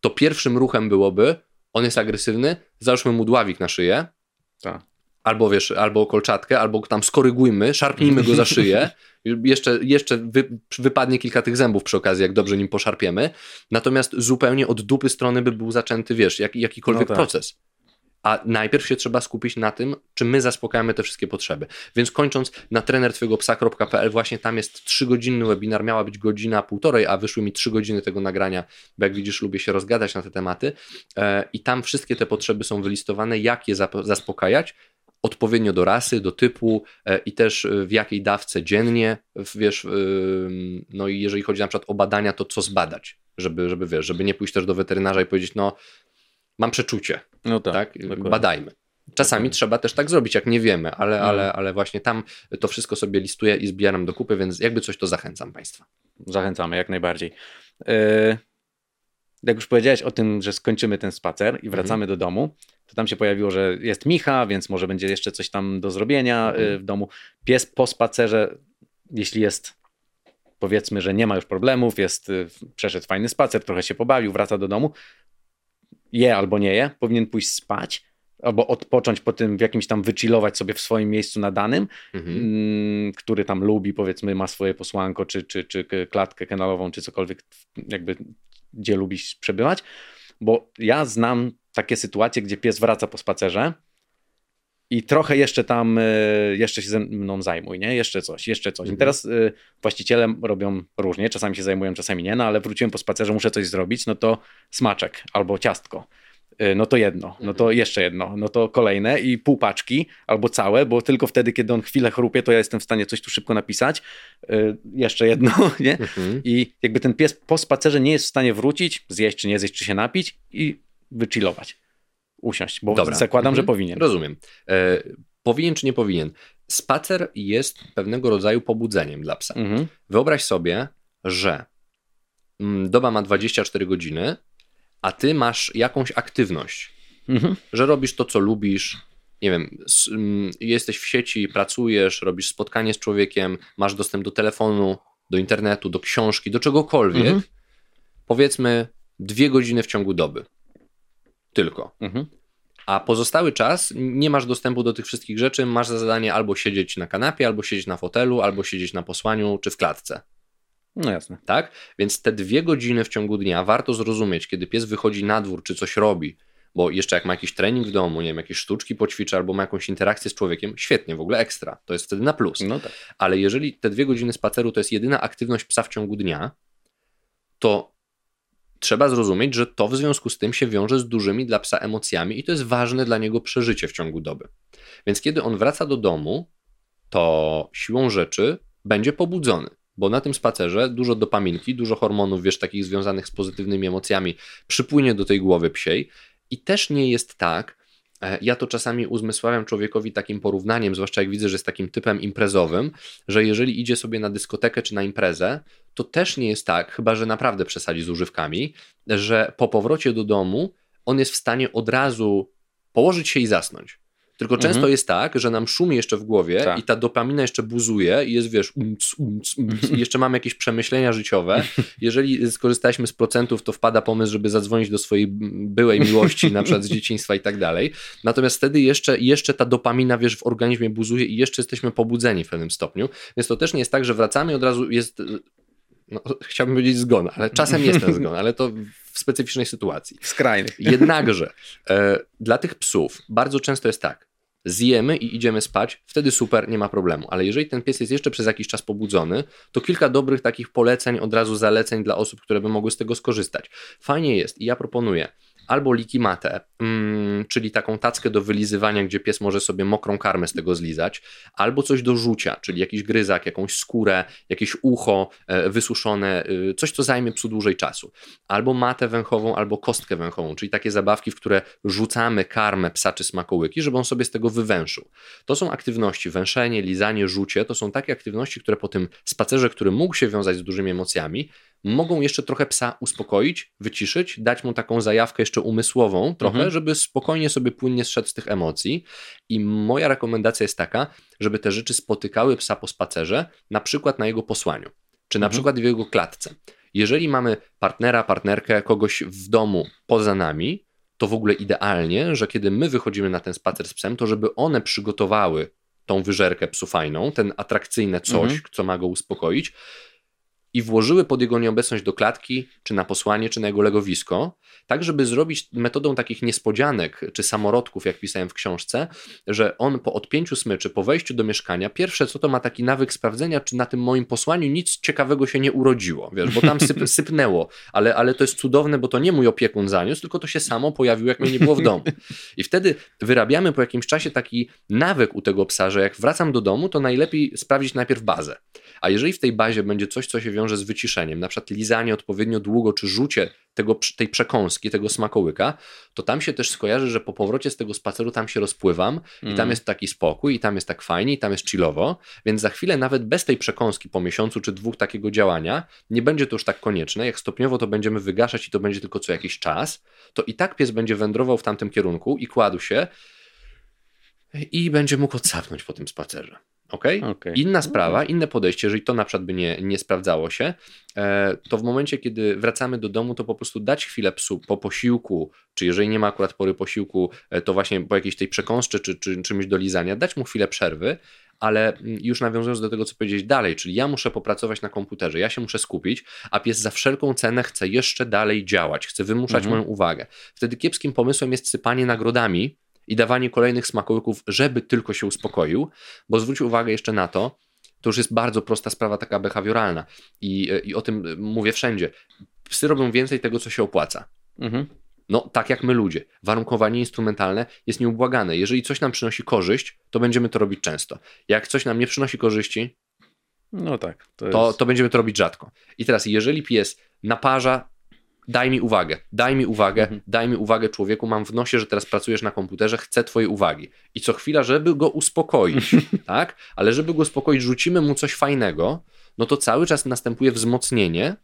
to pierwszym ruchem byłoby, on jest agresywny, załóżmy mu dławik na szyję,
Tak.
albo wiesz, albo kolczatkę, albo tam skorygujmy, szarpnijmy go za szyję, jeszcze, jeszcze wy, wypadnie kilka tych zębów przy okazji, jak dobrze nim poszarpiemy, natomiast zupełnie od dupy strony by był zaczęty, wiesz, jak, jakikolwiek
No tak.
proces. A najpierw się trzeba skupić na tym, czy my zaspokajamy te wszystkie potrzeby. Więc kończąc na trenertwojegopsa.pl, właśnie tam jest trzygodzinny webinar, miała być godzina, półtorej, a wyszły mi trzy godziny tego nagrania, bo jak widzisz, lubię się rozgadać na te tematy. E, I tam wszystkie te potrzeby są wylistowane, jak je zaspokajać, odpowiednio do rasy, do typu e, i też e, w jakiej dawce dziennie, wiesz, no i jeżeli chodzi na przykład o badania, to co zbadać, żeby, żeby wiesz, żeby nie pójść też do weterynarza i powiedzieć, no mam przeczucie,
No tak.
tak,
dokładnie.
badajmy. Czasami
Dokładnie.
trzeba też tak zrobić, jak nie wiemy, ale,
Mhm.
ale, ale właśnie tam to wszystko sobie listuję i zbieram do kupy, więc jakby coś to zachęcam Państwa.
Zachęcamy jak najbardziej. Yy, jak już powiedziałeś o tym, że skończymy ten spacer i wracamy do domu, to tam się pojawiło, że jest Micha, więc może będzie jeszcze coś tam do zrobienia
Mhm.
yy, w domu. Pies po spacerze, jeśli jest powiedzmy, że nie ma już problemów, jest yy, przeszedł fajny spacer, trochę się pobawił, wraca do domu, je albo nie je, powinien pójść spać albo odpocząć po tym, w jakimś tam wychillować sobie w swoim miejscu nadanym,
Mhm.
mm, który tam lubi, powiedzmy, ma swoje posłanko, czy, czy, czy klatkę kanałową, czy cokolwiek, jakby gdzie lubi przebywać. Bo ja znam takie sytuacje, gdzie pies wraca po spacerze i trochę jeszcze tam, e, jeszcze się ze mną zajmuj, nie? Jeszcze coś, jeszcze coś. I
Mhm.
teraz e, właściciele robią różnie, czasami się zajmują, czasami nie, no ale wróciłem po spacerze, muszę coś zrobić, no to smaczek albo ciastko. E, No to jedno, no to jeszcze jedno, no to kolejne i pół paczki albo całe, bo tylko wtedy, kiedy on chwilę chrupie, to ja jestem w stanie coś tu szybko napisać. Jeszcze jedno, nie?
Mhm.
I jakby ten pies po spacerze nie jest w stanie wrócić, zjeść czy nie zjeść, czy się napić i wychillować. Usiąść, bo
Dobra.
zakładam, że
Mhm.
powinien.
Rozumiem. E, powinien czy nie powinien? Spacer jest pewnego rodzaju pobudzeniem dla psa.
Mhm.
Wyobraź sobie, że mm, doba ma 24 godziny, a ty masz jakąś aktywność,
Mhm.
że robisz to, co lubisz. Nie wiem, mm, jesteś w sieci, pracujesz, robisz spotkanie z człowiekiem, masz dostęp do telefonu, do internetu, do książki, do czegokolwiek.
Mhm.
Powiedzmy dwie godziny w ciągu doby. Tylko.
Mhm.
A pozostały czas nie masz dostępu do tych wszystkich rzeczy, masz za zadanie albo siedzieć na kanapie, albo siedzieć na fotelu, albo siedzieć na posłaniu czy w klatce.
No jasne.
Tak? Więc te dwie godziny w ciągu dnia warto zrozumieć, kiedy pies wychodzi na dwór czy coś robi, bo jeszcze jak ma jakiś trening w domu, nie wiem, jakieś sztuczki poćwiczy albo ma jakąś interakcję z człowiekiem, świetnie, w ogóle ekstra. To jest wtedy na plus.
No tak.
Ale jeżeli te dwie godziny spaceru to jest jedyna aktywność psa w ciągu dnia, to trzeba zrozumieć, że to w związku z tym się wiąże z dużymi dla psa emocjami i to jest ważne dla niego przeżycie w ciągu doby. Więc kiedy on wraca do domu, to siłą rzeczy będzie pobudzony, bo na tym spacerze dużo dopaminki, dużo hormonów, wiesz, takich związanych z pozytywnymi emocjami przypłynie do tej głowy psiej i też nie jest tak, ja to czasami uzmysławiam człowiekowi takim porównaniem, zwłaszcza jak widzę, że jest takim typem imprezowym, że jeżeli idzie sobie na dyskotekę czy na imprezę, to też nie jest tak, chyba że naprawdę przesadzi z używkami, że po powrocie do domu on jest w stanie od razu położyć się i zasnąć. Tylko
Mhm.
często jest tak, że nam szumi jeszcze w głowie
Tak.
i ta dopamina jeszcze buzuje i jest, wiesz, umc, umc, umc, i jeszcze mamy jakieś przemyślenia życiowe. Jeżeli skorzystaliśmy z procentów, to wpada pomysł, żeby zadzwonić do swojej byłej miłości, na przykład z dzieciństwa i tak dalej. Natomiast wtedy jeszcze, jeszcze ta dopamina, wiesz, w organizmie buzuje i jeszcze jesteśmy pobudzeni w pewnym stopniu. Więc to też nie jest tak, że wracamy i od razu jest, no, chciałbym powiedzieć zgon, ale czasem jest ten zgon, ale to w specyficznej sytuacji.
Skrajnych.
Jednakże e, dla tych psów bardzo często jest tak. Zjemy i idziemy spać, wtedy super, nie ma problemu. Ale jeżeli ten pies jest jeszcze przez jakiś czas pobudzony, to kilka dobrych takich poleceń, od razu zaleceń dla osób, które by mogły z tego skorzystać. Fajnie jest i ja proponuję albo likimatę, mm, czyli taką tackę do wylizywania, gdzie pies może sobie mokrą karmę z tego zlizać, albo coś do rzucia, czyli jakiś gryzak, jakąś skórę, jakieś ucho e, wysuszone, e, coś, co zajmie psu dłużej czasu. Albo matę węchową, albo kostkę węchową, czyli takie zabawki, w które rzucamy karmę psa czy smakołyki, żeby on sobie z tego wywęszył. To są aktywności, węszenie, lizanie, rzucie, to są takie aktywności, które po tym spacerze, który mógł się wiązać z dużymi emocjami, mogą jeszcze trochę psa uspokoić, wyciszyć, dać mu taką zajawkę jeszcze umysłową trochę, mhm. żeby spokojnie sobie płynnie zszedł z tych emocji. I moja rekomendacja jest taka, żeby te rzeczy spotykały psa po spacerze, na przykład na jego posłaniu, czy na mhm. przykład w jego klatce. Jeżeli mamy partnera, partnerkę, kogoś w domu poza nami, to w ogóle idealnie, że kiedy my wychodzimy na ten spacer z psem, to żeby one przygotowały tą wyżerkę psu fajną, ten atrakcyjne coś, mhm. co ma go uspokoić, i włożyły pod jego nieobecność do klatki, czy na posłanie, czy na jego legowisko, tak żeby zrobić metodą takich niespodzianek, czy samorodków, jak pisałem w książce, że on po odpięciu smyczy, po wejściu do mieszkania, pierwsze co to ma taki nawyk sprawdzenia, czy na tym moim posłaniu nic ciekawego się nie urodziło, wiesz, bo tam syp, sypnęło, ale, ale to jest cudowne, bo to nie mój opiekun zaniósł, tylko to się samo pojawiło, jak mnie nie było w domu. I wtedy wyrabiamy po jakimś czasie taki nawyk u tego psa, że jak wracam do domu, to najlepiej sprawdzić najpierw bazę. A jeżeli w tej bazie będzie coś, co się wiąże z wyciszeniem, na przykład lizanie odpowiednio długo, czy rzucie tego, tej przekąski, tego smakołyka, to tam się też skojarzy, że po powrocie z tego spaceru tam się rozpływam mm. i tam mm. jest taki spokój, i tam jest tak fajnie, i tam jest chillowo, więc za chwilę nawet bez tej przekąski po miesiącu czy dwóch takiego działania nie będzie to już tak konieczne. Jak stopniowo to będziemy wygaszać i to będzie tylko co jakiś czas, to i tak pies będzie wędrował w tamtym kierunku i kładł się i będzie mógł odsapnąć po tym spacerze. Okay? okay? Inna sprawa, inne podejście, jeżeli to na przykład by nie, nie sprawdzało się, e, to w momencie, kiedy wracamy do domu, to po prostu dać chwilę psu po posiłku, czy jeżeli nie ma akurat pory posiłku, e, to właśnie po jakiejś tej przekąsce czy, czy czymś do lizania, dać mu chwilę przerwy, ale mm, już nawiązując do tego, co powiedzieć dalej, czyli ja muszę popracować na komputerze, ja się muszę skupić, a pies za wszelką cenę chce jeszcze dalej działać, chce wymuszać mhm. moją uwagę. Wtedy kiepskim pomysłem jest sypanie nagrodami, i dawanie kolejnych smakołyków, żeby tylko się uspokoił, bo zwróć uwagę jeszcze na to, to już jest bardzo prosta sprawa taka behawioralna i, i o tym mówię wszędzie. Psy robią więcej tego, co się opłaca. Mhm. No, tak jak my ludzie. Warunkowanie instrumentalne jest nieubłagane. Jeżeli coś nam przynosi korzyść, to będziemy to robić często. Jak coś nam nie przynosi korzyści,
no tak,
to, jest... to, to będziemy to robić rzadko. I teraz, jeżeli pies naparza daj mi uwagę, daj mi uwagę, mhm. daj mi uwagę człowieku, mam w nosie, że teraz pracujesz na komputerze, chcę twojej uwagi. I co chwila, żeby go uspokoić, tak? Ale żeby go uspokoić, rzucimy mu coś fajnego, no to cały czas następuje wzmocnienie,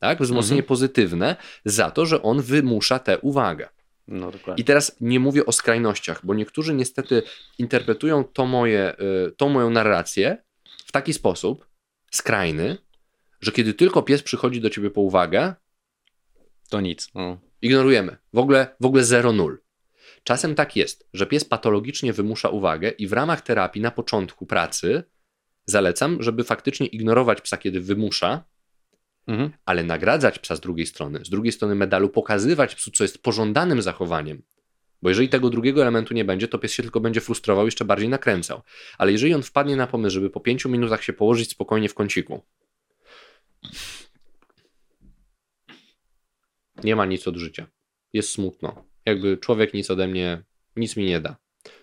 tak? Wzmocnienie mhm. pozytywne za to, że on wymusza tę uwagę. No, I teraz nie mówię o skrajnościach, bo niektórzy niestety interpretują to moje, y, tą moją narrację w taki sposób skrajny, że kiedy tylko pies przychodzi do ciebie po uwagę,
to nic. No.
Ignorujemy. W ogóle, w ogóle 0-0. Czasem tak jest, że pies patologicznie wymusza uwagę i w ramach terapii na początku pracy zalecam, żeby faktycznie ignorować psa, kiedy wymusza, mhm. ale nagradzać psa z drugiej strony, z drugiej strony medalu pokazywać psu, co jest pożądanym zachowaniem. Bo jeżeli tego drugiego elementu nie będzie, to pies się tylko będzie frustrował, jeszcze bardziej nakręcał. Ale jeżeli on wpadnie na pomysł, żeby po pięciu minutach się położyć spokojnie w kąciku, nie ma nic od życia. Jest smutno. Jakby człowiek nic ode mnie, nic mi nie da.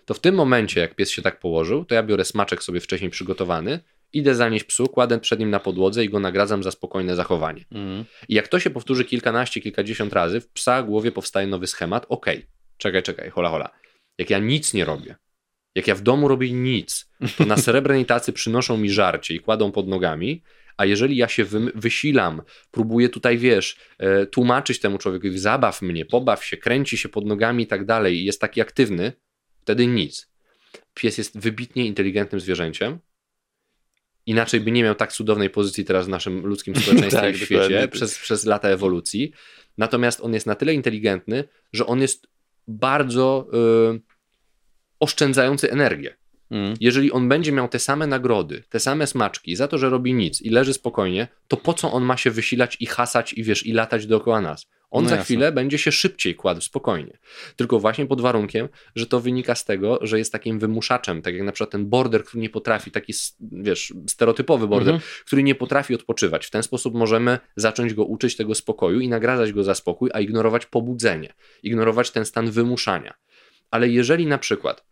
To w tym momencie, jak pies się tak położył, to ja biorę smaczek sobie wcześniej przygotowany, idę zanieść psu, kładę przed nim na podłodze i go nagradzam za spokojne zachowanie. Mm. I jak to się powtórzy kilkanaście, kilkadziesiąt razy, w psa głowie powstaje nowy schemat. Okej, okay, czekaj, czekaj, hola, hola. Jak ja nic nie robię, jak ja w domu robię nic, to na srebrnej tacy przynoszą mi żarcie i kładą pod nogami, a jeżeli ja się wy, wysilam, próbuję tutaj, wiesz, e, tłumaczyć temu człowiekowi, zabaw mnie, pobaw się, kręci się pod nogami i tak dalej, i jest taki aktywny, wtedy nic. Pies jest wybitnie inteligentnym zwierzęciem. Inaczej by nie miał tak cudownej pozycji teraz w naszym ludzkim społeczeństwie tak, w świecie przez, przez lata ewolucji. Natomiast on jest na tyle inteligentny, że on jest bardzo yy, oszczędzający energię. Mm. Jeżeli on będzie miał te same nagrody, te same smaczki za to, że robi nic i leży spokojnie, to po co on ma się wysilać i hasać i wiesz, i latać dookoła nas? On
No
za
jasne.
chwilę będzie się szybciej kładł spokojnie. Tylko właśnie pod warunkiem, że to wynika z tego, że jest takim wymuszaczem, tak jak na przykład ten border, który nie potrafi, taki wiesz, stereotypowy border,
Mhm.
który nie potrafi odpoczywać. W ten sposób możemy zacząć go uczyć tego spokoju i nagradzać go za spokój, a ignorować pobudzenie, ignorować ten stan wymuszania. Ale jeżeli na przykład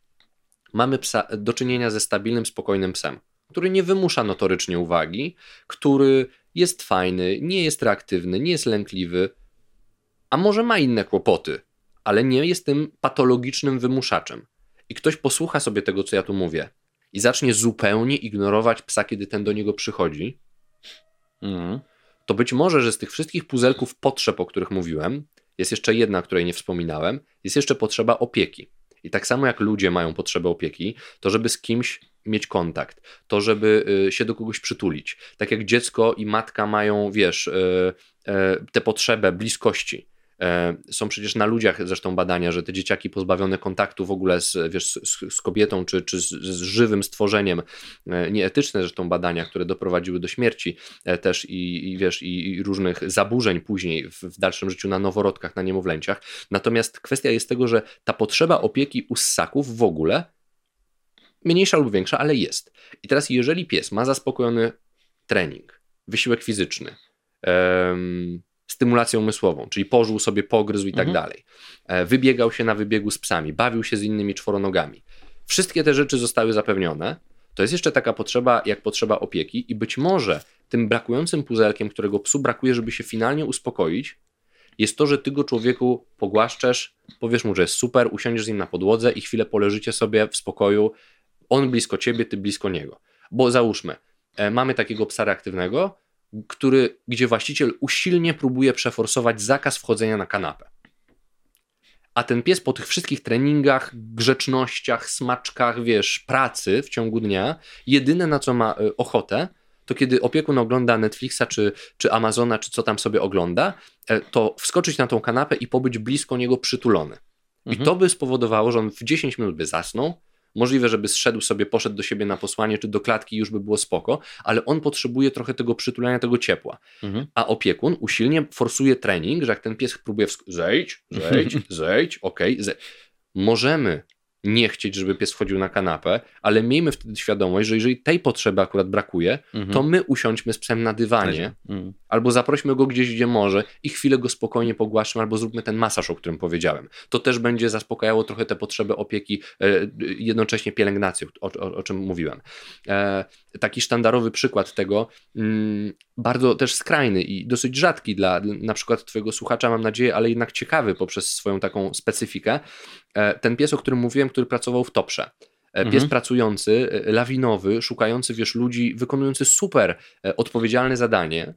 mamy psa, do czynienia ze stabilnym, spokojnym psem, który nie wymusza notorycznie uwagi, który jest fajny, nie jest reaktywny, nie jest lękliwy, a może ma inne kłopoty, ale nie jest tym patologicznym wymuszaczem. I ktoś posłucha sobie tego, co ja tu mówię, i zacznie zupełnie ignorować psa, kiedy ten do niego przychodzi,
Mhm.
to być może, że z tych wszystkich puzelków potrzeb, o których mówiłem, jest jeszcze jedna, o której nie wspominałem, jest jeszcze potrzeba opieki. I tak samo jak ludzie mają potrzebę opieki, to żeby z kimś mieć kontakt, to żeby y, się do kogoś przytulić. Tak jak dziecko i matka mają, wiesz, y, y, tę potrzebę bliskości. E, Są przecież na ludziach zresztą badania, że te dzieciaki pozbawione kontaktu w ogóle z, wiesz, z, z kobietą czy, czy z, z żywym stworzeniem, e, nieetyczne zresztą badania, które doprowadziły do śmierci e, też i, i wiesz, i, różnych zaburzeń później w, w dalszym życiu na noworodkach, na niemowlęciach. Natomiast kwestia jest tego, że ta potrzeba opieki u ssaków w ogóle mniejsza lub większa, ale jest. I teraz jeżeli pies ma zaspokojony trening, wysiłek fizyczny, stymulację umysłową, czyli pożył sobie, pogryzł i tak
Mhm.
dalej, e, wybiegał się na wybiegu z psami, bawił się z innymi czworonogami. Wszystkie te rzeczy zostały zapewnione. To jest jeszcze taka potrzeba, jak potrzeba opieki, i być może tym brakującym puzelkiem, którego psu brakuje, żeby się finalnie uspokoić, jest to, że ty go człowieku pogłaszczesz, powiesz mu, że jest super, usiądziesz z nim na podłodze i chwilę poleżycie sobie w spokoju, on blisko ciebie, ty blisko niego. Bo załóżmy, e, mamy takiego psa reaktywnego, który, gdzie właściciel usilnie próbuje przeforsować zakaz wchodzenia na kanapę. A ten pies po tych wszystkich treningach, grzecznościach, smaczkach, wiesz, pracy w ciągu dnia, jedyne na co ma e, ochotę, to kiedy opiekun ogląda Netflixa czy, czy Amazona, czy co tam sobie ogląda, e, to wskoczyć na tą kanapę i pobyć blisko niego przytulony. I
Mhm.
to by spowodowało, że on w 10 minut by zasnął, możliwe, żeby zszedł sobie, poszedł do siebie na posłanie, czy do klatki już by było spoko, ale on potrzebuje trochę tego przytulania, tego ciepła.
Mhm.
A opiekun usilnie forsuje trening, że jak ten pies próbuje zejdź, zejdź, zejdź, okej, ze... możemy nie chcieć, żeby pies wchodził na kanapę, ale miejmy wtedy świadomość, że jeżeli tej potrzeby akurat brakuje,
Mhm.
to my usiądźmy z psem na dywanie,
Mhm.
albo zaprośmy go gdzieś, gdzie może i chwilę go spokojnie pogłaszczmy, albo zróbmy ten masaż, o którym powiedziałem. To też będzie zaspokajało trochę te potrzeby opieki, e, jednocześnie pielęgnacją, o, o, o czym mówiłem. E, taki sztandarowy przykład tego, mm, bardzo też skrajny i dosyć rzadki dla na przykład twojego słuchacza, mam nadzieję, ale jednak ciekawy poprzez swoją taką specyfikę. E, ten pies, o którym mówiłem, który pracował w Toprze. E, Pies
Mhm.
pracujący, e, lawinowy, szukający, wiesz, ludzi, wykonujący super odpowiedzialne zadanie,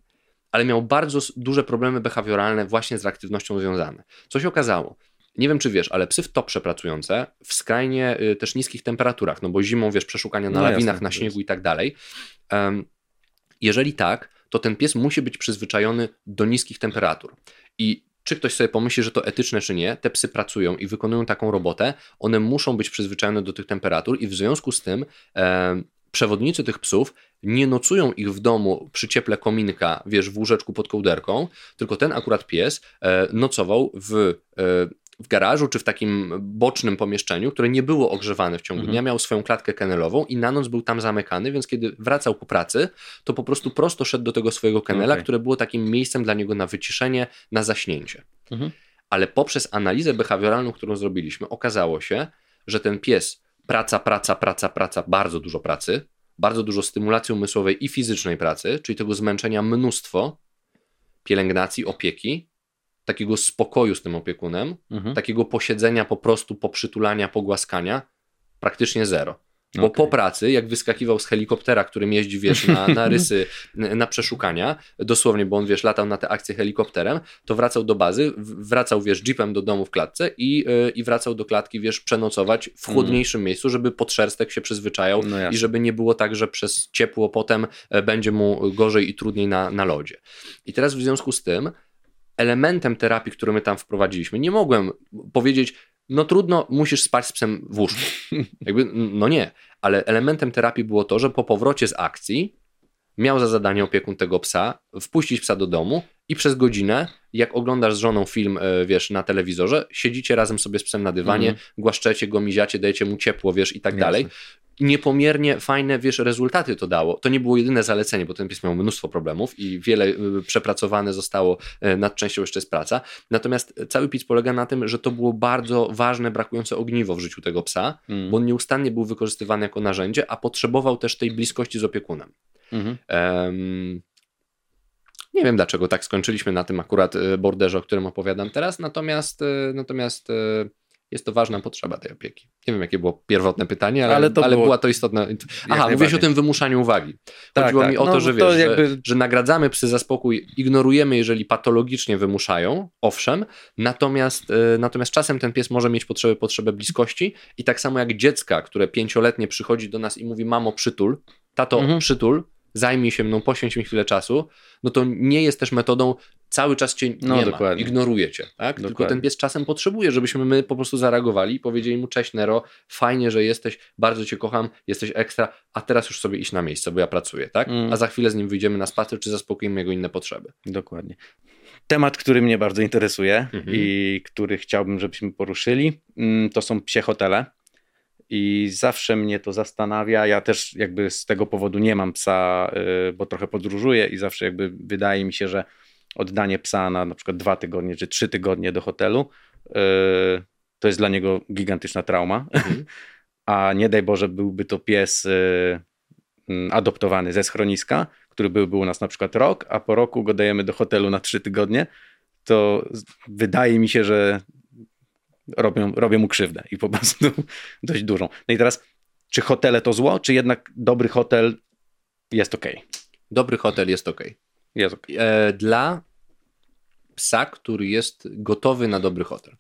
ale miał bardzo duże problemy behawioralne właśnie z reaktywnością związane. Co się okazało? Nie wiem, czy wiesz, ale psy w topsze pracujące w skrajnie y, też niskich temperaturach, no bo zimą, wiesz, przeszukania na
No jasne,
lawinach, na
to
śniegu i tak dalej. Jeżeli tak, to ten pies musi być przyzwyczajony do niskich temperatur. I czy ktoś sobie pomyśli, że to etyczne, czy nie, te psy pracują i wykonują taką robotę, one muszą być przyzwyczajone do tych temperatur i w związku z tym em, przewodnicy tych psów nie nocują ich w domu przy cieple kominka, wiesz, w łóżeczku pod kołderką, tylko ten akurat pies e, nocował w, e, w garażu czy w takim bocznym pomieszczeniu, które nie było ogrzewane w ciągu
Mhm.
dnia, miał swoją klatkę kennelową i na noc był tam zamykany, więc kiedy wracał po pracy, to po prostu prosto szedł do tego swojego kennela,
Okej.
które było takim miejscem dla niego na wyciszenie, na zaśnięcie.
Mhm.
Ale poprzez analizę behawioralną, którą zrobiliśmy, okazało się, że ten pies praca, praca, praca, praca, bardzo dużo pracy, bardzo dużo stymulacji umysłowej i fizycznej pracy, czyli tego zmęczenia mnóstwo, pielęgnacji, opieki, takiego spokoju z tym opiekunem,
Mhm.
takiego posiedzenia po prostu, poprzytulania, pogłaskania, praktycznie zero. Bo
Okej.
po pracy, jak wyskakiwał z helikoptera, którym jeździ, wiesz, na, na rysy, na przeszukania, dosłownie, bo on, wiesz, latał na te akcje helikopterem, to wracał do bazy, wracał, wiesz, jeepem do domu w klatce i, yy, i wracał do klatki, wiesz, przenocować w chłodniejszym miejscu, żeby podszerstek się przyzwyczajał
No
i żeby nie było tak, że przez ciepło potem e, będzie mu gorzej i trudniej na, na lodzie. I teraz w związku z tym elementem terapii, który my tam wprowadziliśmy, nie mogłem powiedzieć, no trudno, musisz spać z psem w łóżku. Jakby, no nie, ale elementem terapii było to, że po powrocie z akcji miał za zadanie opiekun tego psa wpuścić psa do domu i przez godzinę jak oglądasz z żoną film, e, wiesz, na telewizorze, siedzicie razem sobie z psem na dywanie,
Mhm.
głaszczecie go, miziacie, dajecie mu ciepło, wiesz, i tak
Jasne.
dalej. Niepomiernie fajne, wiesz, rezultaty to dało. To nie było jedyne zalecenie, bo ten pies miał mnóstwo problemów i wiele y, przepracowane zostało, y, nad częścią jeszcze jest praca. Natomiast cały pic polega na tym, że to było bardzo ważne, brakujące ogniwo w życiu tego psa,
Mm.
bo on nieustannie był wykorzystywany jako narzędzie, a potrzebował też tej bliskości z opiekunem.
Mhm.
Em, nie wiem dlaczego tak skończyliśmy na tym akurat borderze, o którym opowiadam teraz, natomiast, natomiast jest to ważna potrzeba tej opieki. Nie wiem, jakie było pierwotne pytanie, ale,
Ale
ale,
to było-
była to istotna. Aha, mówiłeś o tym wymuszaniu uwagi.
Tak,
Chodziło
tak.
mi o
No,
to, że
to
wiesz,
jakby-
że, że nagradzamy psy za spokój, ignorujemy, jeżeli patologicznie wymuszają, owszem, natomiast, e, natomiast czasem ten pies może mieć potrzebę, potrzebę bliskości i tak samo jak dziecka, które pięcioletnie przychodzi do nas i mówi mamo przytul, tato
Mhm.
przytul, zajmij się mną, poświęć mi chwilę czasu, no to nie jest też metodą cały czas cię
No,
nie
dokładnie.
ma, ignoruje cię, tak? Tylko ten pies czasem potrzebuje, żebyśmy my po prostu zareagowali i powiedzieli mu cześć Nero, fajnie, że jesteś, bardzo cię kocham, jesteś ekstra, a teraz już sobie iść na miejsce, bo ja pracuję, tak?
Mm.
A za chwilę z nim wyjdziemy na spacer, czy zaspokoimy jego inne potrzeby.
Dokładnie. Temat, który mnie bardzo interesuje
Mhm.
i który chciałbym, żebyśmy poruszyli, mm, to są psie hotele. I zawsze mnie to zastanawia. Ja też jakby z tego powodu nie mam psa, y, bo trochę podróżuję i zawsze jakby wydaje mi się, że oddanie psa na na przykład dwa tygodnie czy trzy tygodnie do hotelu y, to jest dla niego gigantyczna trauma.
Mhm.
A nie daj Boże, byłby to pies y, mm, adoptowany ze schroniska, który byłby u nas na przykład rok, a po roku go dajemy do hotelu na trzy tygodnie, to wydaje mi się, że robią, robię mu krzywdę i po prostu dość dużą. No i teraz, czy hotele to zło, czy jednak dobry hotel jest ok?
Dobry hotel jest ok.
Jest ok.
E, dla psa, który jest gotowy na dobry hotel.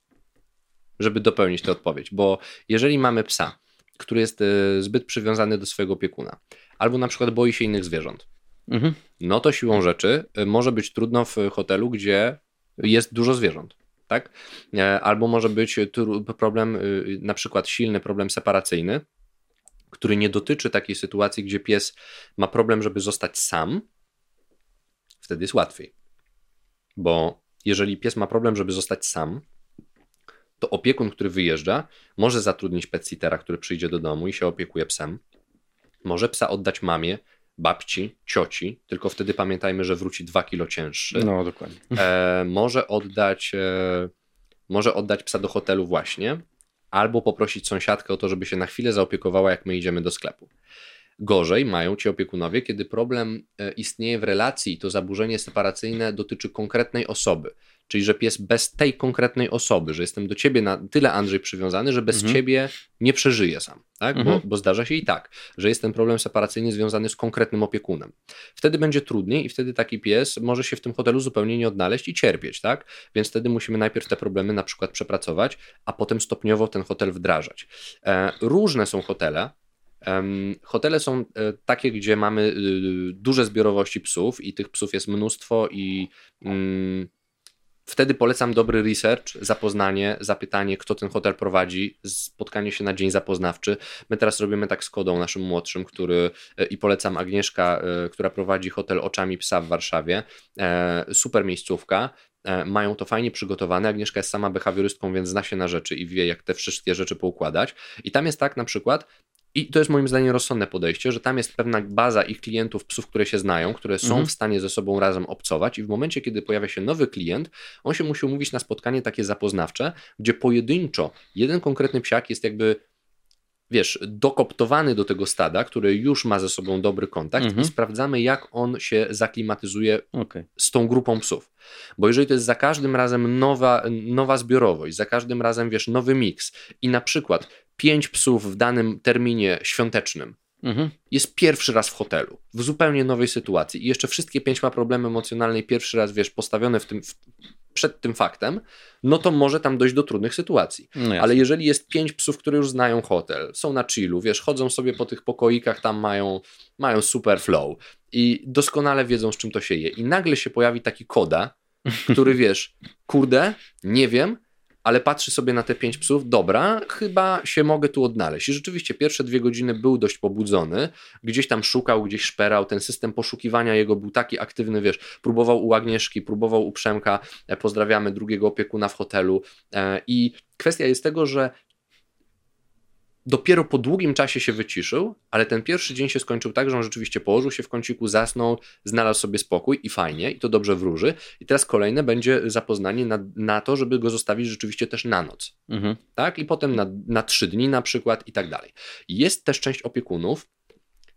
Żeby dopełnić tę odpowiedź, bo jeżeli mamy psa, który jest e, zbyt przywiązany do swojego opiekuna, albo na przykład boi się innych zwierząt,
Mhm.
no to siłą rzeczy y, może być trudno w hotelu, gdzie jest dużo zwierząt. Tak? E, Albo może być problem, y, na przykład silny problem separacyjny, który nie dotyczy takiej sytuacji, gdzie pies ma problem, żeby zostać sam. Wtedy jest łatwiej. Bo jeżeli pies ma problem, żeby zostać sam, to opiekun, który wyjeżdża, może zatrudnić petsittera, który przyjdzie do domu i się opiekuje psem. Może psa oddać mamie, babci, cioci, tylko wtedy pamiętajmy, że wróci 2 kilo cięższy.
No, dokładnie.
E, może, oddać, e, może oddać psa do hotelu właśnie, albo poprosić sąsiadkę o to, żeby się na chwilę zaopiekowała, jak my idziemy do sklepu. Gorzej mają ci opiekunowie, kiedy problem e, istnieje w relacji i to zaburzenie separacyjne dotyczy konkretnej osoby. Czyli, że pies bez tej konkretnej osoby, że jestem do ciebie na tyle, Andrzej, przywiązany, że bez
Mhm.
ciebie nie przeżyję sam. Tak?
Mhm.
Bo, bo zdarza się i tak, że jest ten problem separacyjny związany z konkretnym opiekunem. Wtedy będzie trudniej i wtedy taki pies może się w tym hotelu zupełnie nie odnaleźć i cierpieć, tak? Więc wtedy musimy najpierw te problemy na przykład przepracować, a potem stopniowo ten hotel wdrażać. E, różne są hotele. Hotele są e, takie, gdzie mamy y, duże zbiorowości psów i tych psów jest mnóstwo i mm, wtedy polecam dobry research, zapoznanie, zapytanie, kto ten hotel prowadzi, spotkanie się na dzień zapoznawczy. My teraz robimy tak z Kodą, naszym młodszym, który e, i polecam Agnieszka, e, która prowadzi hotel Oczami Psa w Warszawie. E, Super miejscówka. Mają to fajnie przygotowane. Agnieszka jest sama behawiorystką, więc zna się na rzeczy i wie, jak te wszystkie rzeczy poukładać. I tam jest tak na przykład, i to jest moim zdaniem rozsądne podejście, że tam jest pewna baza ich klientów, psów, które się znają, które są
Mhm.
w stanie ze sobą razem obcować, i w momencie, kiedy pojawia się nowy klient, on się musi umówić na spotkanie takie zapoznawcze, gdzie pojedynczo jeden konkretny psiak jest jakby wiesz, dokoptowany do tego stada, który już ma ze sobą dobry kontakt
Mhm.
i sprawdzamy, jak on się zaklimatyzuje
Okej.
z tą grupą psów. Bo jeżeli to jest za każdym razem nowa, nowa zbiorowość, za każdym razem, wiesz, nowy miks i na przykład pięć psów w danym terminie świątecznym
Mhm.
jest pierwszy raz w hotelu, w zupełnie nowej sytuacji i jeszcze wszystkie pięć ma problemy emocjonalne i pierwszy raz, wiesz, postawione w tym, w, przed tym faktem, no to może tam dojść do trudnych sytuacji.
No.
Ale jeżeli jest pięć psów, które już znają hotel, są na chillu, wiesz, chodzą sobie po tych pokoikach, tam mają, mają super flow i doskonale wiedzą, z czym to się je. I nagle się pojawi taki koda, który wiesz, kurde, nie wiem, ale patrzy sobie na te pięć psów, dobra, chyba się mogę tu odnaleźć. I rzeczywiście pierwsze dwie godziny był dość pobudzony, gdzieś tam szukał, gdzieś szperał, ten system poszukiwania jego był taki aktywny, wiesz, próbował u Agnieszki, próbował u Przemka, e, pozdrawiamy drugiego opiekuna w hotelu e, i kwestia jest tego, że dopiero po długim czasie się wyciszył, ale ten pierwszy dzień się skończył tak, że on rzeczywiście położył się w kąciku, zasnął, znalazł sobie spokój i fajnie, i to dobrze wróży. I teraz kolejne będzie zapoznanie na, na to, żeby go zostawić rzeczywiście też na noc. Mhm. Tak? I potem na, na trzy dni na przykład i tak dalej. Jest też część opiekunów,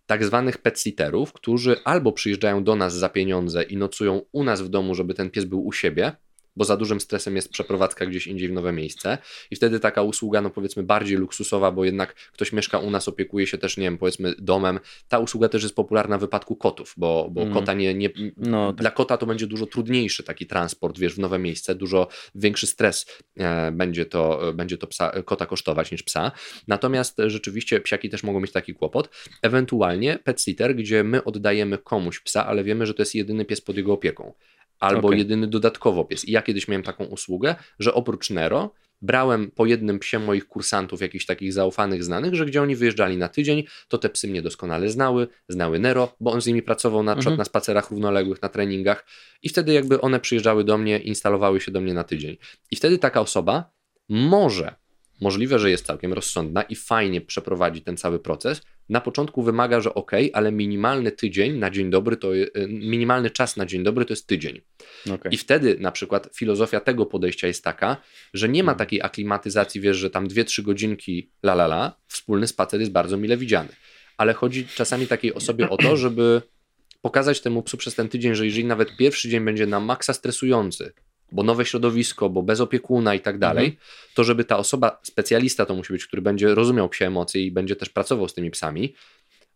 tak zwanych petsitterów, którzy albo przyjeżdżają do nas za pieniądze i nocują u nas w domu, żeby ten pies był u siebie, bo za dużym stresem jest przeprowadzka gdzieś indziej w nowe miejsce. I wtedy taka usługa, no powiedzmy bardziej luksusowa, bo jednak ktoś mieszka u nas, opiekuje się też, nie wiem, powiedzmy domem, ta usługa też jest popularna w wypadku kotów, bo, bo mm. kota nie, nie no, tak. dla kota to będzie dużo trudniejszy taki transport, wiesz, w nowe miejsce, dużo większy stres e, będzie to, będzie to psa, kota kosztować niż psa, natomiast rzeczywiście psiaki też mogą mieć taki kłopot, ewentualnie pet sitter, gdzie my oddajemy komuś psa, ale wiemy, że to jest jedyny pies pod jego opieką, albo okay. jedyny dodatkowo pies. I ja kiedyś miałem taką usługę, że oprócz Nero brałem po jednym psie moich kursantów, jakichś takich zaufanych, znanych, że gdzie oni wyjeżdżali na tydzień, to te psy mnie doskonale znały, znały Nero, bo on z nimi pracował na przykład mhm. na spacerach równoległych, na treningach i wtedy jakby one przyjeżdżały do mnie, instalowały się do mnie na tydzień. I wtedy taka osoba może możliwe, że jest całkiem rozsądna i fajnie przeprowadzi ten cały proces. Na początku wymaga, że ok, ale minimalny tydzień na dzień dobry to y, minimalny czas na dzień dobry to jest tydzień. Okay. I wtedy na przykład filozofia tego podejścia jest taka, że nie ma hmm. takiej aklimatyzacji, wiesz, że tam 2-3 godzinki la la la, wspólny spacer jest bardzo mile widziany. Ale chodzi czasami takiej osobie o to, żeby pokazać temu psu przez ten tydzień, że jeżeli nawet pierwszy dzień będzie na maksa stresujący, bo nowe środowisko, bo bez opiekuna i tak dalej, mhm. to żeby ta osoba, specjalista to musi być, który będzie rozumiał psie emocje i będzie też pracował z tymi psami,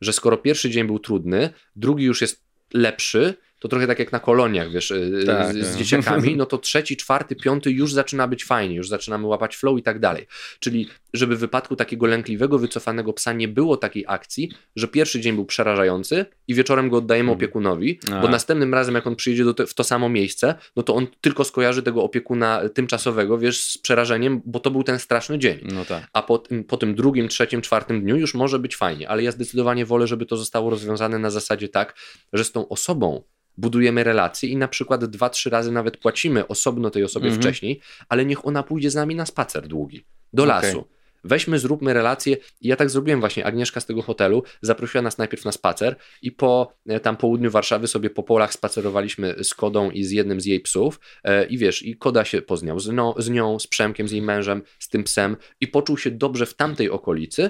że skoro pierwszy dzień był trudny, drugi już jest lepszy, to trochę tak jak na koloniach, wiesz, y, tak, z, z tak. dzieciakami, no to trzeci, czwarty, piąty już zaczyna być fajnie, już zaczynamy łapać flow i tak dalej. Czyli żeby w wypadku takiego lękliwego, wycofanego psa nie było takiej akcji, że pierwszy dzień był przerażający i wieczorem go oddajemy mhm. opiekunowi, A. bo następnym razem jak on przyjedzie do te, w to samo miejsce, no to on tylko skojarzy tego opiekuna tymczasowego, wiesz, z przerażeniem, bo to był ten straszny dzień. No tak. A po, po tym drugim, trzecim, czwartym dniu już może być fajnie, ale ja zdecydowanie wolę, żeby to zostało rozwiązane na zasadzie tak, że z tą osobą budujemy relacje i na przykład dwa, trzy razy nawet płacimy osobno tej osobie mhm. wcześniej, ale niech ona pójdzie z nami na spacer długi, do okay. lasu. Weźmy, zróbmy relacje. I ja tak zrobiłem właśnie. Agnieszka z tego hotelu zaprosiła nas najpierw na spacer i po e, tam południu Warszawy sobie po polach spacerowaliśmy z Kodą i z jednym z jej psów. E, I wiesz, i Koda się poznał z, no, z nią, z Przemkiem, z jej mężem, z tym psem i poczuł się dobrze w tamtej okolicy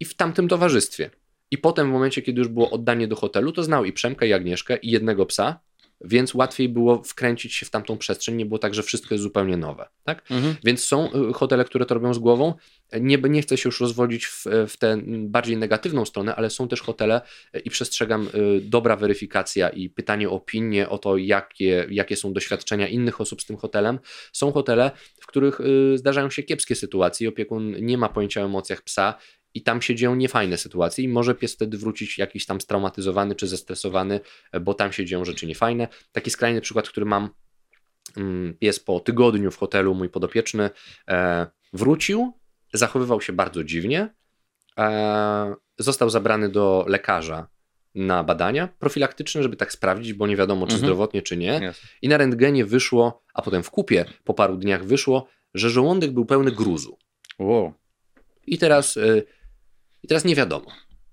i w tamtym towarzystwie. I potem w momencie, kiedy już było oddanie do hotelu, to znał i Przemkę, i Agnieszkę, i jednego psa, więc łatwiej było wkręcić się w tamtą przestrzeń, nie było tak, że wszystko jest zupełnie nowe. Tak? Mhm. Więc są y, hotele, które to robią z głową. Nie, nie chcę się już rozwodzić w, w tę bardziej negatywną stronę, ale są też hotele y, i przestrzegam y, dobra weryfikacja i pytanie o opinię, o to, jakie, jakie są doświadczenia innych osób z tym hotelem. Są hotele, w których zdarzają się kiepskie sytuacje. Opiekun nie ma pojęcia o emocjach psa i tam się dzieją niefajne sytuacje i może pies wtedy wrócić jakiś tam straumatyzowany czy zestresowany, e, bo tam się dzieją rzeczy niefajne. Taki skrajny przykład, który mam, mm, pies po tygodniu w hotelu, mój podopieczny, e, wrócił, zachowywał się bardzo dziwnie, e, został zabrany do lekarza na badania profilaktyczne, żeby tak sprawdzić, bo nie wiadomo, czy mhm. zdrowotnie, czy nie. Yes. I na rentgenie wyszło, a potem w kupie po paru dniach wyszło, że żołądek był pełny gruzu. Wow. I teraz i teraz nie wiadomo,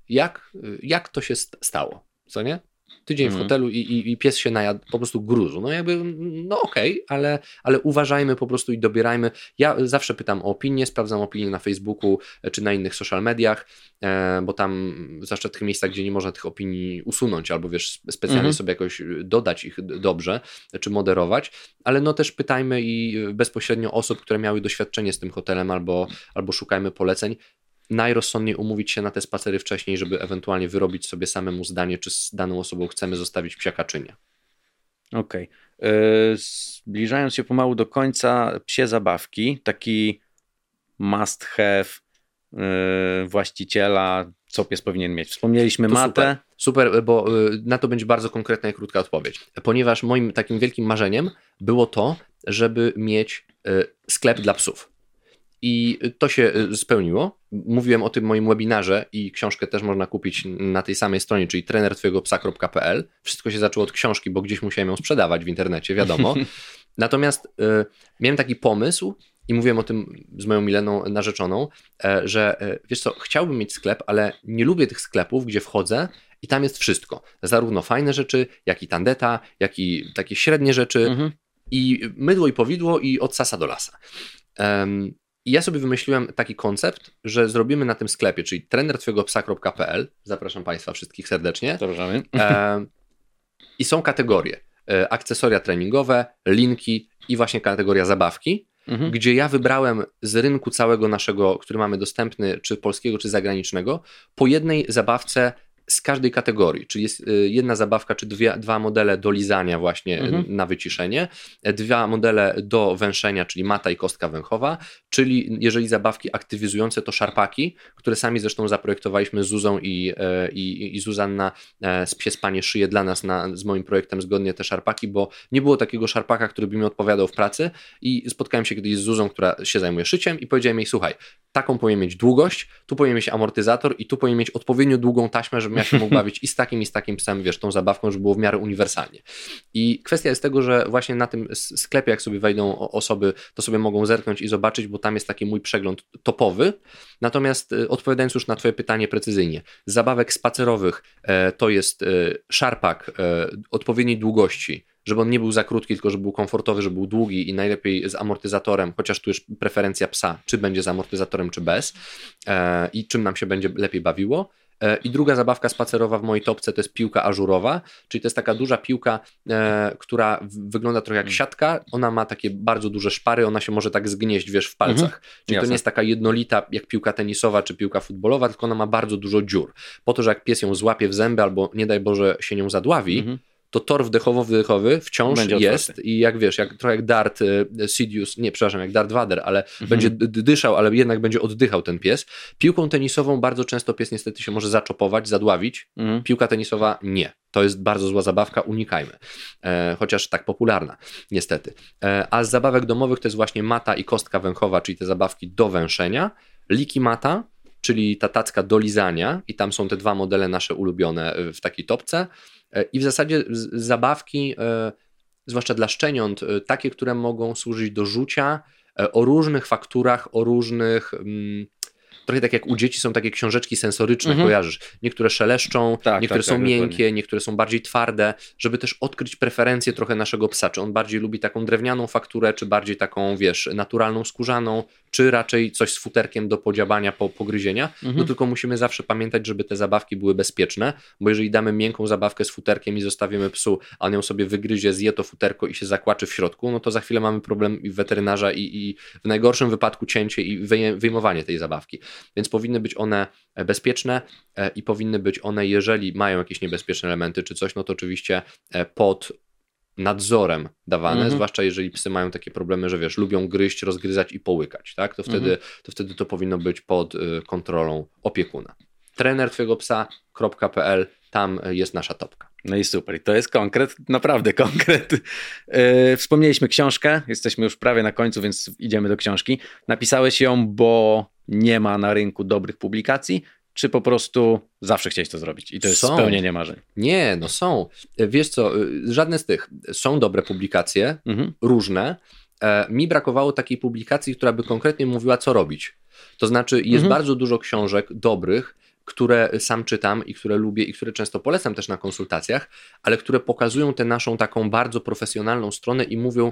jak, jak to się stało, co nie? Tydzień mm. w mhm. hotelu i, i, i, pies się najadł po prostu gruzu. No jakby, no okej, okay, ale, ale uważajmy po prostu i dobierajmy. Ja zawsze pytam o opinię, sprawdzam opinię na Facebooku e, czy na innych social mediach, e, bo tam, zwłaszcza w tych miejscach, gdzie nie można tych opinii usunąć, albo wiesz, specjalnie mm. sobie jakoś dodać ich dobrze, czy moderować, ale no też pytajmy i bezpośrednio osób, które miały doświadczenie z tym hotelem, albo, albo szukajmy poleceń najrozsądniej umówić się na te spacery wcześniej, żeby ewentualnie wyrobić sobie samemu zdanie, czy z daną osobą chcemy zostawić psiaka, czy nie.
Okej. Okay. E, zbliżając się pomału do końca, psie zabawki, taki must have yy, właściciela, co pies powinien mieć. Wspomnieliśmy to matę.
Super, super, bo y, na to będzie bardzo konkretna i krótka odpowiedź. Ponieważ moim takim wielkim marzeniem było to, żeby mieć sklep dla psów. I to się spełniło. Mówiłem o tym w moim webinarze i książkę też można kupić na tej samej stronie, czyli trenertwojegopsa.pl. Wszystko się zaczęło od książki, bo gdzieś musiałem ją sprzedawać w internecie, wiadomo. Natomiast y, miałem taki pomysł i mówiłem o tym z moją Mileną narzeczoną, y, że y, wiesz co, chciałbym mieć sklep, ale nie lubię tych sklepów, gdzie wchodzę i tam jest wszystko. Zarówno fajne rzeczy, jak i tandeta, jak i takie średnie rzeczy. Mhm. I mydło i powidło i od sasa do lasa. Um, i ja sobie wymyśliłem taki koncept, że zrobimy na tym sklepie, czyli trenertwoegopsa.pl, zapraszam Państwa wszystkich serdecznie.
Zapraszamy. E,
I są kategorie. E, akcesoria treningowe, linki i właśnie kategoria zabawki, mhm. gdzie ja wybrałem z rynku całego naszego, który mamy dostępny, czy polskiego, czy zagranicznego, po jednej zabawce z każdej kategorii, czyli jest y, jedna zabawka, czy dwie, dwa modele do lizania właśnie mhm. na wyciszenie, dwa modele do węszenia, czyli mata i kostka węchowa, czyli jeżeli zabawki aktywizujące to szarpaki, które sami zresztą zaprojektowaliśmy z Zuzą i, e, i, i Zuzanna e, z Pies Panie szyje dla nas na, z moim projektem zgodnie te szarpaki, bo nie było takiego szarpaka, który by mi odpowiadał w pracy. I spotkałem się kiedyś z Zuzą, która się zajmuje szyciem i powiedziałem jej, słuchaj, taką powinien mieć długość, tu powinien mieć amortyzator i tu powinien mieć odpowiednio długą taśmę, żeby ja się mógł bawić i z takim, i z takim psem, wiesz, tą zabawką, żeby było w miarę uniwersalnie. I kwestia jest tego, że właśnie na tym sklepie, jak sobie wejdą osoby, to sobie mogą zerknąć i zobaczyć, bo tam jest taki mój przegląd topowy. Natomiast y, odpowiadając już na Twoje pytanie precyzyjnie, zabawek spacerowych e, to jest e, szarpak e, odpowiedniej długości, żeby on nie był za krótki, tylko żeby był komfortowy, żeby był długi i najlepiej z amortyzatorem, chociaż tu już preferencja psa, czy będzie z amortyzatorem, czy bez i czym nam się będzie lepiej bawiło. E, I druga zabawka spacerowa w mojej topce to jest piłka ażurowa, czyli to jest taka duża piłka, e, która wygląda trochę jak mm. siatka. Ona ma takie bardzo duże szpary, ona się może tak zgnieść, wiesz, w palcach. Mhm. Czyli Jasne. to nie jest taka jednolita jak piłka tenisowa czy piłka futbolowa, tylko ona ma bardzo dużo dziur. Po to, że jak pies ją złapie w zęby albo nie daj Boże się nią zadławi, mhm to tor wdechowo-wydechowy wciąż będzie jest otwarty. i jak wiesz, jak, trochę jak Dart e, Sidious, nie, przepraszam, jak Dart Vader, ale mhm. będzie dyszał, ale jednak będzie oddychał ten pies. Piłką tenisową bardzo często pies niestety się może zaczopować, zadławić. Mhm. Piłka tenisowa nie. To jest bardzo zła zabawka, unikajmy. E, chociaż tak popularna, niestety. E, a z zabawek domowych to jest właśnie mata i kostka węchowa, czyli te zabawki do węszenia. Liki mata, czyli ta tacka do lizania i tam są te dwa modele nasze ulubione w takiej topce. E, I w zasadzie zabawki, e, zwłaszcza dla szczeniąt, e, takie, które mogą służyć do rzucia o różnych fakturach, o różnych. Trochę tak jak u dzieci są takie książeczki sensoryczne, mhm. kojarzysz? Niektóre szeleszczą, tak, niektóre tak, są tak, miękkie, dokładnie. niektóre są bardziej twarde, żeby też odkryć preferencje trochę naszego psa. Czy on bardziej lubi taką drewnianą fakturę, czy bardziej taką, wiesz, naturalną, skórzaną, czy raczej coś z futerkiem do podziabania, po pogryzienia. Mhm. No tylko musimy zawsze pamiętać, żeby te zabawki były bezpieczne, bo jeżeli damy miękką zabawkę z futerkiem i zostawimy psu, a on ją sobie wygryzie, zje to futerko i się zakłaczy w środku, no to za chwilę mamy problem i weterynarza i, i w najgorszym wypadku cięcie i wyjmowanie tej zabawki. Więc powinny być one bezpieczne e, i powinny być one, jeżeli mają jakieś niebezpieczne elementy czy coś, no to oczywiście e, pod nadzorem dawane, mhm. zwłaszcza jeżeli psy mają takie problemy, że wiesz, lubią gryźć, rozgryzać i połykać, tak? To wtedy, mhm. to, wtedy to powinno być pod kontrolą opiekuna. Trener twojego psa.pl, tam jest nasza topka.
No i super. to jest konkret, naprawdę konkret. Yy, wspomnieliśmy książkę, jesteśmy już prawie na końcu, więc idziemy do książki. Napisałeś ją, bo nie ma na rynku dobrych publikacji, czy po prostu zawsze chciałeś to zrobić i to jest są. spełnienie marzeń?
Nie, no są. Wiesz co, żadne z tych. Są dobre publikacje, mhm. różne. E, mi brakowało takiej publikacji, która by konkretnie mówiła, co robić. To znaczy, jest mhm. bardzo dużo książek dobrych, które sam czytam i które lubię i które często polecam też na konsultacjach, ale które pokazują tę naszą taką bardzo profesjonalną stronę i mówią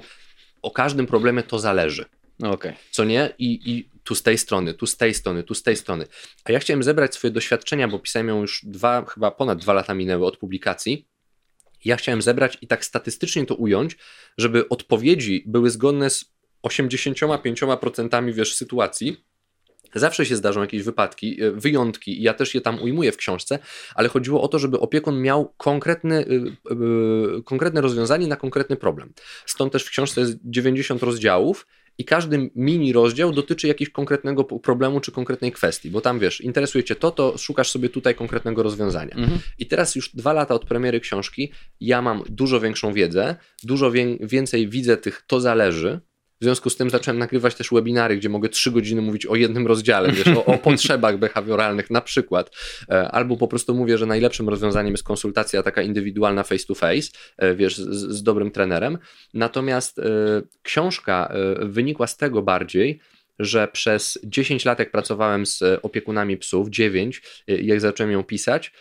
o każdym problemie to zależy.
Okay.
Co nie? I, I tu z tej strony, tu z tej strony, tu z tej strony. A ja chciałem zebrać swoje doświadczenia, bo pisałem ją już dwa, chyba ponad dwa lata minęły od publikacji. Ja chciałem zebrać i tak statystycznie to ująć, żeby odpowiedzi były zgodne z 85% wiesz, sytuacji, Zawsze się zdarzą jakieś wypadki, e, wyjątki, ja też je tam ujmuję w książce, ale chodziło o to, żeby opiekun miał konkretny, yy, konkretne rozwiązanie na konkretny problem. Stąd też w książce jest 90 rozdziałów i każdy mini rozdział dotyczy jakiegoś konkretnego problemu czy konkretnej kwestii, bo tam wiesz, interesuje cię to, to szukasz sobie tutaj konkretnego rozwiązania. Mhm. I teraz już dwa lata od premiery książki, ja mam dużo większą wiedzę, dużo więcej widzę tych to zależy, W związku z tym zacząłem nagrywać też webinary, gdzie mogę trzy godziny mówić o jednym rozdziale, wiesz, o, o potrzebach behawioralnych na przykład. E, albo po prostu mówię, że najlepszym rozwiązaniem jest konsultacja taka indywidualna face to face, e, wiesz, z, z dobrym trenerem. Natomiast e, książka wynikła z tego bardziej, że przez 10 lat, jak pracowałem z opiekunami psów, 9, jak zacząłem ją pisać,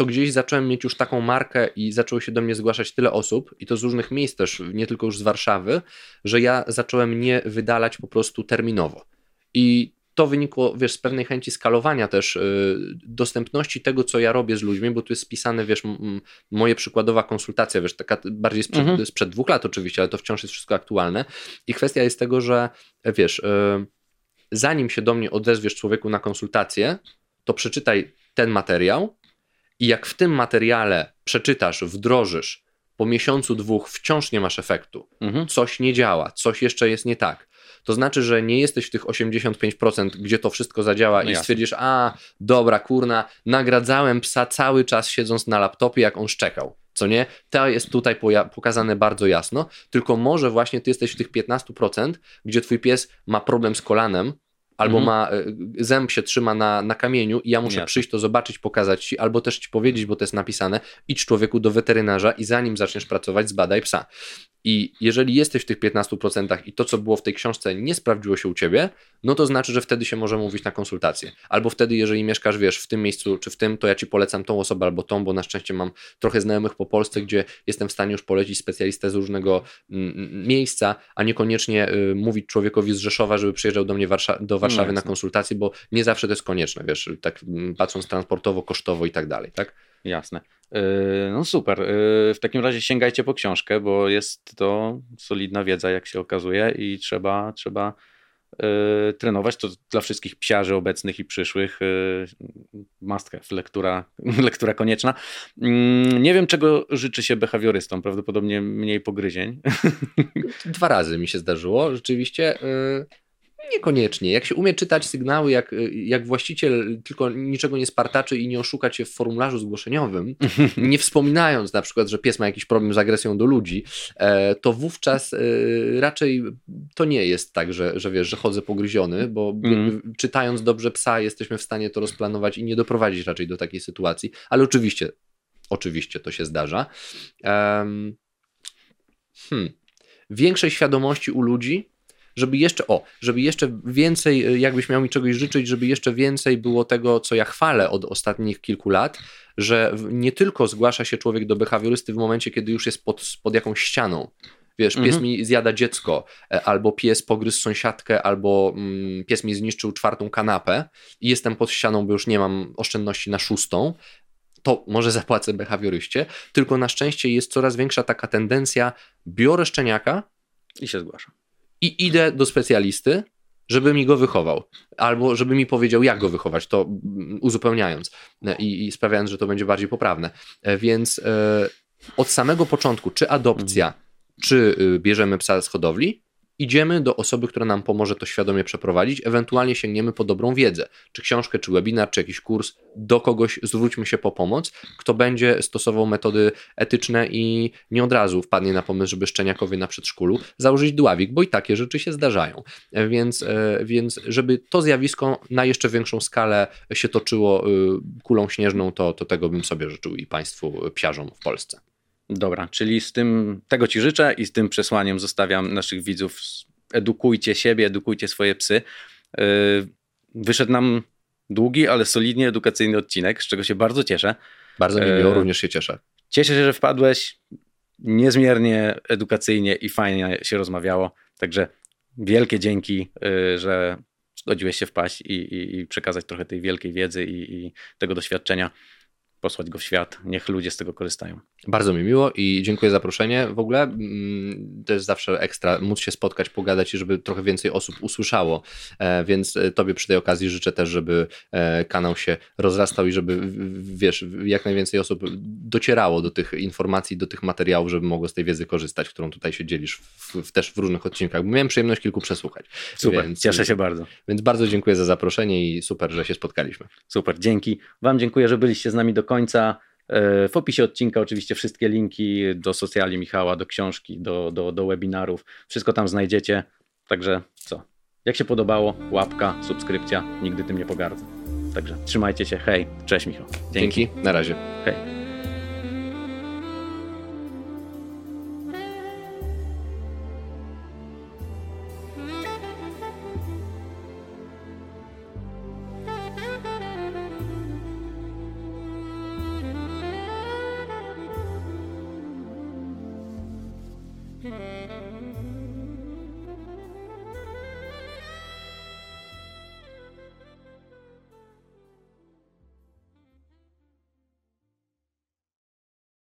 to gdzieś zacząłem mieć już taką markę i zaczęło się do mnie zgłaszać tyle osób, i to z różnych miejsc też, nie tylko już z Warszawy, że ja zacząłem nie wydalać po prostu terminowo. I to wynikło, wiesz, z pewnej chęci skalowania też yy, dostępności tego, co ja robię z ludźmi, bo tu jest spisane, wiesz, moje przykładowa konsultacja, wiesz, taka bardziej sprzed, mhm. sprzed dwóch lat oczywiście, ale to wciąż jest wszystko aktualne. I kwestia jest tego, że wiesz, yy, zanim się do mnie odezwiesz człowieku na konsultację, to przeczytaj ten materiał, i jak w tym materiale przeczytasz, wdrożysz, po miesiącu, dwóch wciąż nie masz efektu, mhm. coś nie działa, coś jeszcze jest nie tak, to znaczy, że nie jesteś w tych 85%, gdzie to wszystko zadziała no i stwierdzisz, a dobra, kurna, nagradzałem psa cały czas siedząc na laptopie, jak on szczekał. Co nie? To jest tutaj pokazane bardzo jasno, tylko może właśnie ty jesteś w tych 15%, gdzie twój pies ma problem z kolanem, albo mhm. ma e, zęb się trzyma na, na kamieniu i ja muszę Jasne. przyjść to zobaczyć, pokazać ci, albo też ci powiedzieć, bo to jest napisane, idź człowieku do weterynarza i zanim zaczniesz pracować, zbadaj psa. I jeżeli jesteś w tych 15% i to, co było w tej książce, nie sprawdziło się u ciebie, no to znaczy, że wtedy się może mówić na konsultację. Albo wtedy, jeżeli mieszkasz, wiesz, w tym miejscu czy w tym, to ja ci polecam tą osobę albo tą, bo na szczęście mam trochę znajomych po Polsce, gdzie jestem w stanie już polecić specjalistę z różnego mm, mm, miejsca, a niekoniecznie y, mówić człowiekowi z Rzeszowa, żeby przyjeżdżał do mnie Warsza do Warszawy no, na konsultację, bo nie zawsze to jest konieczne, wiesz, tak mm, patrząc transportowo, kosztowo i tak dalej, tak?
Jasne. Yy, no super. Yy, w takim razie sięgajcie po książkę, bo jest to solidna wiedza, jak się okazuje, i trzeba, trzeba yy, trenować. To dla wszystkich psiarzy obecnych i przyszłych must have, lektura, lektura konieczna. Nie wiem, czego życzy się behawiorystom. Prawdopodobnie mniej pogryzień.
Dwa razy mi się zdarzyło. Rzeczywiście Niekoniecznie. Jak się umie czytać sygnały, jak, jak właściciel tylko niczego nie spartaczy i nie oszuka cię w formularzu zgłoszeniowym, nie wspominając na przykład, że pies ma jakiś problem z agresją do ludzi, e, to wówczas e, raczej to nie jest tak, że, że wiesz, że chodzę pogryziony, bo mm. czytając dobrze psa jesteśmy w stanie to rozplanować i nie doprowadzić raczej do takiej sytuacji, ale oczywiście, oczywiście to się zdarza. Hmm. Większej świadomości u ludzi żeby jeszcze, o, żeby jeszcze więcej, y, jakbyś miał mi czegoś życzyć, żeby jeszcze więcej było tego, co ja chwalę od ostatnich kilku lat, że nie tylko zgłasza się człowiek do behawiorysty w momencie, kiedy już jest pod, pod jakąś ścianą. Wiesz, pies mhm. mi zjada dziecko, e, albo pies pogryzł sąsiadkę, albo mm, pies mi zniszczył czwartą kanapę i jestem pod ścianą, bo już nie mam oszczędności na szóstą, to może zapłacę behawioryście, tylko na szczęście jest coraz większa taka tendencja, biorę szczeniaka
i się zgłaszam
i idę do specjalisty, żeby mi go wychował, albo żeby mi powiedział, jak go wychować, to uzupełniając i, i sprawiając, że to będzie bardziej poprawne. E, więc e, od samego początku, czy adopcja, czy y, bierzemy psa z hodowli, idziemy do osoby, która nam pomoże to świadomie przeprowadzić, ewentualnie sięgniemy po dobrą wiedzę, czy książkę, czy webinar, czy jakiś kurs, do kogoś zwróćmy się po pomoc, kto będzie stosował metody etyczne i nie od razu wpadnie na pomysł, żeby szczeniakowi na przedszkolu założyć dławik, bo i takie rzeczy się zdarzają. E, więc, e, więc żeby to zjawisko na jeszcze większą skalę się toczyło y, kulą śnieżną, to, to tego bym sobie życzył i Państwu psiarzom w Polsce.
Dobra, czyli z tym, tego Ci życzę i z tym przesłaniem zostawiam naszych widzów. Edukujcie siebie, edukujcie swoje psy. Yy, wyszedł nam długi, ale solidnie edukacyjny odcinek, z czego się bardzo cieszę.
Bardzo mi miło, yy, również się cieszę.
Cieszę się, że wpadłeś. Niezmiernie edukacyjnie i fajnie się rozmawiało. Także wielkie dzięki, yy, że zgodziłeś się wpaść i, i, i, przekazać trochę tej wielkiej wiedzy i, i tego doświadczenia posłać go w świat. Niech ludzie z tego korzystają.
Bardzo mi miło i dziękuję za zaproszenie. W ogóle mm, to jest zawsze ekstra móc się spotkać, pogadać i żeby trochę więcej osób usłyszało. E, więc e, Tobie przy tej okazji życzę też, żeby e, kanał się rozrastał i żeby, wiesz, jak najwięcej osób docierało do tych informacji, do tych materiałów, żeby mogło z tej wiedzy korzystać, którą tutaj się dzielisz w, w, też w różnych odcinkach. Bo miałem przyjemność kilku przesłuchać.
Super, więc, cieszę się bardzo.
Więc bardzo dziękuję za zaproszenie i super, że się spotkaliśmy.
Super, dzięki. Wam dziękuję, że byliście z nami do końca. E, w opisie odcinka oczywiście wszystkie linki do socjali Michała, do książki, do, do, do webinarów. Wszystko tam znajdziecie. Także co? Jak się podobało, łapka, subskrypcja, nigdy tym nie pogardzę. Także trzymajcie się, hej, cześć Michał.
Dzięki, na razie.
Hej.